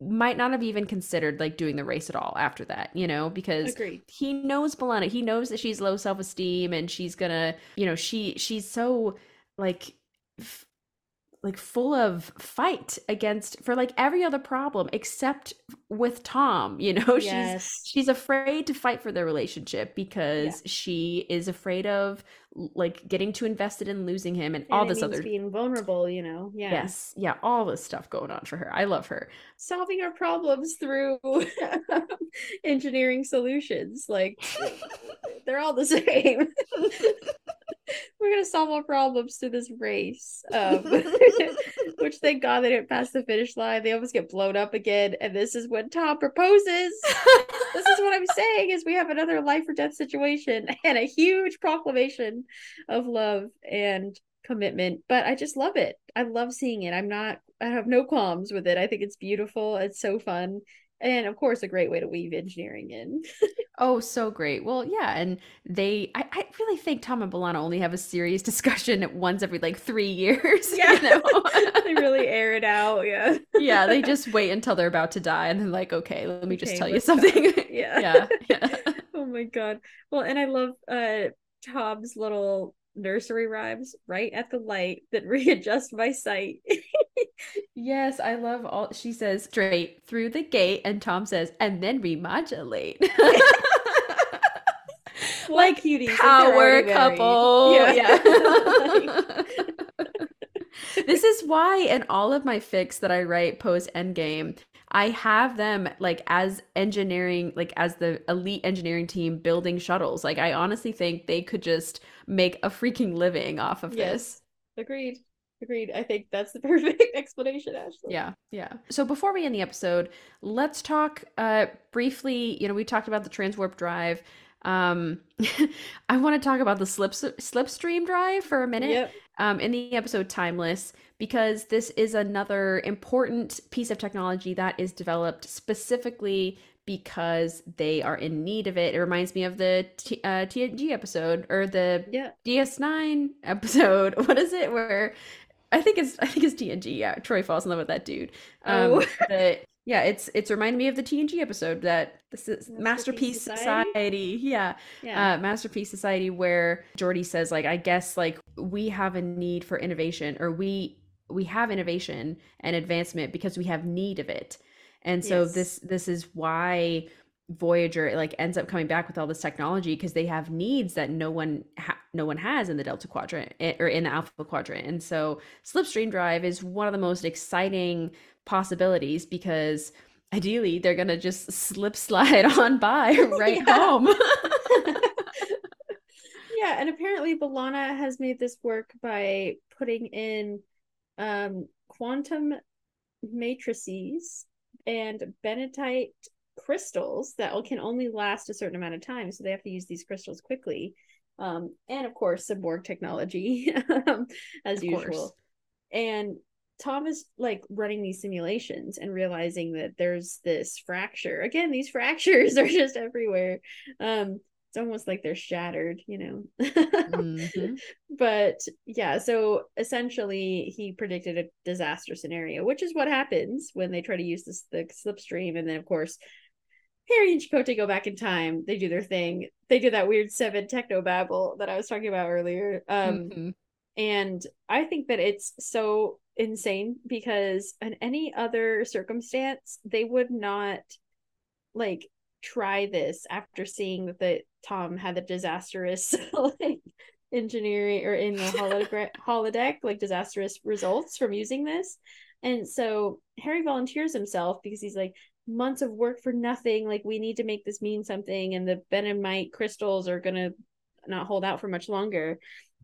might not have even considered like doing the race at all after that, you know, because Agreed. he knows B'Elanna. He knows that she's low self-esteem and she's gonna, you know, she she's so like f- like full of fight against for like every other problem except with Tom, you know, Yes. she's she's afraid to fight for their relationship because she is afraid of like getting too invested in losing him and, And all this other being vulnerable, you know. Yeah. yes, yeah, all this stuff going on for her. I love her. Solving our problems through engineering solutions. Like they're all the same. We're gonna solve our problems through this race. Um, which thank God they didn't pass the finish line. They almost get blown up again. And this is when Tom proposes. this is what I'm saying is we have another life or death situation and a huge proclamation of love and commitment. But I just love it. I love seeing it. I'm not I have no qualms with it. I think it's beautiful. It's so fun. And of course a great way to weave engineering in. Oh, so great. Well, yeah, and they I, I really think Tom and B'Elanna only have a serious discussion once every like three years. Yeah. You know? they really air it out. Yeah. yeah, they just wait until they're about to die and they're like, okay, let me just tell you something. Yeah. yeah. yeah. oh my god. Well, and I love uh Tom's little nursery rhymes right at the light that readjust my sight. Yes, I love all she says straight through the gate and Tom says and then remodulate. like cuties. like Power married. couple. Yeah. Yeah. this is why in all of my fics that I write post endgame, I have them like as engineering, like as the elite engineering team building shuttles. Like I honestly think they could just make a freaking living off of Yes. this. Agreed. Agreed. I think that's the perfect explanation, Ashlyn. Yeah, yeah. So before we end the episode, let's talk uh briefly, you know, we talked about the transwarp drive. Um I want to talk about the slip slipstream drive for a minute. Yep. um, in the episode Timeless because this is another important piece of technology that is developed specifically because they are in need of it. It reminds me of the T- uh, TNG episode or the Yeah. DS9 episode. What is it? Where I think it's I think it's TNG. Yeah, Troi falls in love with that dude. Um, Oh. the- yeah, it's it's reminding me of the TNG episode that this is Masterpiece Masterpiece Society? Society. Yeah, Yeah. uh, Masterpiece Society, where Geordi says, like, I guess like we have a need for innovation, or we we have innovation and advancement because we have need of it, and so Yes. this this is why Voyager like ends up coming back with all this technology because they have needs that no one ha- no one has in the Delta Quadrant eh, or in the Alpha Quadrant, and so Slipstream Drive is one of the most exciting possibilities because ideally they're gonna just slip slide on by right Yeah. home. yeah, and apparently B'Elanna has made this work by putting in um quantum matrices and benamite crystals that can only last a certain amount of time, so they have to use these crystals quickly. Um, and of course, some Borg technology, um, as Of usual. course. And Tom is like running these simulations and realizing that there's this fracture. Again, these fractures are just everywhere. Um, it's almost like they're shattered, you know. Mhm. But yeah, so essentially he predicted a disaster scenario, which is what happens when they try to use this the slipstream, and then of course Harry and Chakotay go back in time. They do their thing. They do that weird seven techno babble that I was talking about earlier. Um, Mhm. and I think that it's so insane because in any other circumstance, they would not like try this after seeing that the Tom had the disastrous like engineering or in the holodeck holodeck like disastrous results from using this. And so Harry volunteers himself because he's like months of work for nothing. Like we need to make this mean something, and the Benamite crystals are gonna not hold out for much longer.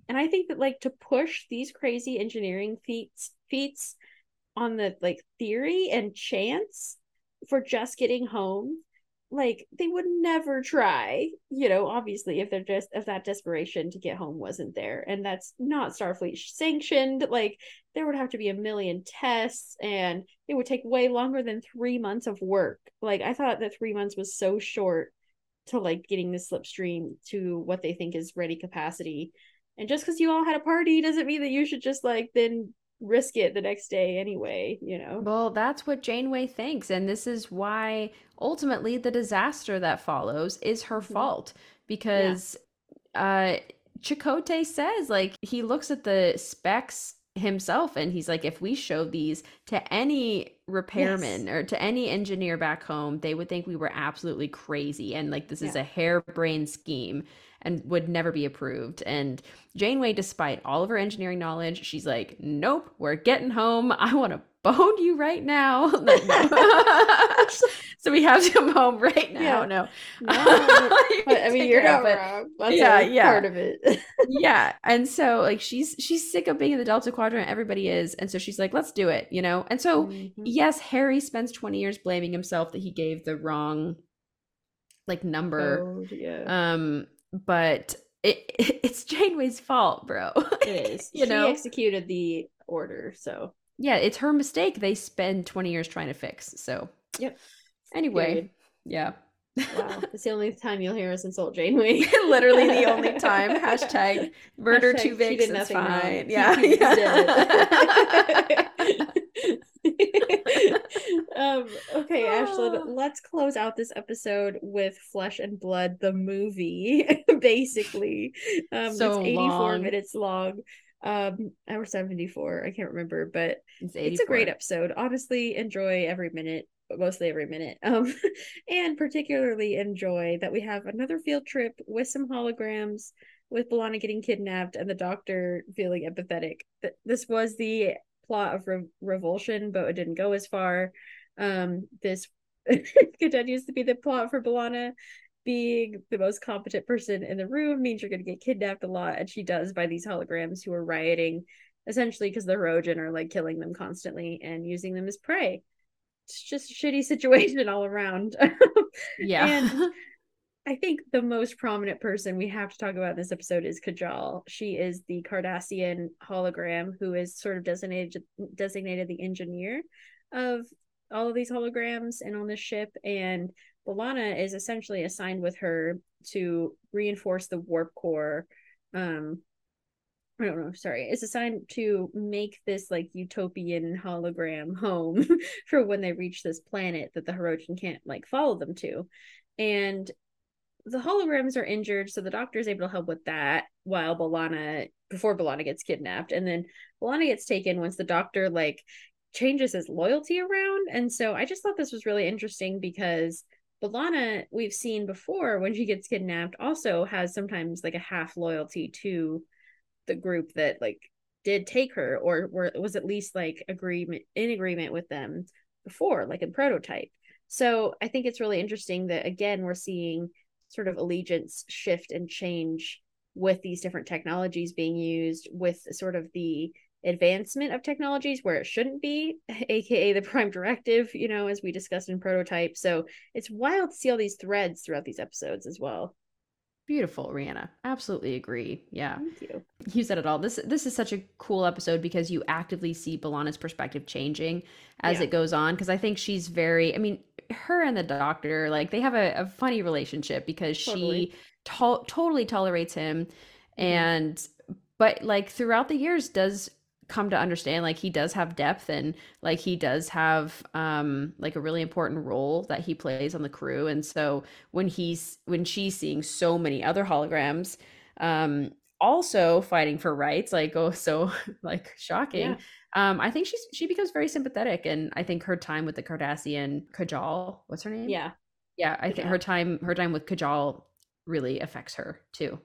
And I think that like to push these crazy engineering feats feats on the like theory and chance for just getting home, like they would never try, you know, obviously if they're just if that desperation to get home wasn't there. And that's not Starfleet sanctioned. Like there would have to be a million tests and it would take way longer than three months of work. Like I thought that three months was so short to like getting the slipstream to what they think is ready capacity. And just because you all had a party doesn't mean that you should just like then risk it the next day anyway, you know. Well, that's what Janeway thinks. And this is why ultimately the disaster that follows is her Mhm. fault because uh Chakotay says like he looks at the specs himself and he's like if we show these to any repairman or to any engineer back home they would think we were absolutely crazy and like this is Yeah. a harebrained scheme and would never be approved. And Janeway despite all of her engineering knowledge she's like nope we're getting home. I want to bone you right now. Like, no. so we have to come home right now. Yeah. no. No, but I mean, you're out, not but- wrong. That's Yeah, yeah. part of it. yeah. And so like she's she's sick of being in the delta quadrant. Everybody is. And so she's like let's do it you know? And so Mhm. yes harry spends 20 years blaming himself that he gave the wrong like number. Code, yeah, um but it it's janeway's fault bro it is. you she know executed the order, so yeah it's her mistake they spend 20 years trying to fix so Yep. anyway Period. yeah wow, it's the only time you'll hear us insult Janeway. literally the only time hashtag murder Hashtag two she Vicks did it's nothing wrong. yeah, yeah. Um, okay, Ashlyn, Ah. let's close out this episode with Flesh and Blood, the movie, basically. Um, So it's 84 long. minutes long. Um, or 74, I can't remember, but it's, it's a great episode. Honestly, enjoy every minute, mostly every minute. Um, and particularly enjoy that we have another field trip with some holograms, with B'Elanna getting kidnapped and the doctor feeling empathetic. Th- This was the plot of Re- Revulsion, but it didn't go as far. Um, this continues to be the plot for B'Elanna. Being the most competent person in the room means you're going to get kidnapped a lot, and she does by these holograms who are rioting essentially because the Hirogen are like killing them constantly and using them as prey. It's just a shitty situation all around. yeah And I think the most prominent person we have to talk about in this episode is Kejal. She is the Cardassian hologram who is sort of designated designated the engineer of all of these holograms and on this ship. And B'Elanna is essentially assigned with her to reinforce the warp core. Um, I don't know, sorry, It's assigned to make this like utopian hologram home for when they reach this planet that the Hirogen can't like follow them to. And the holograms are injured, so the doctor is able to help with that while B'Elanna before B'Elanna gets kidnapped. And then B'Elanna gets taken once the doctor like changes his loyalty around. And so I just thought this was really interesting because B'Elanna, we've seen before when she gets kidnapped, also has sometimes like a half loyalty to the group that like did take her or were was at least like agreement in agreement with them before, like in prototype. So I think it's really interesting that again we're seeing sort of allegiance shift and change with these different technologies being used with sort of the advancement of technologies where it shouldn't be aka the prime directive you know as we discussed in prototype. So it's wild to see all these threads throughout these episodes as well. Beautiful Rhianna. Absolutely agree. Yeah. Thank you. You said it all. This this is such a cool episode because you actively see B'Elanna's perspective changing as Yeah. it goes on because i think she's very i mean her and the doctor like they have a, a funny relationship because Totally. she to- totally tolerates him Mhm. and but like throughout the years does come to understand like he does have depth and like he does have um like a really important role that he plays on the crew and so when he's when she's seeing so many other holograms um also fighting for rights like oh so like shocking Yeah. Um i think she's she becomes very sympathetic and i think her time with the cardassian Kejal what's her name? Yeah. Yeah i think her time her time with Kejal really affects her too.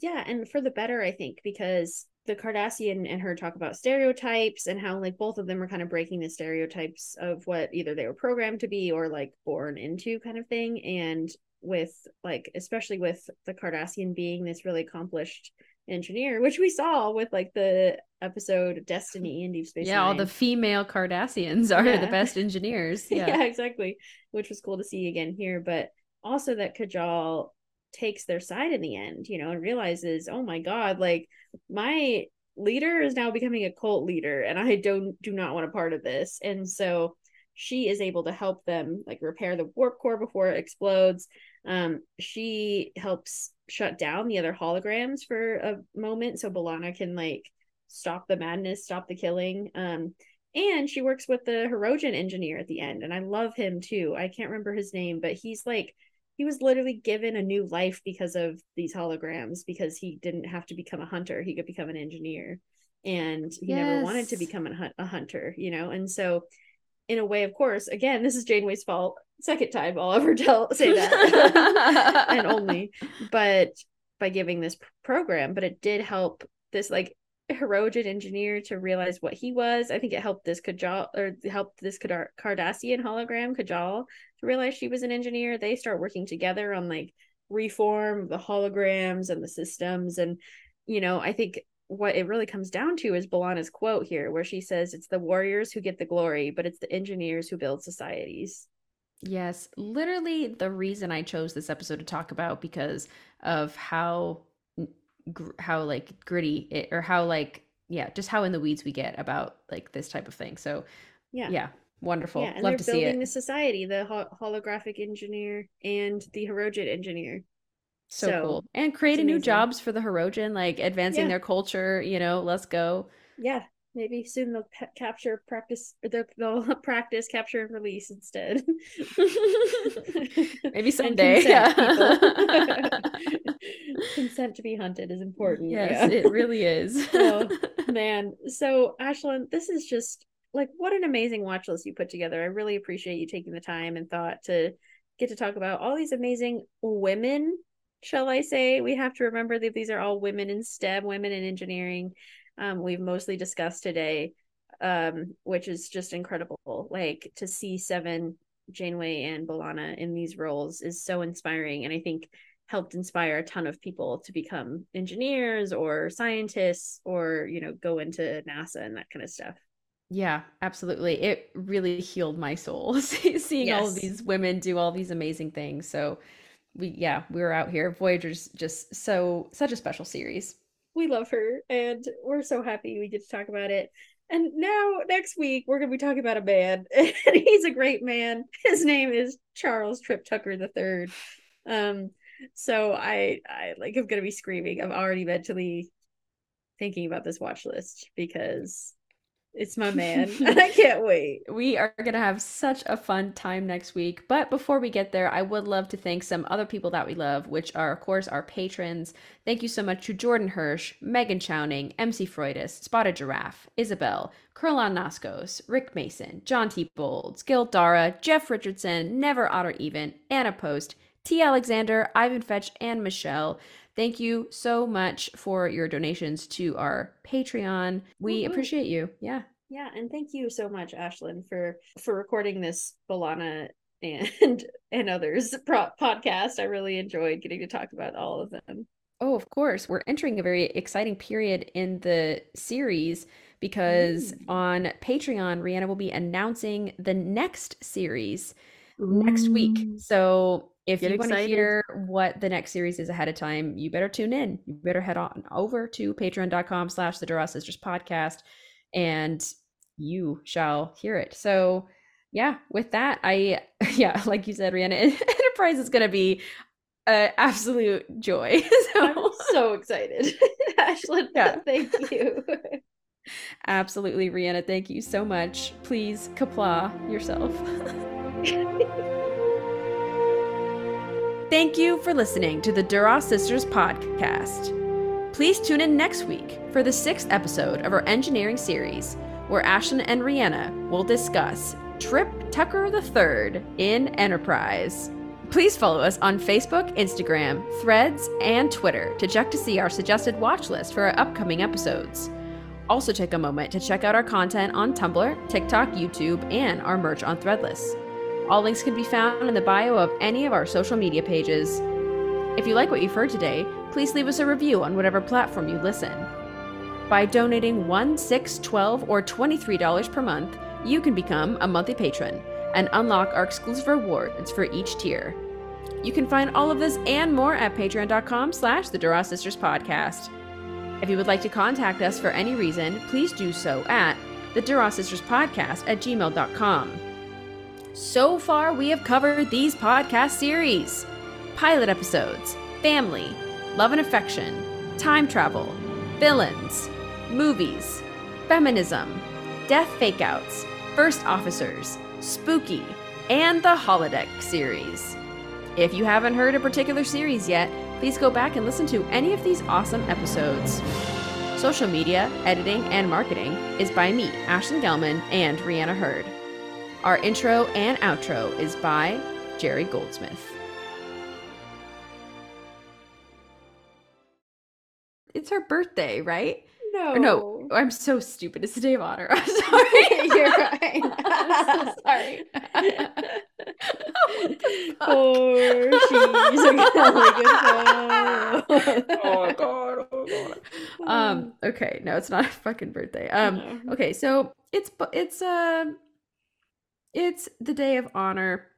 Yeah and for the better i think because the cardassian and her talk about stereotypes and how like both of them are kind of breaking the stereotypes of what either they were programmed to be or like born into kind of thing. And with like especially with the cardassian being this really accomplished engineer which we saw with like the episode destiny and deep space yeah all the female cardassians are Yeah. the best engineers yeah. yeah exactly which was cool to see again here but also that Kejal takes their side in the end you know and realizes oh my god like my leader is now becoming a cult leader and i don't do not want a part of this and so she is able to help them like repair the warp core before it explodes um she helps shut down the other holograms for a moment so B'Elanna can like stop the madness, stop the killing. Um, and she works with the Hirogen engineer at the end, and I love him too. I can't remember his name, but he's like he was literally given a new life because of these holograms because he didn't have to become a hunter he could become an engineer and he yes. never wanted to become a, a hunter you know and so in a way of course again this is janeway's fault second time i'll ever tell say that and only but by giving this program but it did help this like Hirogen engineer to realize what he was. I think it helped this Kejal or helped this Cardassian hologram Kejal to realize she was an engineer. They start working together on like reform the holograms and the systems. And you know, I think what it really comes down to is B'Elanna's quote here, where she says, "It's the warriors who get the glory, but it's the engineers who build societies." Yes, literally the reason I chose this episode to talk about because of how gr- how like gritty it, or how like yeah just how in the weeds we get about like this type of thing. So yeah. yeah wonderful. Yeah, and love to see it. the society the ho- holographic engineer and the Hirogen engineer so, so cool. And creating new jobs for the Hirogen like advancing yeah. their culture you know let's go. Yeah maybe soon they'll pe- capture practice they'll, they'll practice capture and release instead. Maybe someday consent, yeah. consent to be hunted is important yes yeah. it really is. Oh man so ashlyn this is just like what an amazing watch list you put together. I really appreciate you taking the time and thought to get to talk about all these amazing women shall i say we have to remember that these are all women in stem women in engineering um, we've mostly discussed today, um, which is just incredible. Like to see Seven, Janeway, and B'Elanna in these roles is so inspiring, and I think helped inspire a ton of people to become engineers or scientists or you know go into NASA and that kind of stuff. Yeah, absolutely. It really healed my soul seeing yes. all of these women do all these amazing things. So we yeah, we were out here. Voyager's just so such a special series we love her and we're so happy we get to talk about it. And now next week we're gonna be talking about a man, and he's a great man. His name is Charles Trip Tucker the Third. Um, so I I like I'm gonna be screaming. I'm already mentally thinking about this watch list because it's my man, and I can't wait. We are going to have such a fun time next week. But before we get there, I would love to thank some other people that we love, which are, of course, our patrons. Thank you so much to Jordan Hirsch, Megan Chowning, MC Freudis, Spotted Giraffe, Isabel, Kurlan Naiskos, Rick Mason, John T. Bolds, Gil Dara, Jeff Richardson, Never Otter Even, Anna Post, T. Alexander, Ivan Fetch, and Michelle. Thank you so much for your donations to our Patreon. We appreciate you. Yeah. Yeah, and thank you so much, Ashlyn, for for recording this B'Elanna and and others pro- podcast. I really enjoyed getting to talk about all of them. Oh, of course. We're entering a very exciting period in the series because mm. on Patreon, Rhianna will be announcing the next series Ooh. next week. So if Get you want to hear what the next series is ahead of time, you better tune in. You better head on over to patreon.com slash the Duras Sisters podcast and you shall hear it. So yeah, with that, I yeah, like you said, Rhianna, Enterprise is gonna be an absolute joy. so I'm so excited. Ashlyn, yeah. thank you. Absolutely, Rhianna. Thank you so much. Please kapla yourself. Thank you for listening to the Duras Sisters podcast. Please tune in next week for the sixth episode of our engineering series, where Ashlyn and Rhianna will discuss Trip Tucker III in Enterprise. Please follow us on Facebook, Instagram, Threads, and Twitter to check to see our suggested watch list for our upcoming episodes. Also, take a moment to check out our content on Tumblr, TikTok, YouTube, and our merch on Threadless. All links can be found in the bio of any of our social media pages. If you like what you've heard today, please leave us a review on whatever platform you listen. By donating $1, $6, $12, or $23 per month, you can become a monthly patron and unlock our exclusive rewards for each tier. You can find all of this and more at patreon.com slash the Duras Sisters Podcast. If you would like to contact us for any reason, please do so at the Duras Sisters Podcast at gmail.com. So far, we have covered these podcast series pilot episodes, family, love and affection, time travel, villains, movies, feminism, death fakeouts, first officers, spooky, and the holodeck series. If you haven't heard a particular series yet, please go back and listen to any of these awesome episodes. Social media, editing, and marketing is by me, Ashlyn Gelman, and Rhianna Hurd. Our intro and outro is by Jerry Goldsmith. It's her birthday, right? No. Or no, I'm so stupid. It's the day of honor. I'm sorry. You're right. I'm so sorry. Poor she's a oh god, oh god. Um, okay, no, it's not a fucking birthday. Um, okay, so it's it's uh it's the day of honor